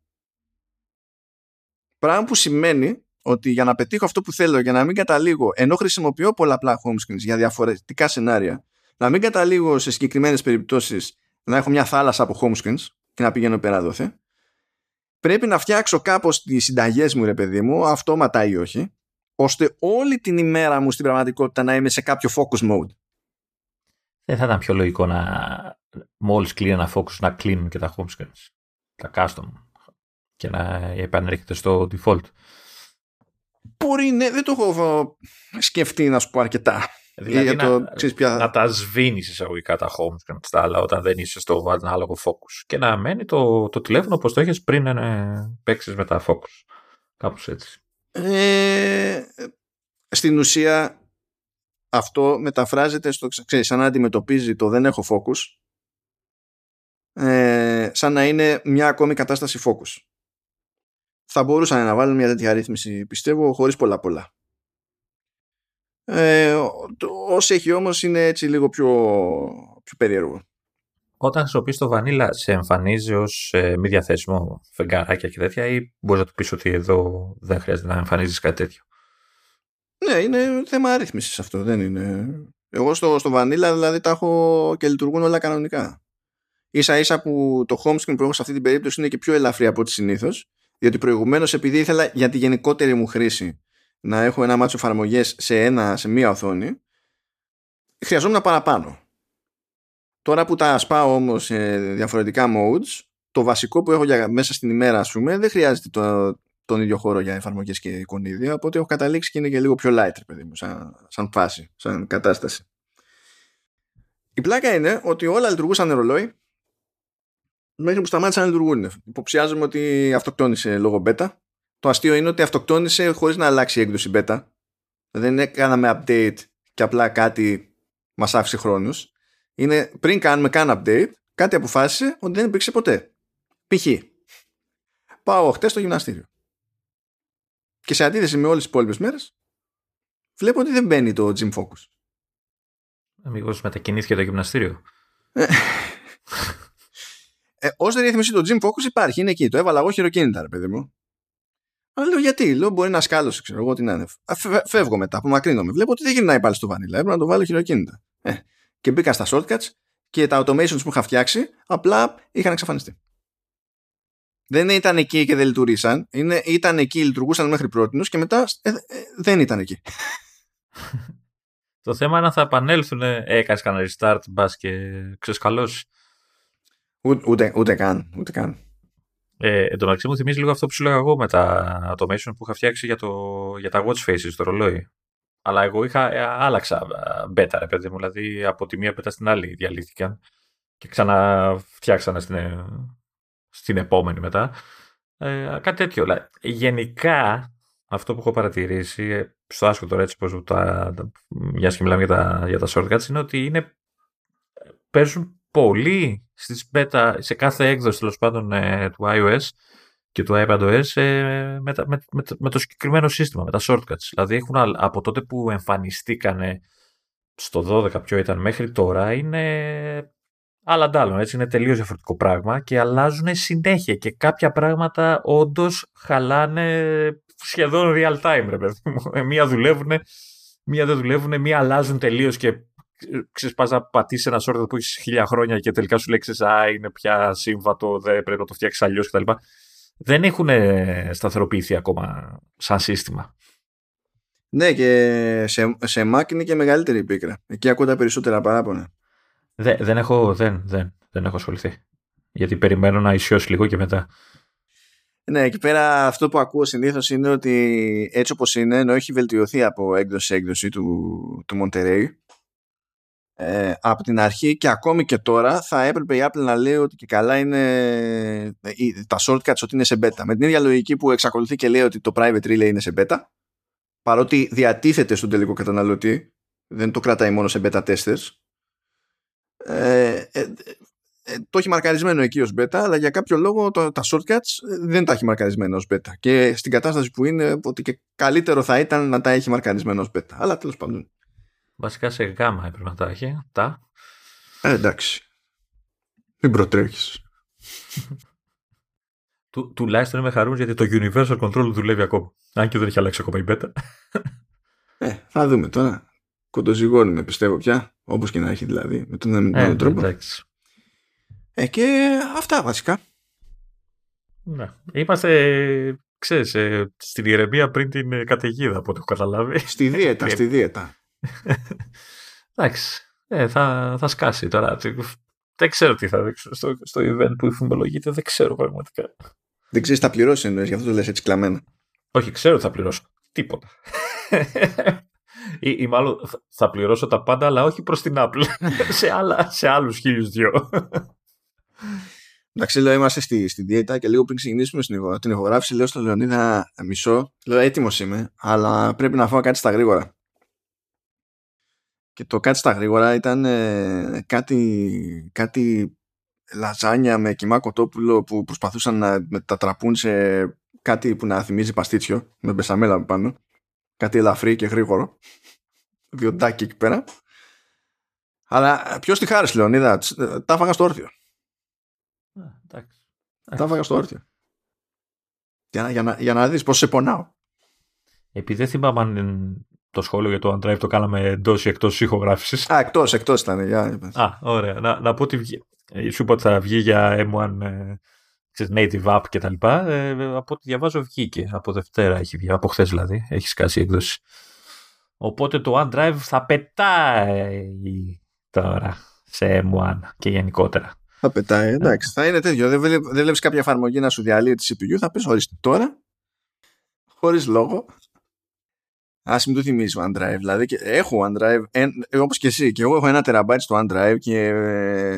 Πράγμα που σημαίνει ότι για να πετύχω αυτό που θέλω, για να μην καταλήγω, ενώ χρησιμοποιώ πολλαπλά home screens για διαφορετικά σενάρια, να μην καταλήγω σε συγκεκριμένες περιπτώσεις να έχω μια θάλασσα από home screens και να πηγαίνω πέρα δόθε. Πρέπει να φτιάξω κάπως τις συνταγές μου, ρε παιδί μου, αυτόματα ή όχι, ώστε όλη την ημέρα μου στην πραγματικότητα να είμαι σε κάποιο focus mode. Δεν θα ήταν πιο λογικό να μόλις κλείνει ένα focus να κλείνουν και τα home screens, τα custom και να επανέρχεται στο default. Μπορεί, ναι, δεν το έχω σκεφτεί να σου πω αρκετά. Δηλαδή να, το, ποια... να τα σβήνεις εισαγωγικά τα home και τα άλλα όταν δεν είσαι στο ανάλογο focus. Και να μένει το, το τηλέφωνο όπως το έχεις πριν ε, παίξεις με τα focus. Κάπως έτσι. Ε, στην ουσία αυτό μεταφράζεται στο ξέρεις, σαν να αντιμετωπίζει το δεν έχω focus ε, σαν να είναι μια ακόμη κατάσταση focus. θα μπορούσαν να βάλουν μια τέτοια ρύθμιση πιστεύω χωρίς πολλά πολλά. Ε, όσο έχει όμως είναι έτσι λίγο πιο, πιο περίεργο. Όταν χρησιμοποιείς το βανίλα, σε εμφανίζει ως ε, μη διαθέσιμο φεγγαράκια και τέτοια, ή μπορείς να του πεις ότι εδώ δεν χρειάζεται να εμφανίζεις κάτι τέτοιο; Ναι, είναι θέμα αρρύθμισης αυτό. Δεν είναι. Εγώ στο, στο βανίλα δηλαδή τα έχω και λειτουργούν όλα κανονικά. σα ίσα που το home screen που έχω σε αυτή την περίπτωση είναι και πιο ελαφρύ από ό,τι συνήθως. Διότι προηγουμένως, επειδή ήθελα για τη γενικότερη μου χρήση να έχω ένα μάτσο εφαρμογές σε, σε μία οθόνη, χρειαζόμουν παραπάνω. Τώρα που τα σπάω όμως σε διαφορετικά modes, το βασικό που έχω για, μέσα στην ημέρα, ας πούμε, δεν χρειάζεται το, τον ίδιο χώρο για εφαρμογές και εικονίδια. Οπότε έχω καταλήξει και είναι και λίγο πιο light, παιδί μου, σαν, σαν φάση, σαν κατάσταση. Η πλάκα είναι ότι όλα λειτουργούσαν ρολόι μέχρι που σταμάτησαν να λειτουργούν. Υποψιάζομαι ότι αυτοκτόνησε λόγω beta. Το αστείο είναι ότι αυτοκτόνησε χωρίς να αλλάξει η έκδοση beta. Δεν έκαναμε update και απλά κάτι μας άφησε χρόνους είναι πριν κάνουμε καν update, κάτι αποφάσισε ότι δεν υπήρξε ποτέ. Π.χ. Πάω χτες στο γυμναστήριο. Και σε αντίθεση με όλες τις υπόλοιπες μέρες, βλέπω ότι δεν μπαίνει το Gym Focus. Αμυγό μετακινήθηκε το γυμναστήριο; ε, Ω ρύθμιση το Gym Focus υπάρχει, είναι εκεί. Το έβαλα εγώ χειροκίνητα, ρε παιδί μου. Αλλά λέω γιατί, λέω μπορεί να σκάλωσε, ξέρω εγώ τι να είναι. Φεύγω μετά, απομακρύνομαι. Βλέπω ότι δεν γυρνάει πάλι στο βανίλα. Έπρεπε να το βάλω χειροκίνητα. Ε, και μπήκα στα shortcuts και τα automations που είχα φτιάξει απλά είχαν εξαφανιστεί. Δεν ήταν εκεί και δεν λειτουργήσαν. Είναι, ήταν εκεί, λειτουργούσαν μέχρι πρώτη και μετά ε, ε, δεν ήταν εκεί. Το θέμα είναι αν θα επανέλθουν, έκανες κανένα restart, μπας και ξεσκαλώσεις. Ούτε, ούτε, ούτε καν. Ούτε καν. Ε, εν τω μεταξύ μου θυμίζει λίγο αυτό που σου λέγα εγώ με τα automation που είχα φτιάξει για, το, για τα watch faces στο ρολόι. Αλλά εγώ είχα, ε, άλλαξα beta, ρε παιδί μου. Δηλαδή από τη μία beta στην άλλη διαλύθηκαν και ξαναφτιάξανε στην, ε, στην επόμενη μετά. Ε, κάτι τέτοιο. γενικά, αυτό που έχω παρατηρήσει, ε, στο άσχο τώρα έτσι πως τα, μιας και μιλάμε για τα, για τα shortcuts, είναι ότι είναι, παίζουν πολύ στις beta, σε κάθε έκδοση τέλος πάντων του iOS και του iPadOS ε, με, με, με, με, το συγκεκριμένο σύστημα, με τα shortcuts. Δηλαδή έχουν από τότε που εμφανιστήκανε στο 12 ποιο ήταν μέχρι τώρα είναι άλλα αντάλλων, έτσι είναι τελείως διαφορετικό πράγμα και αλλάζουν συνέχεια και κάποια πράγματα όντως χαλάνε σχεδόν real time ρε παιδί μου. Ε, μία δουλεύουν, μία δεν δουλεύουν, μία αλλάζουν τελείως και ξέρεις πας να πατήσεις ένα shortcut που έχεις χίλια χρόνια και τελικά σου λέξεις α είναι πια σύμβατο, δεν πρέπει να το φτιάξεις αλλιώς κτλ δεν έχουν σταθεροποιηθεί ακόμα σαν σύστημα. Ναι, και σε, σε Mac είναι και μεγαλύτερη η πίκρα. Εκεί ακούω τα περισσότερα παράπονα. Δεν, δεν, έχω, δεν, δεν, δεν έχω ασχοληθεί. Γιατί περιμένω να ισιώσει λίγο και μετά. Ναι, εκεί πέρα αυτό που ακούω συνήθως είναι ότι έτσι όπως είναι, ενώ έχει βελτιωθεί από έκδοση σε έκδοση του, του Monterey, ε, από την αρχή και ακόμη και τώρα θα έπρεπε η Apple να λέει ότι και καλά είναι ε, τα shortcuts ότι είναι σε beta. Με την ίδια λογική που εξακολουθεί και λέει ότι το private relay είναι σε beta παρότι διατίθεται στον τελικό καταναλωτή δεν το κρατάει μόνο σε beta testers. Ε, ε, ε, το έχει μαρκαρισμένο εκεί ως beta αλλά για κάποιο λόγο το, τα shortcuts δεν τα έχει μαρκαρισμένο ως beta. Και στην κατάσταση που είναι ότι και καλύτερο θα ήταν να τα έχει μαρκαρισμένο ως beta. Αλλά τέλος πάντων Βασικά σε γάμα έπρεπε να τα έχει. Τα. Ε, εντάξει. Μην προτρέχεις. Του, τουλάχιστον είμαι χαρούμενος γιατί το Universal Control δουλεύει ακόμα. Αν και δεν έχει αλλάξει ακόμα η beta. Ε, θα δούμε τώρα. Κοντοζυγώνουμε πιστεύω πια. Όπως και να έχει δηλαδή. Με τον ε, τρόπο. Εντάξει. Ε, και αυτά βασικά. Ναι. Είμαστε, ξέρεις, ε, στην ηρεμία πριν την ε, καταιγίδα από ό,τι έχω καταλάβει. Στη δίαιτα, στη δίαιτα. Εντάξει. Ε, θα, θα σκάσει τώρα. Δεν ξέρω τι θα δείξω στο, στο event που υφημολογείται. Δεν ξέρω πραγματικά. Δεν ξέρεις, θα πληρώσει εννοείς, γι' αυτό το λες έτσι κλαμμένα. Όχι, ξέρω ότι θα πληρώσω. Τίποτα. ή, ή, μάλλον θα πληρώσω τα πάντα, αλλά όχι προς την Apple. σε, άλλα, σε άλλους χίλιους δυο. Εντάξει, λέω, είμαστε στη, στη δίαιτα και λίγο πριν ξεκινήσουμε στην, την ηχογράφηση, λέω στον Λεωνίδα μισό. Λέω, έτοιμος είμαι, αλλά πρέπει να φάω κάτι στα γρήγορα. Και το κάτι στα γρήγορα ήταν ε, κάτι, κάτι λαζάνια με κοιμά κοτόπουλο που προσπαθούσαν να μετατραπούν σε κάτι που να θυμίζει παστίτσιο με μπεσαμέλα από πάνω. Κάτι ελαφρύ και γρήγορο. Βιοντάκι εκεί πέρα. Αλλά ποιος τη χάρη, Λεωνίδα, τα έφαγα στο όρθιο. εντάξει. Τα έφαγα στο όρθιο. Για να, για να, για να δεις πώς σε πονάω. Επειδή δεν θυμάμαι αν το σχόλιο για το OneDrive το κάναμε εντός ή εκτός ηχογράφησης. Α, εκτός, εκτός ήταν. Για... Α, ωραία. Να, να πω ότι βγει... σου είπα ότι θα βγει για M1 ε, native app και τα λοιπά. Ε, από ό,τι διαβάζω βγήκε. Από Δευτέρα έχει βγει. Από χθες δηλαδή. Έχει σκάσει η έκδοση. Οπότε το OneDrive θα πετάει τώρα σε M1 και γενικότερα. Θα πετάει, εντάξει. Θα είναι τέτοιο. Δεν, δεν βλέπεις κάποια εφαρμογή να σου διαλύει τη CPU. Θα πεις ορίστε τώρα, χωρίς λόγο. Α μην το θυμίζει OneDrive. Δηλαδή, έχω OneDrive, όπως και εσύ, και εγώ έχω ένα τεραμπάιτ στο OneDrive και ε,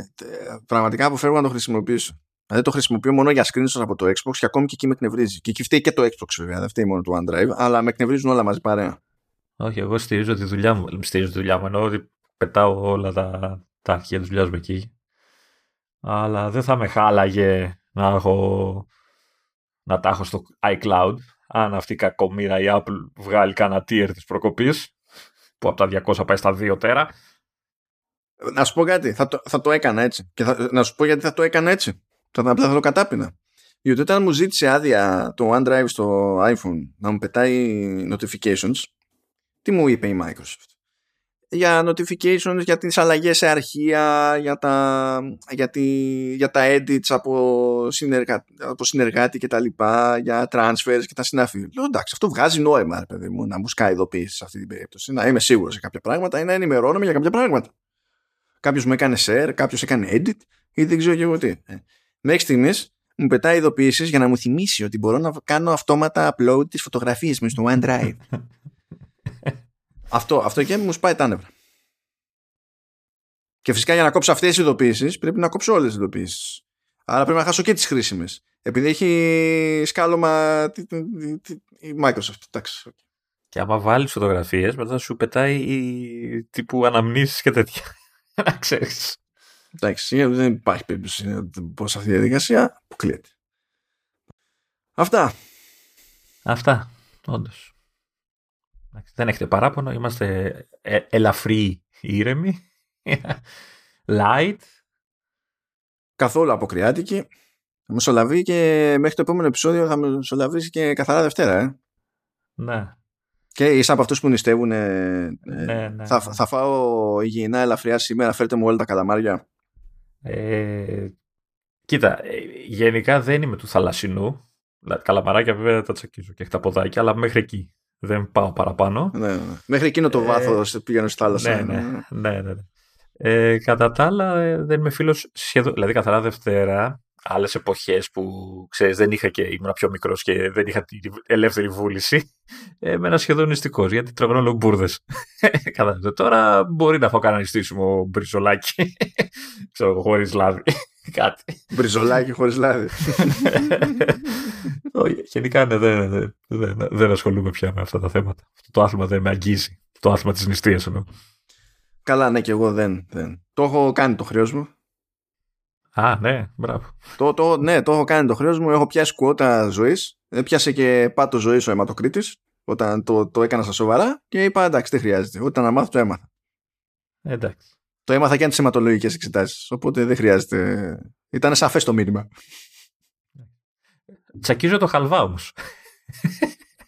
πραγματικά αποφεύγω να το χρησιμοποιήσω. Δηλαδή το χρησιμοποιώ μόνο για screenshot από το Xbox και ακόμη και εκεί με εκνευρίζει. Και εκεί φταίει και το Xbox βέβαια, δεν φταίει μόνο το OneDrive, αλλά με εκνευρίζουν όλα μαζί παρέα. Όχι, εγώ στηρίζω τη δουλειά μου. Στηρίζω τη δουλειά μου, εννοώ ότι πετάω όλα τα, τα αρχεία της δουλειάς μου εκεί αλλά δεν θα με χάλαγε να, έχω, να τα έχω στο iCloud αν αυτή η κακομήρα η Apple βγάλει κανένα tier της προκοπής που από τα 200 πάει στα 2 τέρα. Να σου πω κάτι, θα το, θα το έκανα έτσι. Και θα, να σου πω γιατί θα το έκανα έτσι. Θα, θα, θα το κατάπινα. Γιατί όταν μου ζήτησε άδεια το OneDrive στο iPhone να μου πετάει notifications τι μου είπε η Microsoft; Για notifications, για τις αλλαγές σε αρχεία, για τα, για, τη, για τα edits από, συνεργα, από συνεργάτη και τα λοιπά, για transfers και τα συνάφη. Λέω εντάξει, αυτό βγάζει νόημα, παιδί μου, να μου σκάει ειδοποίηση σε αυτή την περίπτωση. Να είμαι σίγουρος σε κάποια πράγματα ή να ενημερώνομαι για κάποια πράγματα. Κάποιος μου έκανε share, κάποιος έκανε edit ή δεν ξέρω και εγώ τι. Ε. Μέχρι στιγμής μου πετάει ειδοποιήσεις για να μου θυμίσει ότι μπορώ να κάνω αυτόματα upload τις φωτογραφίες μου στο OneDrive. Αυτό, αυτό και μου σπάει τα νεύρα. Και φυσικά για να κόψω αυτές τις ειδοποιήσεις πρέπει να κόψω όλες τις ειδοποιήσεις. Άρα πρέπει να χάσω και τις χρήσιμες. Επειδή έχει σκάλωμα η Microsoft. Εντάξει. Και άμα βάλεις φωτογραφίες, μετά σου πετάει η... τύπου αναμνήσεις και τέτοια. να ξέρεις. Εντάξει, δεν υπάρχει περίπτωση να πω σε αυτή τη διαδικασία. Αποκλείεται. Αυτά. Αυτά, όντως. Δεν έχετε παράπονο, είμαστε ε, ελαφρύ ήρεμοι. Light. Καθόλου αποκριάτικη. Θα μεσολαβεί και μέχρι το επόμενο επεισόδιο θα μεσολαβήσει και καθαρά Δευτέρα, ε. Ναι. Και είσαι από αυτούς που νηστεύουν. Ε, ναι, ναι, θα, ναι. θα φάω υγιεινά ελαφριά σήμερα, φέρτε μου όλα τα καλαμάρια. Ε, κοίτα, ε, γενικά δεν είμαι του θαλασσινού. Καλαμαράκια βέβαια τα τσακίζω και τα ποδάκια, αλλά μέχρι εκεί δεν πάω παραπάνω. Ναι, ναι. Μέχρι εκείνο το βάθος ε, πήγαινε στη θάλασσα. Ναι, ναι. ναι, ναι, ναι. Ε, κατά τα άλλα, ε, δεν είμαι φίλος σχεδόν. Δηλαδή, καθαρά Δευτέρα, άλλες εποχές που ξέρεις, δεν είχα και ήμουν πιο μικρός και δεν είχα την ελεύθερη βούληση. Ε, ένα σχεδόν νηστικό, γιατί τραβώνω όλο μπουρδε. Τώρα μπορεί να φάω κανένα νηστήσιμο μπριζολάκι. ξέρω χωρίς λάδι. Κάτι. Μπριζολάκι χωρίς λάδι. Γενικά ναι, δεν, δεν, δεν, δεν ασχολούμαι πια με αυτά τα θέματα. Το άθλημα δεν με αγγίζει. Το άθλημα της νηστείας εννοώ. Καλά, ναι, και εγώ δεν, δεν. Το έχω κάνει το χρέος μου. Α, ναι, μπράβο. Το, το, ναι, το έχω κάνει το χρέος μου. Έχω πιάσει κουότα ζωής. Πιάσε και πάτο ζωής ο αιματοκρίτης όταν το, το έκανα στα σοβαρά και είπα εντάξει, δεν χρειάζεται. Όταν να μάθω, το έμαθα. Εντάξει. Το έμαθα και αν τις αιματολογικές εξετάσεις. Οπότε δεν χρειάζεται. Ήταν σαφές το μήνυμα. Τσακίζω το χαλβά όμως.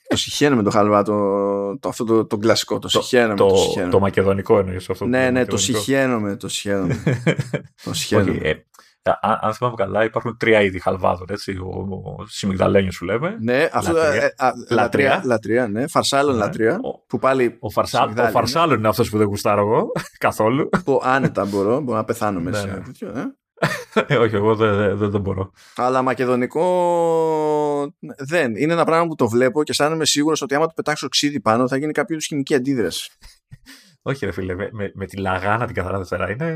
το συχαίνω με το χαλβά, το, το, αυτό το, το κλασικό. Το, συχαίνω. Το, το, το, μακεδονικό εννοείς αυτό. Ναι, ναι, το συχαίνω. Το συχαίνω. το συχαίνω. ε, αν, αν θυμάμαι καλά, υπάρχουν τρία είδη χαλβάδων. Έτσι, ο, ο Σιμιγδαλένιος σου λέμε. Ναι, αυτό. Λατρεία. Ε, α, λατρεία. λατρεία, ναι. Φαρσάλων Ναι. λατρεία. Ο- Που πάλι. Ο, Φαρσάλ, ο Φαρσάλων είναι αυτός που δεν γουστάρω εγώ καθόλου. Που άνετα μπορώ, μπορώ να πεθάνω Ναι, μέσα. ναι. τέτοιο, ε. Ε, Όχι, εγώ δεν, δεν, δεν το μπορώ. Αλλά μακεδονικό δεν. Είναι ένα πράγμα που το βλέπω και σαν είμαι σίγουρος ότι άμα του πετάξω ξύδι πάνω θα γίνει κάποιο είδους χημική αντίδραση. Όχι, ρε φίλε, με, με, με τη λαγάνα την καθαρά Δευτέρα είναι.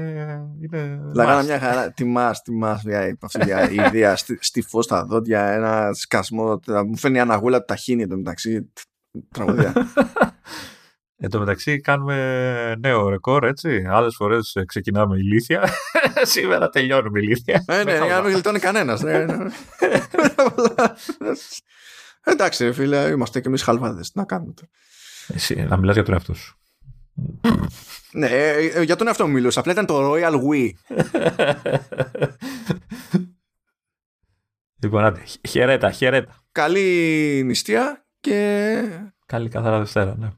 είναι Λαγάνα must. μια χαρά. Τιμά, τιμά. Αυτή η ιδέα. Στη, στιφό στα δόντια, ένα σκασμό. Μου φαίνει αναγούλα του ταχύνι εδώ μεταξύ. Τραγωδία. Εν τω μεταξύ κάνουμε νέο ρεκόρ, έτσι. Άλλες φορές ξεκινάμε ηλίθια. Σήμερα τελειώνουμε ηλίθια. Ε, ναι, Με για να χαλβά. μην γλιτώνει κανένας. Εντάξει, φίλε, είμαστε κι εμείς χαλβάδες. Τι να κάνουμε τώρα. Εσύ, να μιλάς για τον εαυτό σου. Ναι, ε, ε, για τον εαυτό μου μιλούσα. Απλά ήταν το Royal We. λοιπόν, άντε, χαιρέτα, χαιρέτα. Καλή νηστεία και. Καλή καθαρά Δευτέρα, ναι.